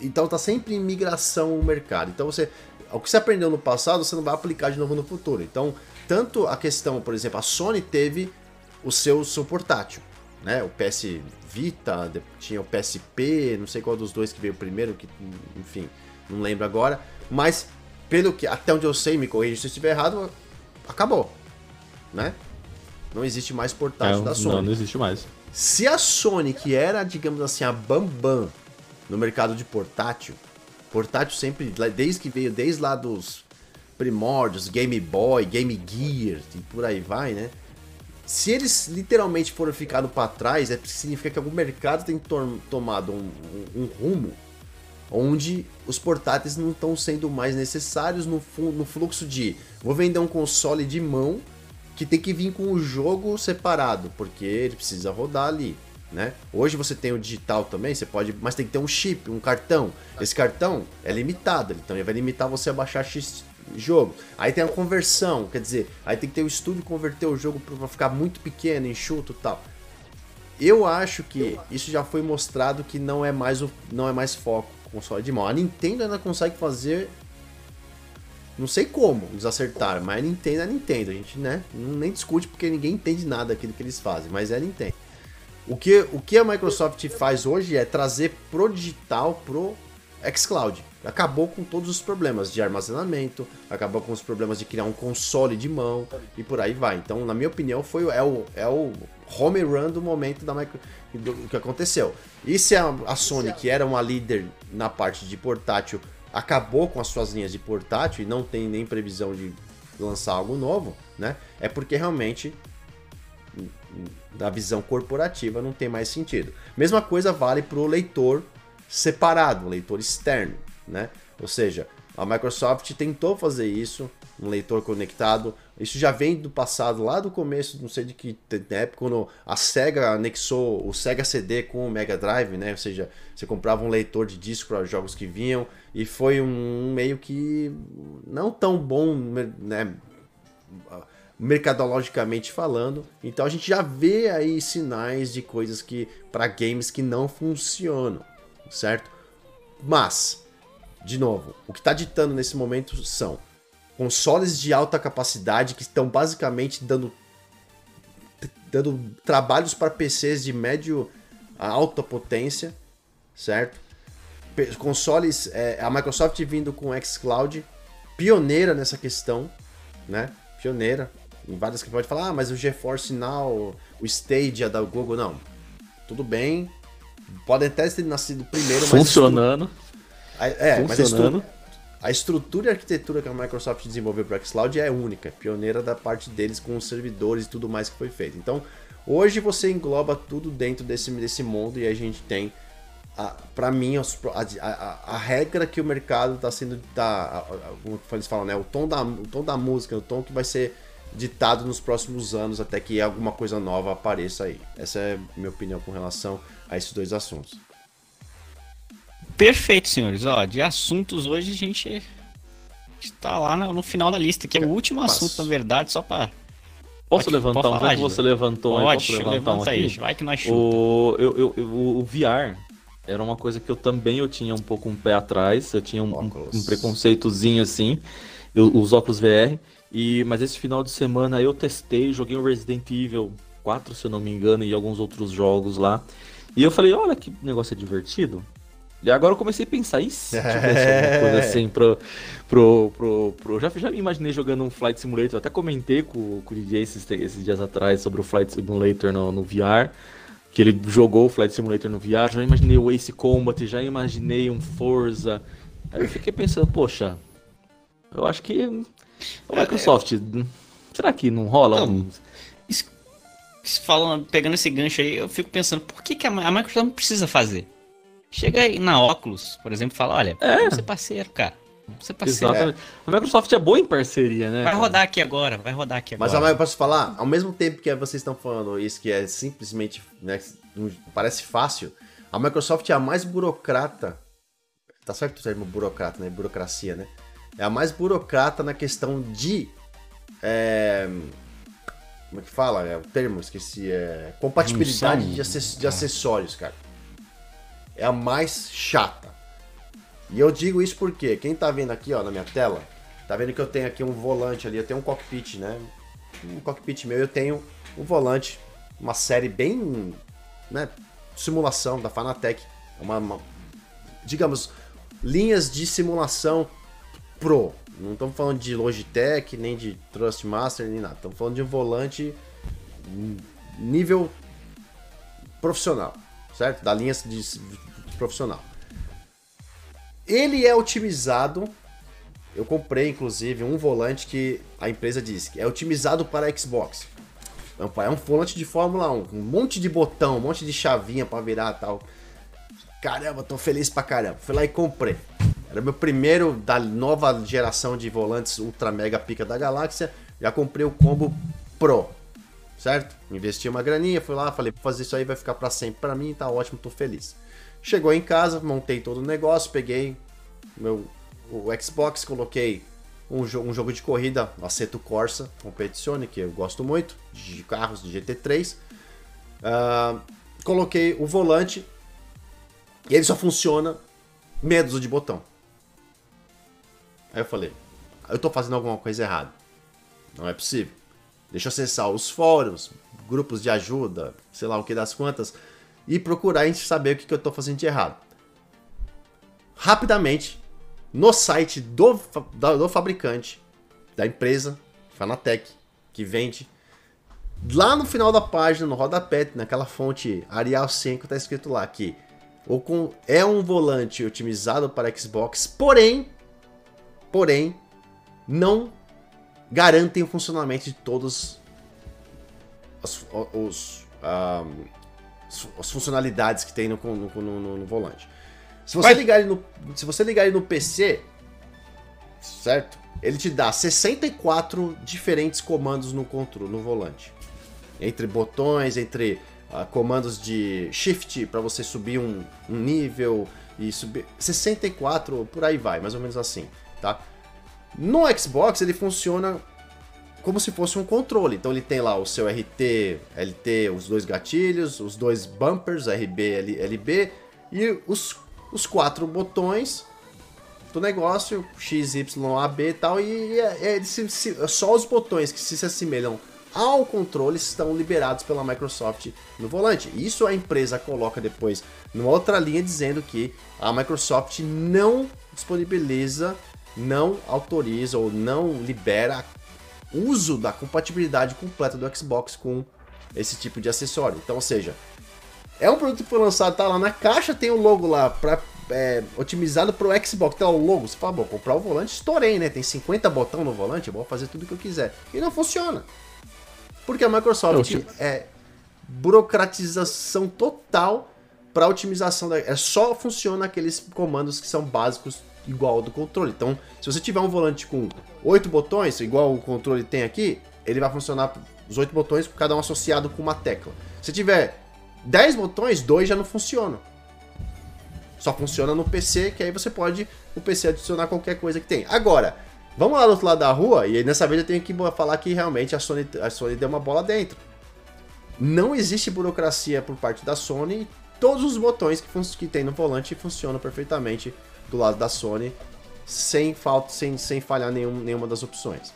Então está sempre em migração o mercado. Então você o que você aprendeu no passado, você não vai aplicar de novo no futuro. Então, tanto a questão, por exemplo, a Sony teve o seu, seu portátil, né? O PS Vita, tinha o PSP, não sei qual dos dois que veio primeiro, que, enfim, não lembro agora. Mas, pelo que, até onde eu sei, me corrija se eu estiver errado, acabou, né? Não existe mais portátil é, da Sony. Não, não existe mais. Se a Sony, que era, digamos assim, a bambam no mercado de portátil, Portátil sempre, desde que veio, desde lá dos primórdios, Game Boy, Game Gear e por aí vai, né? Se eles literalmente foram ficando para trás, é significa que algum mercado tem tomado um, um, um, rumo onde os portáteis não estão sendo mais necessários no, no fluxo de vou vender um console de mão que tem que vir com o jogo separado, porque ele precisa rodar ali né? Hoje você tem o digital também, você pode, mas tem que ter um chip, um cartão. Esse cartão é limitado, então ele vai limitar você a baixar X jogo. Aí tem a conversão, quer dizer, aí tem que ter o estudo converter o jogo para ficar muito pequeno, enxuto, tal. Eu acho que isso já foi mostrado que não é mais o não é mais foco console de mão. A Nintendo ainda consegue fazer não sei como eles acertaram, mas a Nintendo é a Nintendo, a gente, né, nem discute porque ninguém entende nada daquilo que eles fazem, mas é a Nintendo. O que, o que a Microsoft faz hoje é trazer pro digital, pro xCloud. Acabou com todos os problemas de armazenamento, acabou com os problemas de criar um console de mão e por aí vai. Então, na minha opinião, foi é o, é o home run do momento da micro, do, que aconteceu. E se a, a Sony, que era uma líder na parte de portátil, acabou com as suas linhas de portátil e não tem nem previsão de lançar algo novo, né? É porque realmente da visão corporativa não tem mais sentido. Mesma coisa vale para o leitor separado, o leitor externo, né? Ou seja, a Microsoft tentou fazer isso, um leitor conectado. Isso já vem do passado, lá do começo, não sei de que época, quando a Sega anexou o Sega CD com o Mega Drive, né? Ou seja, você comprava um leitor de disco para jogos que vinham e foi um meio que não tão bom, né? Mercadologicamente falando. Então a gente já vê aí sinais de coisas que para games que não funcionam, certo? Mas, de novo, o que está ditando nesse momento são consoles de alta capacidade que estão basicamente dando dando trabalhos para PCs de médio a alta potência, certo? Consoles, é, a Microsoft vindo com o xCloud, pioneira nessa questão, né? Pioneira. Em várias que pode falar, ah, mas o GeForce Now, o Stadia da Google, não. Tudo bem. Podem até ter nascido primeiro, mas. Funcionando. É, Funcionando. mas a estrutura e arquitetura que a Microsoft desenvolveu para o xCloud é única, pioneira da parte deles com os servidores e tudo mais que foi feito. Então, hoje você engloba tudo dentro desse, desse mundo e a gente tem, para mim, a, a, a, regra que o mercado está sendo, tá, como eles falam, né, o tom, da, o tom da música, o tom que vai ser ditado nos próximos anos até que alguma coisa nova apareça aí. Essa é a minha opinião com relação a esses dois assuntos. Perfeito, senhores. Ó, de assuntos hoje a gente está lá no, final da lista, que é o último Passo. assunto, na verdade, só para Posso pode, levantar pode um? que você levantou pode, aí, posso levantar um aqui? Aí, vai que nós o, eu, eu, o, o VR era uma coisa que eu também eu tinha um pouco um pé atrás, eu tinha um, um preconceitozinho assim, eu, os óculos VR, e mas esse final de semana eu testei, joguei o Resident Evil 4, se eu não me engano, e alguns outros jogos lá. E eu falei, olha que negócio é divertido. E agora eu comecei a pensar, e se tivesse alguma coisa assim pro. pro, pro, pro... Já, já me imaginei jogando um Flight Simulator, eu até comentei com, com o DJ esses, esses dias atrás sobre o Flight Simulator no, no VR. Que ele jogou o Flight Simulator no VR, já imaginei o Ace Combat, já imaginei um Forza. Aí eu fiquei pensando, poxa, eu acho que. O Microsoft, será que não rola? Não, um... falando, pegando esse gancho aí, eu fico pensando, por que, que a Microsoft não precisa fazer? Chega aí na Oculus, por exemplo, e fala, olha, é. ser parceiro, cara. Ser parceiro. Exatamente. A Microsoft é boa em parceria, né? Vai cara? rodar aqui agora, vai rodar aqui agora. Mas eu posso falar, ao mesmo tempo que vocês estão falando isso, que é simplesmente, né, parece fácil, a Microsoft é a mais burocrata, tá certo o termo burocrata, né, burocracia, né? É a mais burocrata na questão de... É, como é que fala? É o termo, esqueci. É compatibilidade de, acess de acessórios, cara é a mais chata. E eu digo isso porque quem tá vendo aqui, ó, na minha tela, tá vendo que eu tenho aqui um volante ali, eu tenho um cockpit, né? Um cockpit meu, eu tenho um volante, uma série bem, né, simulação da Fanatec, uma, uma digamos, linhas de simulação pro. Não estamos falando de Logitech, nem de Trustmaster, nem nada. Estamos falando de um volante nível profissional, certo? Da linha de profissional. Ele é otimizado. Eu comprei, inclusive, um volante que a empresa disse que é otimizado para Xbox. É um volante de Fórmula 1, um monte de botão, um monte de chavinha para virar tal. Caramba, tô feliz pra caramba. Fui lá e comprei. Era meu primeiro da nova geração de volantes Ultra Mega Pica da Galáxia. Já comprei o combo Pro, certo? Investi uma graninha, fui lá, falei, fazer isso aí vai ficar para sempre para mim, tá ótimo, tô feliz. Chegou em casa, montei todo o negócio, peguei meu, o Xbox, coloquei um, jo um jogo de corrida, Aceto Corsa Competizione, que eu gosto muito, de carros de GT3. Uh, ah, coloquei o volante e ele só funciona medo de botão. Aí eu falei, eu tô fazendo alguma coisa errada. Não é possível. Deixa eu acessar os fóruns, grupos de ajuda, sei lá o que das quantas e procurar saber o que, que eu estou fazendo de errado. Rapidamente, no site do, do fabricante, da empresa, Fanatec, que vende, lá no final da página, no rodapé, naquela fonte Arial 5, está escrito lá que é um volante otimizado para Xbox, porém, porém, não garantem o funcionamento de todos os, os um, as funcionalidades que tem no, no, no, no volante. Se você, ligar ele no, se você ligar ele no PC, certo? Ele te dá 64 diferentes comandos no controle, no volante. Entre botões, entre uh, comandos de shift para você subir um, um, nível e subir 64, por aí vai, mais ou menos assim, tá? No Xbox ele funciona como se fosse um controle. Então ele tem lá o seu RT, LT, os dois gatilhos, os dois bumpers, RB, LB e os, os quatro botões do negócio, X, Y, A, B e tal, e é, é, se, só os botões que se assemelham ao controle estão liberados pela Microsoft no volante. Isso a empresa coloca depois numa outra linha dizendo que a Microsoft não disponibiliza, não autoriza ou não libera uso da compatibilidade completa do Xbox com esse tipo de acessório. Então, ou seja, é um produto que foi lançado, tá lá na caixa, tem o logo lá para é, otimizado pro Xbox, tá o logo. Você fala, bom, comprar o volante, estourei, né? Tem 50 botão no volante, eu vou fazer tudo que eu quiser. E não funciona. Porque a Microsoft é burocratização total para otimização da. É só funciona aqueles comandos que são básicos igual ao do controle. Então, se você tiver um volante com oito botões, igual o controle tem aqui, ele vai funcionar os oito botões, cada um associado com uma tecla. Se tiver 10 botões, dois já não funcionam. Só funciona no PC, que aí você pode o PC adicionar qualquer coisa que tem. Agora, Vamos lá do outro lado da rua, e nessa vez eu tenho que falar que realmente a Sony, a Sony deu uma bola dentro. Não existe burocracia por parte da Sony, todos os botões que, que tem no volante funcionam perfeitamente do lado da Sony, sem falta, sem, sem falhar nenhum, nenhuma das opções.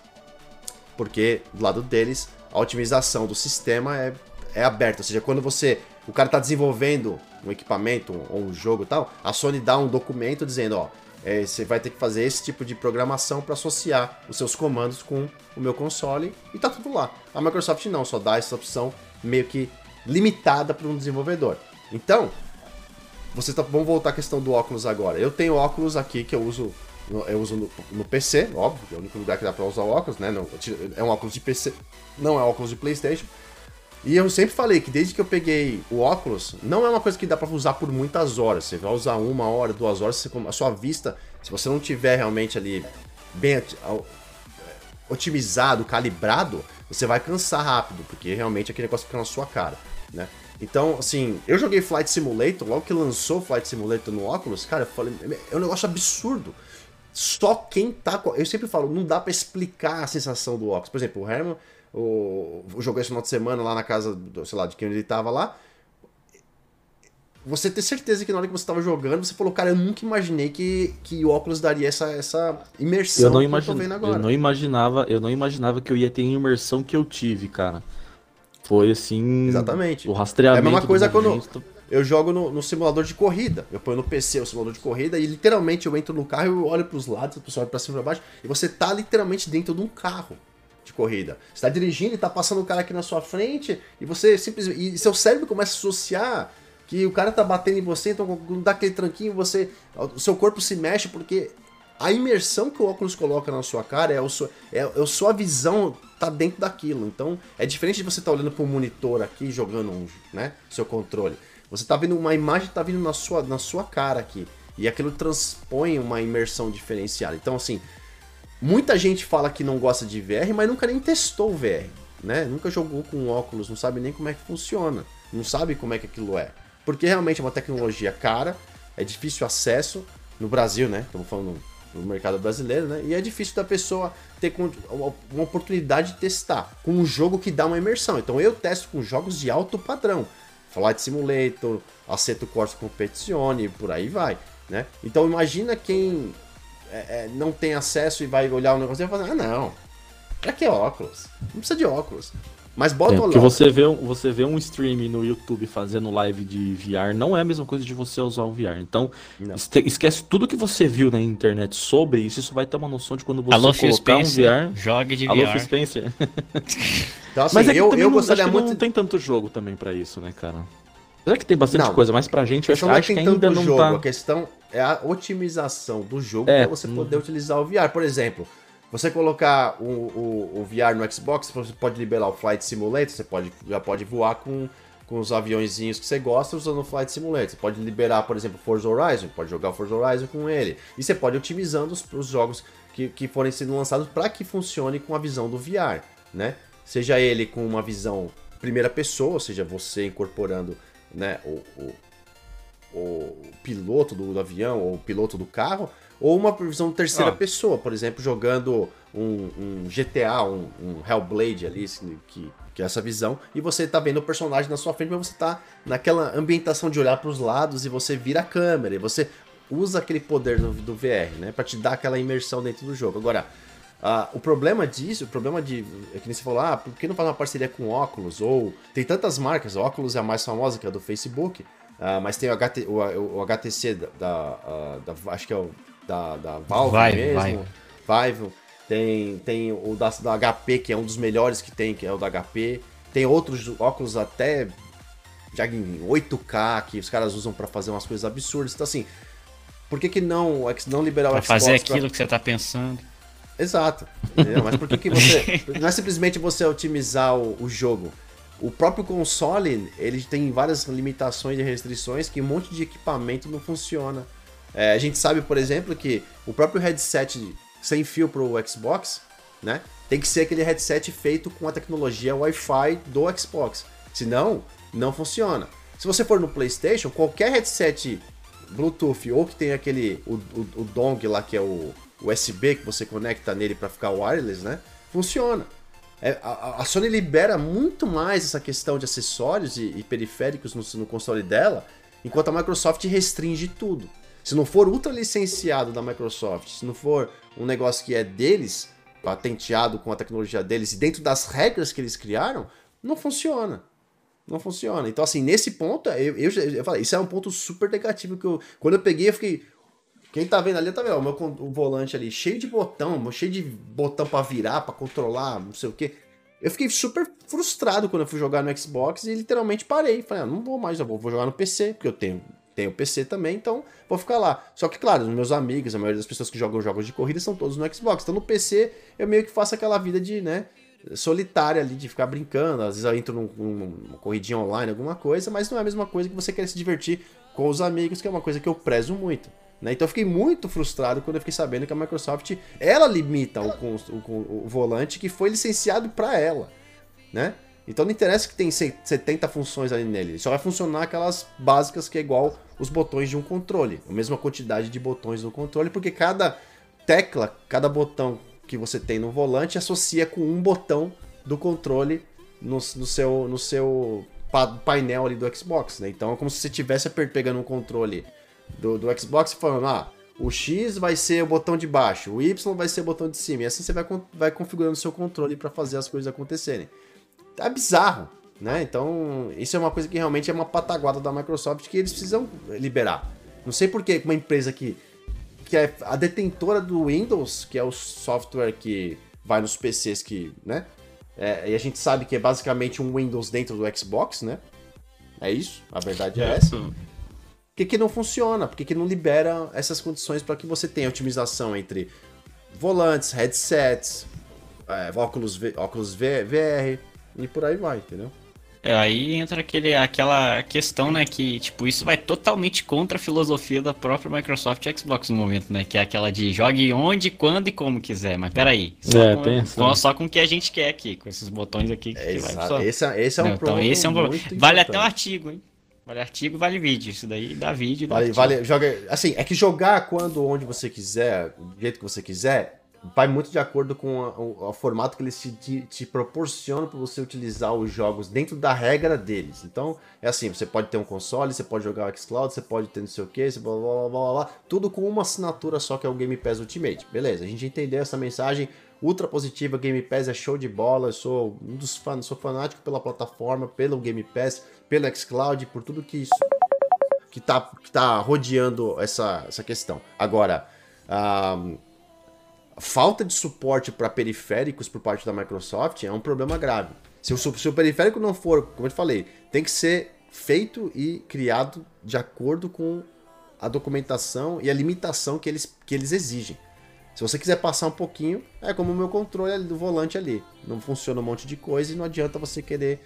Porque do lado deles, a otimização do sistema é, é aberta, ou seja, quando você o cara está desenvolvendo um equipamento ou um jogo e tal, a Sony dá um documento dizendo, ó, é, você vai ter que fazer esse tipo de programação para associar os seus comandos com o meu console e tá tudo lá. A Microsoft não, só dá essa opção meio que limitada para um desenvolvedor. Então, você tá, vamos voltar à questão do óculos agora. Eu tenho óculos aqui que eu uso eu uso no, no PC, óbvio, é o único lugar que dá para usar óculos, né? Não, é um óculos de PC, não é óculos de PlayStation. E eu sempre falei que desde que eu peguei o óculos, não é uma coisa que dá para usar por muitas horas. Você vai usar uma hora, duas horas, a sua vista, se você não tiver realmente ali bem otimizado, calibrado, você vai cansar rápido, porque realmente aquele negócio fica na sua cara, né? Então, assim, eu joguei Flight Simulator, logo que lançou Flight Simulator no óculos, cara, eu falei, é um negócio absurdo. Só quem tá. Eu sempre falo, não dá para explicar a sensação do óculos. Por exemplo, o Herman o, jogou esse final de semana lá na casa, do, sei lá, de quem ele tava lá. Você ter certeza que na hora que você tava jogando, você falou, cara, eu nunca imaginei que, que o óculos daria essa, essa imersão eu não imagine, que eu tô vendo agora. Eu não imaginava, eu não imaginava que eu ia ter a imersão que eu tive, cara. Foi assim. Exatamente. O rastreamento. É a mesma coisa quando eu jogo no, no, simulador de corrida. Eu ponho no PC o simulador de corrida e literalmente eu entro no carro e eu olho pros lados, o pessoal olha pra cima e pra baixo, e você tá literalmente dentro de um carro de corrida. Você está dirigindo e está passando o cara aqui na sua frente e você simplesmente. E seu cérebro começa a associar que o cara está batendo em você, então quando dá aquele tranquinho, você. O seu corpo se mexe porque a imersão que o óculos coloca na sua cara é, o sua, é, é a sua visão tá dentro daquilo. Então é diferente de você estar tá olhando para um monitor aqui jogando um, né, seu controle. Você está vendo uma imagem está vindo na sua, na sua cara aqui. E aquilo transpõe uma imersão diferenciada. Então, assim, Muita gente fala que não gosta de VR, mas nunca nem testou o VR, né? Nunca jogou com óculos, não sabe nem como é que funciona, não sabe como é que aquilo é. Porque realmente é uma tecnologia cara, é difícil acesso no Brasil, né? Estamos falando no mercado brasileiro, né? E é difícil da pessoa ter uma oportunidade de testar com um jogo que dá uma imersão. Então eu testo com jogos de alto padrão. Flight Simulator, Assetto Corsa Competizione, por aí vai, né? Então imagina quem é, é, não tem acesso e vai olhar o negócio e vai falar, ah não, pra que óculos? Não precisa de óculos. Mas bota é, o porque você vê, você vê um stream no YouTube fazendo live de VR, não é a mesma coisa de você usar o VR. Então, esquece tudo que você viu na internet sobre isso, isso vai ter uma noção de quando você Alô, colocar um VR. Jogue de Alô, VR. Alô, Spencer. Então, assim, Mas é eu, eu gostaria muito. Não tem tanto jogo também para isso, né, cara? Será que tem bastante não, coisa, mas pra gente eu acho, acho que ainda não jogo, tá... A questão é a otimização do jogo é, para você poder utilizar o VR. Por exemplo, você colocar o, o, o, VR no Xbox, você pode liberar o Flight Simulator, você pode, já pode voar com, com os aviãozinhos que você gosta usando o Flight Simulator. Você pode liberar, por exemplo, Forza Horizon, pode jogar o Forza Horizon com ele. E você pode otimizando os, os jogos que, que forem sendo lançados para que funcione com a visão do VR, né? Seja ele com uma visão primeira pessoa, ou seja, você incorporando né, o, o, o piloto do, do, avião ou o piloto do carro, ou uma visão terceira ah. pessoa, por exemplo, jogando um, um GTA, um, um, Hellblade ali, assim, que, que é essa visão, e você tá vendo o personagem na sua frente, mas você tá naquela ambientação de olhar para os lados e você vira a câmera, e você usa aquele poder do, do VR, né, para te dar aquela imersão dentro do jogo. Agora, o problema disso, o problema de. É que nem você falou, ah, por que não faz uma parceria com óculos? Ou tem tantas marcas, óculos é a mais famosa, que é a do Facebook, uh, mas tem o, HT, o, o HTC da, da, uh, da, Acho que é o da, da Valve Vive, mesmo. Vive. Vive. Tem, tem o da, da HP, que é um dos melhores que tem, que é o da HP. Tem outros óculos até já em 8K que os caras usam para fazer umas coisas absurdas. Então, assim, por que, que não, não liberar o pra Xbox? fazer aquilo pra... que você tá pensando. Exato. Entendeu? Mas por que, que você. Não é simplesmente você otimizar o, o, jogo. O próprio console, ele tem várias limitações e restrições que um monte de equipamento não funciona. É, a gente sabe, por exemplo, que o próprio headset sem fio para o Xbox, né? Tem que ser aquele headset feito com a tecnologia Wi-Fi do Xbox. Senão, não funciona. Se você for no PlayStation, qualquer headset Bluetooth ou que tem aquele o, o, o dong lá que é o USB que você conecta nele para ficar wireless, né? Funciona. É, a, a, Sony libera muito mais essa questão de acessórios e, e periféricos no, no, console dela, enquanto a Microsoft restringe tudo. Se não for ultra licenciado da Microsoft, se não for um negócio que é deles, patenteado com a tecnologia deles e dentro das regras que eles criaram, não funciona. Não funciona. Então, assim, nesse ponto, eu, eu, eu falei, isso é um ponto super negativo que eu. Quando eu peguei, eu fiquei. Quem tá vendo ali, tá vendo? O meu o volante ali, cheio de botão, cheio de botão para virar, para controlar, não sei o que. Eu fiquei super frustrado quando eu fui jogar no Xbox e literalmente parei. Falei, ah, não vou mais, eu vou, vou jogar no PC, porque eu tenho, tenho PC também, então vou ficar lá. Só que, claro, os meus amigos, a maioria das pessoas que jogam jogos de corrida são todos no Xbox. Então no PC eu meio que faço aquela vida de, né, solitária ali, de ficar brincando. Às vezes eu entro num, numa corridinha online, alguma coisa, mas não é a mesma coisa que você querer se divertir com os amigos, que é uma coisa que eu prezo muito. Né? Então eu fiquei muito frustrado quando eu fiquei sabendo que a Microsoft ela limita o, o, o volante que foi licenciado para ela, né? Então não interessa que tem 70 funções ali nele, só vai funcionar aquelas básicas que é igual os botões de um controle, a mesma quantidade de botões do controle, porque cada tecla, cada botão que você tem no volante associa com um botão do controle no, no seu, no seu painel ali do Xbox, né? Então é como se você estivesse pegando um controle do, do Xbox falando, ah, o X vai ser o botão de baixo, o Y vai ser o botão de cima. E assim você vai, vai configurando o seu controle para fazer as coisas acontecerem. É bizarro, né? Então, isso é uma coisa que realmente é uma pataguada da Microsoft que eles precisam liberar. Não sei por que uma empresa que, que é a detentora do Windows, que é o software que vai nos PCs que, né? É, e a gente sabe que é basicamente um Windows dentro do Xbox, né? É isso, a verdade é, é essa que, que não funciona? Por que, que não libera essas condições para que você tenha otimização entre volantes, headsets, é, óculos, óculos VR e por aí vai, entendeu? É, aí entra aquele, aquela questão, né, que, tipo, isso vai totalmente contra a filosofia da própria Microsoft e Xbox no momento, né, que é aquela de jogue onde, quando e como quiser, mas peraí, só, é, com, com, só com o que a gente quer aqui, com esses botões aqui que, é, vai só... esse, é, esse é um Não, então, esse é um problema. Vale até um artigo, hein? Vale artigo, vale vídeo. Isso daí dá vídeo. Dá vale, vale, joga. Assim, é que jogar quando, onde você quiser, do jeito que você quiser, vai muito de acordo com o, formato que eles te, te, te proporcionam para você utilizar os jogos dentro da regra deles. Então, é assim: você pode ter um console, você pode jogar o Xcloud, você pode ter não sei o que, blá, blá, blá, blá, blá, tudo com uma assinatura só que é o Game Pass Ultimate. Beleza, a gente entendeu essa mensagem ultra positiva. Game Pass é show de bola. Eu sou um dos fãs, sou fanático pela plataforma, pelo Game Pass pelo xCloud, por tudo que isso que tá, que tá rodeando essa, essa questão. Agora, a falta de suporte para periféricos por parte da Microsoft é um problema grave. Se o, se o periférico não for, como eu te falei, tem que ser feito e criado de acordo com a documentação e a limitação que eles, que eles exigem. Se você quiser passar um pouquinho, é como o meu controle do volante ali. Não funciona um monte de coisa e não adianta você querer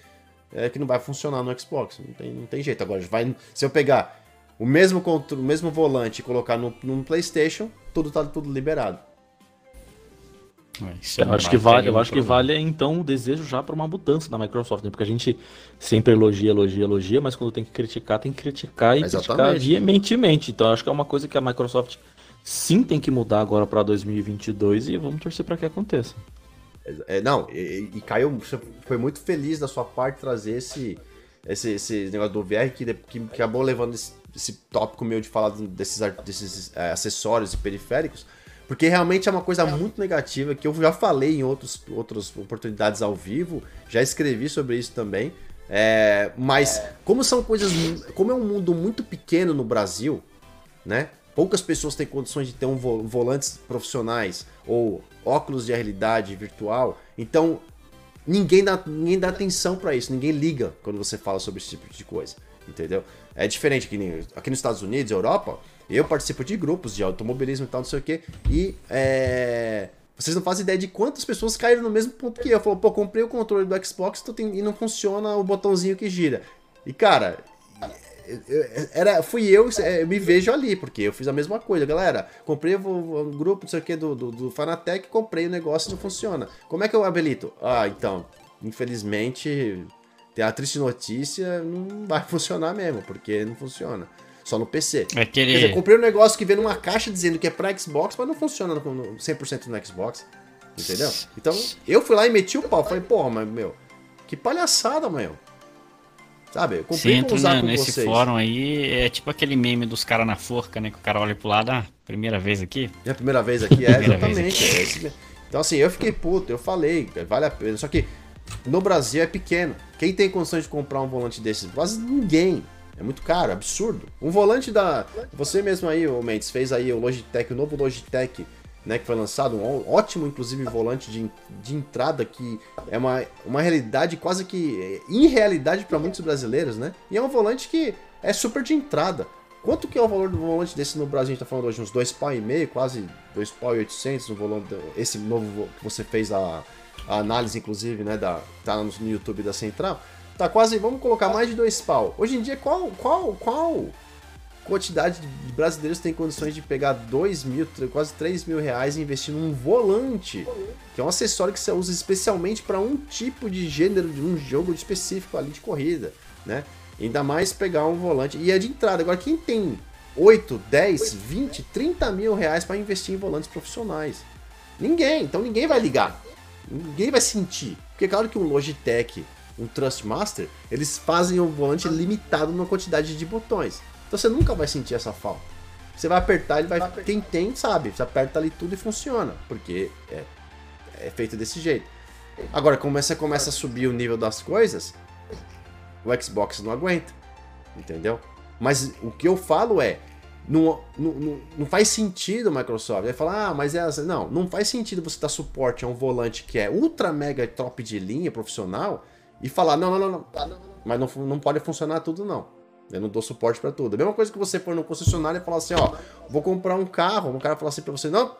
é que não vai funcionar no Xbox. Não tem, não tem jeito. Agora, vai, se eu pegar o mesmo, controle, o mesmo volante e colocar no, no PlayStation, tudo tá tudo liberado. É, eu acho que vale, eu acho que vale então o desejo já para uma mudança da Microsoft, né? Porque a gente sempre elogia, elogia, elogia, mas quando tem que criticar, tem que criticar e Exatamente. criticar veementemente. Então eu acho que é uma coisa que a Microsoft sim tem que mudar agora para 2022 e vamos torcer para que aconteça. É, não, e, e Caio, você foi muito feliz da sua parte trazer esse, esse, esse negócio do VR que, que, que acabou levando esse, esse, tópico meu de falar desses, desses é, acessórios e periféricos, porque realmente é uma coisa muito negativa que eu já falei em outros, outras oportunidades ao vivo, já escrevi sobre isso também. É, mas como são coisas, como é um mundo muito pequeno no Brasil, né? Poucas pessoas têm condições de ter um volantes profissionais ou óculos de realidade virtual. Então, ninguém dá, ninguém dá atenção para isso, ninguém liga quando você fala sobre esse tipo de coisa, entendeu? É diferente aqui, aqui nos Estados Unidos, Europa, eu participo de grupos de automobilismo e tal, não sei o que, e é, vocês não fazem ideia de quantas pessoas caíram no mesmo ponto que eu. Falou, pô, comprei o controle do Xbox e não funciona o botãozinho que gira. E cara, era, fui eu, é, eu me vejo ali, porque eu fiz a mesma coisa, galera. Comprei um grupo, não sei o que, do, do, do Fanatec, comprei o negócio e não funciona. Como é que eu habilito? Ah, então, infelizmente, tem a triste notícia, não vai funcionar mesmo, porque não funciona. Só no PC. É aquele... Quer dizer, comprei um negócio que vem numa caixa dizendo que é pra Xbox, mas não funciona no 100% no Xbox. Entendeu? Então, eu fui lá e meti o pau. Falei, porra, mas, meu, que palhaçada, meu. Sabe? Você entra né, nesse vocês. fórum aí, é tipo aquele meme dos caras na forca, né? Que o cara olha pro lado, ah, primeira vez aqui? É a primeira vez aqui, é, exatamente. É esse... Então, assim, eu fiquei puto, eu falei, vale a pena. Só que no Brasil é pequeno. Quem tem condições de comprar um volante desses? Quase ninguém. É muito caro, absurdo. Um volante da. Você mesmo aí, o Mendes, fez aí o Logitech, o novo Logitech né, que foi lançado, um ótimo, inclusive, volante de, de entrada que é uma, uma realidade quase que é, irrealidade para muitos brasileiros, né? E é um volante que é super de entrada. Quanto que é o valor do volante desse no Brasil? A gente tá falando hoje uns dois pau e meio, quase dois pau e oitocentos, no volante, esse novo que você fez a, a análise, inclusive, né, da, tá no YouTube da Central. Tá quase, vamos colocar mais de dois pau. Hoje em dia, qual, qual, qual quantidade de brasileiros tem condições de pegar 2 mil, quase 3 mil reais e investir num volante, que é um acessório que você usa especialmente para um tipo de gênero de um jogo específico ali de corrida, né? Ainda mais pegar um volante. E é de entrada. Agora, quem tem 8, 10, 20, 30 mil reais para investir em volantes profissionais? Ninguém. Então ninguém vai ligar. Ninguém vai sentir. Porque claro que um Logitech, um Trustmaster, eles fazem o volante limitado na quantidade de botões. Então você nunca vai sentir essa falta. Você vai apertar, ele vai. vai quem tem, sabe. Você aperta ali tudo e funciona. Porque é, é feito desse jeito. Agora, como você começa a subir o nível das coisas, o Xbox não aguenta. Entendeu? Mas o que eu falo é. Não, não, não faz sentido Microsoft. Vai falar, ah, mas é assim. Não, não faz sentido você dar suporte a um volante que é ultra mega top de linha profissional e falar, não, não, não, não. Mas não, não pode funcionar tudo, não. Eu não dou suporte para tudo. A mesma coisa que você for no concessionário e falar assim, ó, vou comprar um carro, um cara falar assim para você, não,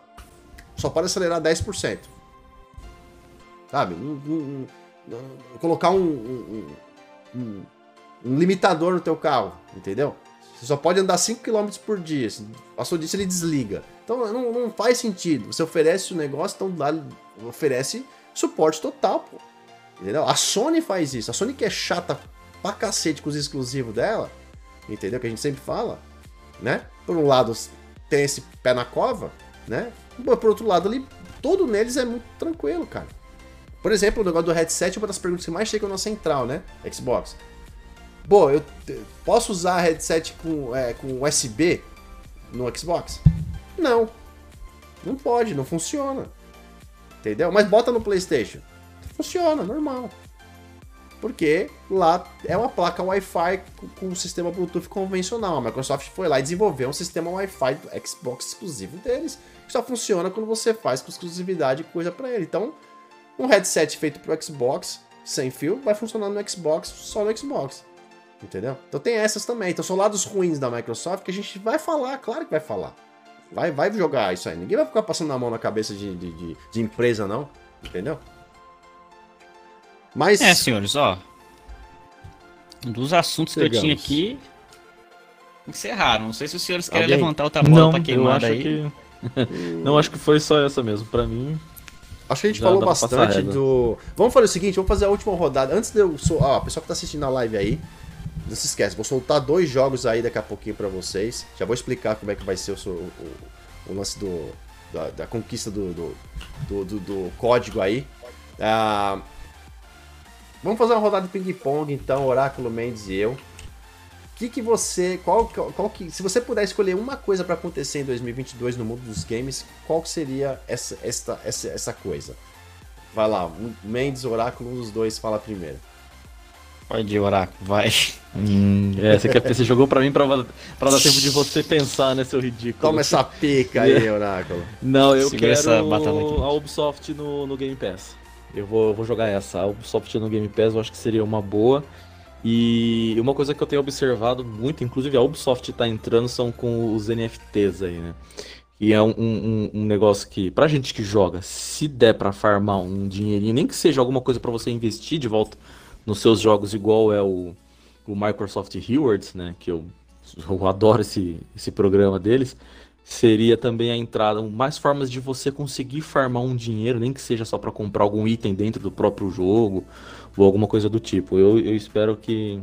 só pode acelerar 10%. Sabe? Um, um, um, colocar um, um, limitador no teu carro, entendeu? Você só pode andar 5 km por dia. Passou disso, ele desliga. Então não, não faz sentido. Você oferece o negócio, então dá, oferece suporte total, pô. Entendeu? A Sony faz isso. A Sony que é chata pra cacete com os exclusivos dela, entendeu? Que a gente sempre fala, né? Por um lado tem esse pé na cova, né? Por outro lado ali, todo neles é muito tranquilo, cara. Por exemplo, o negócio do headset é uma das perguntas que mais chegam na central, né? Xbox. Pô, eu posso usar headset com, é, com USB no Xbox? Não. Não pode, não funciona. Entendeu? Mas bota no PlayStation. Funciona, normal. Porque lá é uma placa Wi-Fi com, um sistema Bluetooth convencional. A Microsoft foi lá e desenvolveu um sistema Wi-Fi do Xbox exclusivo deles, que só funciona quando você faz com exclusividade coisa para ele. Então, um headset feito pro Xbox sem fio vai funcionar no Xbox só no Xbox. Entendeu? Então tem essas também. Então são lados ruins da Microsoft que a gente vai falar, claro que vai falar. Vai, vai jogar isso aí. Ninguém vai ficar passando a mão na cabeça de, de, de, de empresa, não. Entendeu? Mas... É, senhores, ó. Dos assuntos que eu tinha aqui. Encerraram. Não sei se os senhores querem levantar outra bola não, pra queimar eu acho aí. Que... não, acho que foi só essa mesmo. Pra mim. Acho que a gente falou bastante do. Vamos fazer o seguinte, vamos fazer a última rodada. Antes de eu. Sol... Ah, pessoal que tá assistindo a live aí, não se esquece, vou soltar dois jogos aí daqui a pouquinho para vocês. Já vou explicar como é que vai ser o, o, o lance do, da, da conquista do do, do, do, do, código aí. Ah, vamos fazer uma rodada de ping-pong, então, Oráculo Mendes e eu que que você, qual, qual que, se você puder escolher uma coisa para acontecer em 2022 no mundo dos games, qual seria essa, essa, essa, essa coisa? Vai lá, Mendes, Oráculo, um dos dois fala primeiro. Pode ir, Oráculo, vai. Hum, é, você, quer, você jogou pra mim pra, pra dar tempo de você pensar, né, seu ridículo. Toma essa pica aí, Oráculo. Não, eu Segura quero a Ubisoft no, no Game Pass. Eu vou, vou jogar essa. A Ubisoft no Game Pass eu acho que seria uma boa. E uma coisa que eu tenho observado muito, inclusive a Ubisoft está entrando, são com os NFTs aí, né? E é um, um, um, negócio que, pra gente que joga, se der para farmar um dinheirinho, nem que seja alguma coisa para você investir de volta nos seus jogos, igual é o, o Microsoft Rewards, né? Que eu, eu adoro esse, esse programa deles. Seria também a entrada, mais formas de você conseguir farmar um dinheiro, nem que seja só para comprar algum item dentro do próprio jogo, ou alguma coisa do tipo. Eu, eu espero que,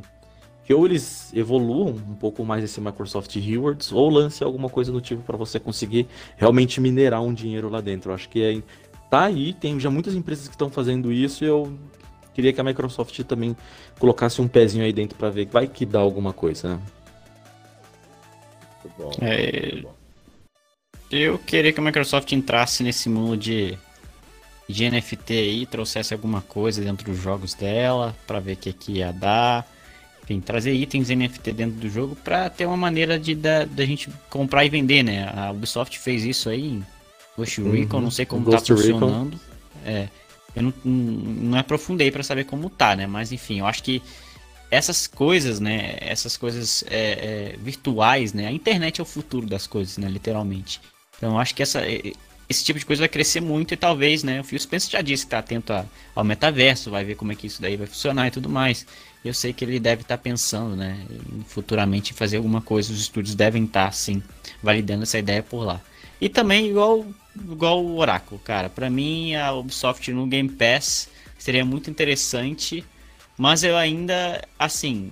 que ou eles evoluam um pouco mais esse Microsoft Rewards, ou lance alguma coisa do tipo para você conseguir realmente minerar um dinheiro lá dentro. Eu acho que é, tá aí, tem já muitas empresas que estão fazendo isso e eu queria que a Microsoft também colocasse um pezinho aí dentro para ver que vai que dá alguma coisa, né? Muito bom, é... muito bom. Eu queria que a Microsoft entrasse nesse mundo de de NFT aí, trouxesse alguma coisa dentro dos jogos dela, para ver o que, que ia dar. Enfim, trazer itens NFT dentro do jogo para ter uma maneira de da, da gente comprar e vender, né? A Ubisoft fez isso aí em Ghost uhum. Recon, não sei como tá funcionando. É, eu não, não aprofundei para saber como tá, né? Mas enfim, eu acho que essas coisas, né? Essas coisas é, é, virtuais, né? A internet é o futuro das coisas, né? Literalmente. Então acho que essa, esse tipo de coisa vai crescer muito e talvez, né? O Phil Spencer já disse que está atento a, ao metaverso, vai ver como é que isso daí vai funcionar e tudo mais. Eu sei que ele deve estar tá pensando, né? Futuramente fazer alguma coisa, os estúdios devem estar, tá, sim, validando essa ideia por lá. E também igual, igual o Oráculo, cara. Para mim, a Ubisoft no Game Pass seria muito interessante, mas eu ainda, assim,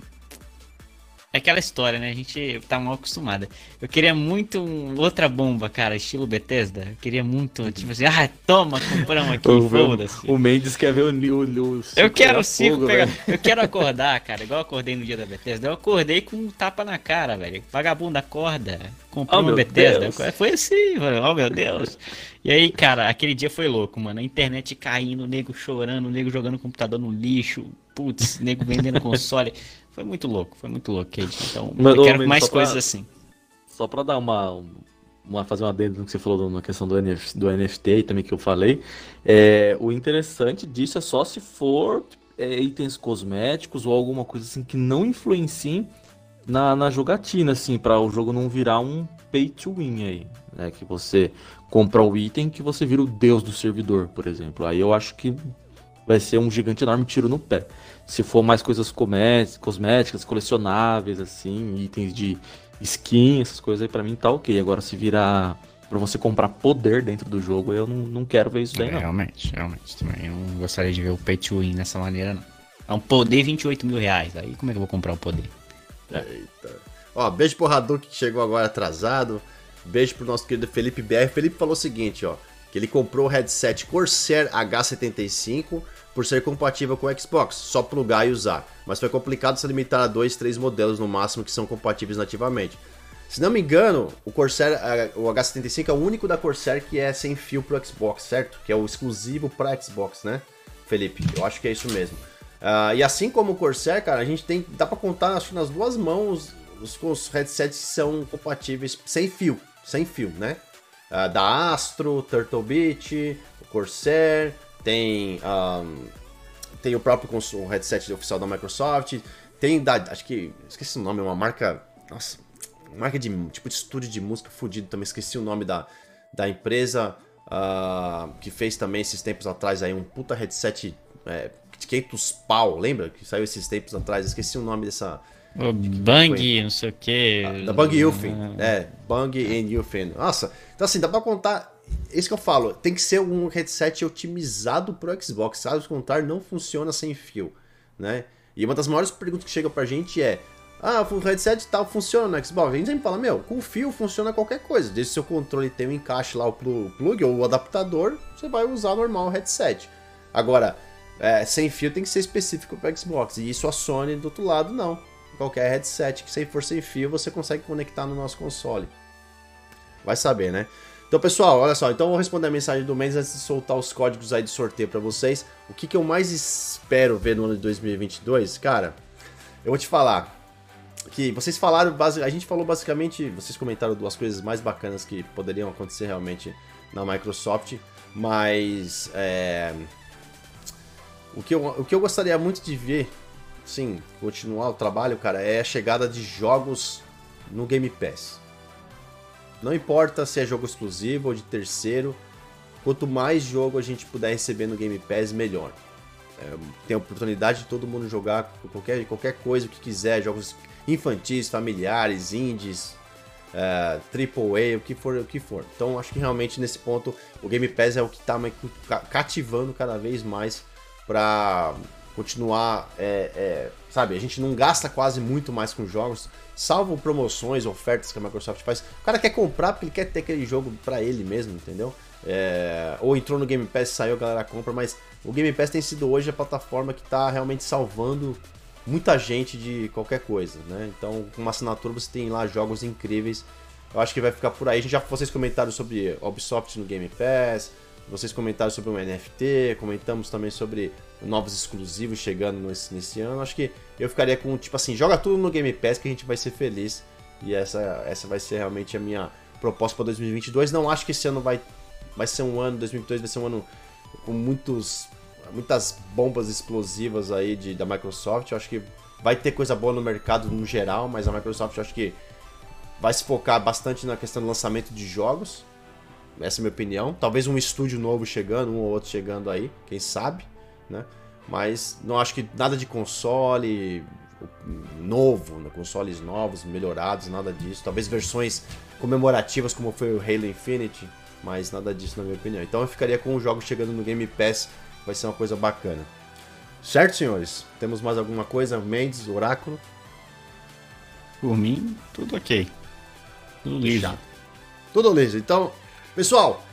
é aquela história, né? A gente tá mal acostumada. Eu queria muito outra bomba, cara, estilo Bethesda. Eu queria muito, tipo assim, ah, toma, compramos aqui, foda-se. O Mendes quer ver o, o, o Eu quero o pegar. Eu quero acordar, cara, igual eu acordei no dia da Bethesda. Eu acordei com um tapa na cara, velho. Vagabundo acorda. Comprou oh, uma Bethesda. Deus. Foi assim, mano. Oh, meu Deus. E aí, cara, aquele dia foi louco, mano. A internet caindo, o nego chorando, o nego jogando o computador no lixo. Putz, nego vendendo console. Foi muito louco, foi muito louco, Kate. Então, Mas, eu quero mais coisas pra, assim. Só pra dar uma, uma fazer uma adendo no que você falou na questão do, NF, do NFT e também que eu falei. É, o interessante disso é só se for é, itens cosméticos ou alguma coisa assim que não influenciem na, na jogatina, assim, para o jogo não virar um pay to win aí. Né? Que você compra o item que você vira o deus do servidor, por exemplo. Aí eu acho que vai ser um gigante enorme tiro no pé. Se for mais coisas cosméticas, colecionáveis, assim, itens de skin, essas coisas aí pra mim tá ok. Agora se virar pra você comprar poder dentro do jogo, eu não, não quero ver isso daí, não. Realmente, realmente. Também eu não gostaria de ver o pay to win dessa maneira, não. É um poder 28 mil reais. Aí como é que eu vou comprar o poder? Eita. Ó, beijo pro Radu que chegou agora atrasado. Beijo pro nosso querido Felipe BR. Felipe falou o seguinte, ó. Que ele comprou o headset Corsair H75 por ser compatível com o Xbox, só plugar e usar. Mas foi complicado se limitar a dois, três modelos no máximo que são compatíveis nativamente. Se não me engano, o Corsair, o H75 é o único da Corsair que é sem fio pro Xbox, certo? Que é o exclusivo para Xbox, né? Felipe, eu acho que é isso mesmo. Uh, e assim como o Corsair, cara, a gente tem, dá para contar acho, nas duas mãos os, os, headsets que são compatíveis sem fio, sem fio, né? Uh, da Astro, Turtle Beach, o Corsair, tem, um, tem o próprio o headset oficial da Microsoft, tem da, acho que, esqueci o nome, uma marca, nossa, marca de, tipo de estúdio de música fudido também, esqueci o nome da, da empresa, uh, que fez também esses tempos atrás aí um puta headset é, de 500 pau, lembra? Que saiu esses tempos atrás, esqueci o nome dessa... O Bang, não sei o que. Ah, da Bang Yufin. Ah. É, Bang and Yufin. Nossa, então assim, dá pra contar isso que eu falo, tem que ser um headset otimizado pro Xbox, caso contrário, não funciona sem fio, né? E uma das maiores perguntas que chega pra gente é: ah, o headset tal funciona no Xbox? A gente sempre fala, meu, com fio funciona qualquer coisa. Desde que seu controle tem um encaixe lá, o plug ou o adaptador, você vai usar normal o headset. Agora, é, sem fio tem que ser específico para Xbox. E isso a Sony do outro lado não. Qualquer headset que se for sem fio, você consegue conectar no nosso console. Vai saber, né? Então, pessoal, olha só. Então, eu vou responder a mensagem do mês antes de soltar os códigos aí de sorteio para vocês. O que, que eu mais espero ver no ano de 2022? Cara, eu vou te falar que vocês falaram, a gente falou basicamente, vocês comentaram duas coisas mais bacanas que poderiam acontecer realmente na Microsoft, mas é, o, que eu, o que eu gostaria muito de ver, sim, continuar o trabalho, cara, é a chegada de jogos no Game Pass. Não importa se é jogo exclusivo ou de terceiro, quanto mais jogo a gente puder receber no Game Pass, melhor. É, tem a oportunidade de todo mundo jogar qualquer, qualquer coisa que quiser, jogos infantis, familiares, indies, uh, triple A, o que for, o que for. Então acho que realmente nesse ponto o Game Pass é o que está cativando cada vez mais para continuar, é, é, sabe? A gente não gasta quase muito mais com jogos, salvo promoções, ofertas que a Microsoft faz. O cara quer comprar porque ele quer ter aquele jogo para ele mesmo, entendeu? É, ou entrou no Game Pass, saiu, a galera compra, mas o Game Pass tem sido hoje a plataforma que está realmente salvando muita gente de qualquer coisa, né? Então, com uma assinatura você tem lá jogos incríveis. Eu acho que vai ficar por aí. A gente já vocês comentaram sobre Ubisoft no Game Pass, vocês comentaram sobre o NFT, comentamos também sobre novos exclusivos chegando nesse, nesse ano. Acho que eu ficaria com tipo assim, joga tudo no Game Pass que a gente vai ser feliz. E essa essa vai ser realmente a minha proposta para 2022. Não acho que esse ano vai vai ser um ano 2022 vai ser um ano com muitos muitas bombas explosivas aí de, da Microsoft. Eu acho que vai ter coisa boa no mercado no geral, mas a Microsoft eu acho que vai se focar bastante na questão do lançamento de jogos. Essa é a minha opinião. Talvez um estúdio novo chegando, um ou outro chegando aí, quem sabe, né? Mas não acho que nada de console novo, né? consoles novos, melhorados, nada disso. Talvez versões comemorativas como foi o Halo Infinite, mas nada disso na minha opinião. Então eu ficaria com os jogos chegando no Game Pass vai ser uma coisa bacana. Certo, senhores? Temos mais alguma coisa? Mendes, Oráculo? Por mim, tudo ok. Tudo liso. Tudo liso. Então, pessoal,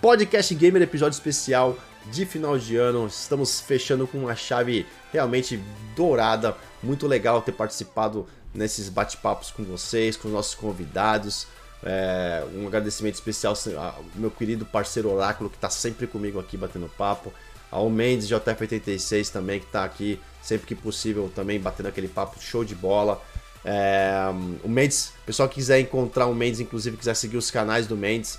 Podcast Gamer episódio especial de final de ano. Estamos fechando com uma chave realmente dourada. Muito legal ter participado nesses bate-papos com vocês, com os nossos convidados. É, um agradecimento especial ao meu querido parceiro Oráculo que está sempre comigo aqui batendo papo ao Mendes JF86 também, que está aqui sempre que possível também batendo aquele papo show de bola. É, o Mendes, o pessoal que quiser encontrar o Mendes, inclusive quiser seguir os canais do Mendes,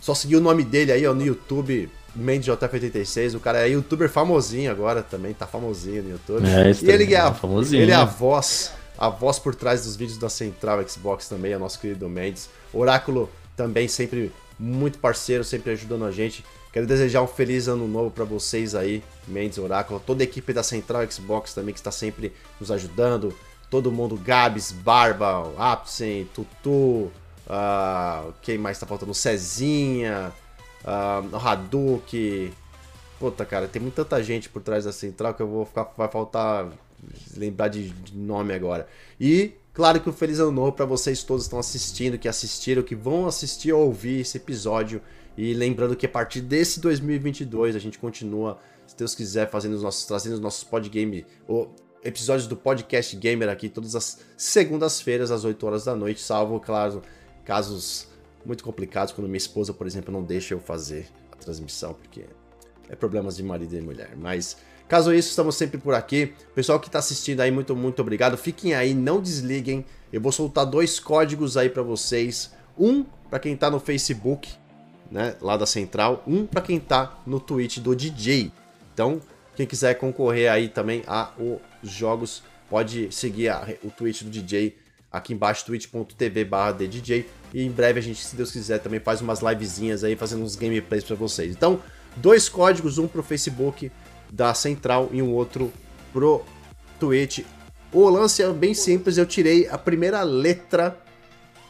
só seguir o nome dele aí ó, no YouTube, Mendes JF86. O cara é youtuber famosinho agora também, tá famosinho no YouTube. É, e ele é, a, famosinho, ele é a né? voz, a voz por trás dos vídeos da Central Xbox também, é nosso querido Mendes. Oráculo também sempre muito parceiro, sempre ajudando a gente. Quero desejar um feliz ano novo para vocês aí, Mendes Oráculo, toda a equipe da Central Xbox também que está sempre nos ajudando, todo mundo, Gabs, Barba, Apsen, Tutu, uh, quem mais está faltando? Cezinha, uh, Hadouken. Puta, cara, tem tanta gente por trás da Central que eu vou ficar, vai faltar lembrar de, de nome agora. E Claro que um feliz ano novo para vocês todos que estão assistindo, que assistiram, que vão assistir ou ouvir esse episódio. E lembrando que a partir desse 2022 a gente continua, se Deus quiser, fazendo os nossos, trazendo os nossos podgame, ou episódios do podcast gamer aqui todas as segundas-feiras às 8 horas da noite, salvo, claro, casos muito complicados quando minha esposa, por exemplo, não deixa eu fazer a transmissão porque é problemas de marido e mulher. Mas caso isso, estamos sempre por aqui. Pessoal que está assistindo aí, muito muito obrigado. Fiquem aí, não desliguem. Eu vou soltar dois códigos aí para vocês. Um para quem está no Facebook né, lá da central, um para quem tá no Twitch do DJ. Então, quem quiser concorrer aí também a os jogos, pode seguir a, o Twitch do DJ aqui embaixo, twitch.tv/dj. E em breve a gente, se Deus quiser, também faz umas livezinhas aí, fazendo uns gameplays para vocês. Então, dois códigos, um pro Facebook da Central e um outro pro Twitch. O lance é bem simples, eu tirei a primeira letra,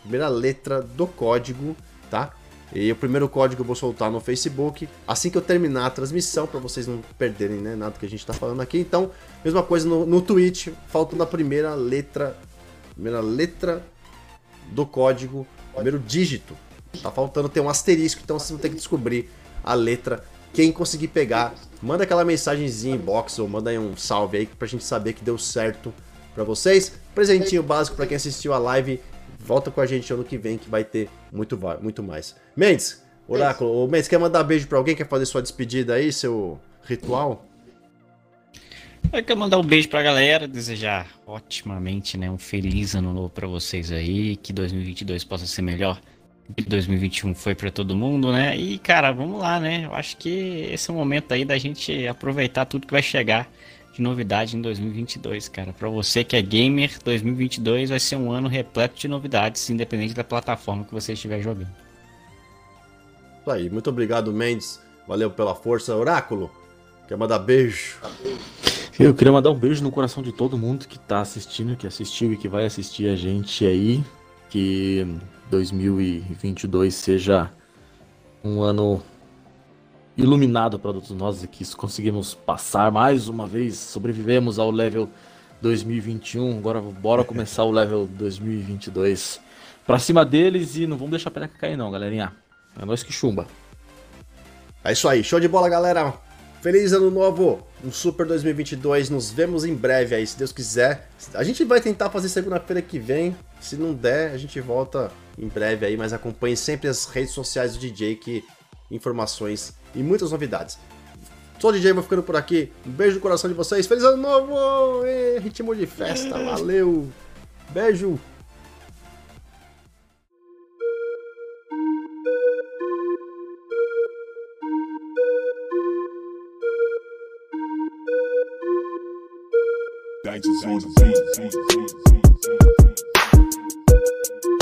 primeira letra do código, tá? E o primeiro código eu vou soltar no Facebook assim que eu terminar a transmissão, para vocês não perderem né, nada que a gente está falando aqui. Então, mesma coisa no, no Twitch, faltando a primeira letra, primeira letra do código, primeiro dígito. Tá faltando ter um asterisco, então vocês vão ter que descobrir a letra. Quem conseguir pegar, manda aquela mensagenzinha inbox ou manda aí um salve aí pra gente saber que deu certo para vocês. Presentinho básico para quem assistiu a live Volta com a gente ano que vem que vai ter muito, muito mais. Mendes, Oráculo, Mendes, quer mandar beijo pra alguém? Quer fazer sua despedida aí, seu ritual? Eu quero mandar um beijo pra galera, desejar otimamente, né, um feliz ano novo pra vocês aí, que 2022 possa ser melhor que 2021 foi para todo mundo, né? E cara, vamos lá, né? Eu acho que esse é o momento aí da gente aproveitar tudo que vai chegar de novidade em 2022, cara. Para você que é gamer, 2022 vai ser um ano repleto de novidades, independente da plataforma que você estiver jogando. Isso aí, muito obrigado, Mendes. Valeu pela força, Oráculo. Quer mandar beijo? Eu queria mandar um beijo no coração de todo mundo que tá assistindo, que assistiu e que vai assistir a gente aí. Que 2022 seja um ano iluminado para todos nós aqui. Conseguimos passar mais uma vez, sobrevivemos ao level 2021. Agora bora começar o level 2022 para cima deles e não vamos deixar a peneca cair não, galerinha. É nós que chumba. É isso aí, show de bola, galera. Feliz ano novo, um super 2022. Nos vemos em breve aí, se Deus quiser. A gente vai tentar fazer segunda-feira que vem. Se não der, a gente volta em breve aí, mas acompanhe sempre as redes sociais do DJ que informações e muitas novidades. Sou o DJ, vou ficando por aqui. Um beijo no coração de vocês. Feliz ano novo! E, ritmo de festa, valeu! Beijo! Dykes on the beat.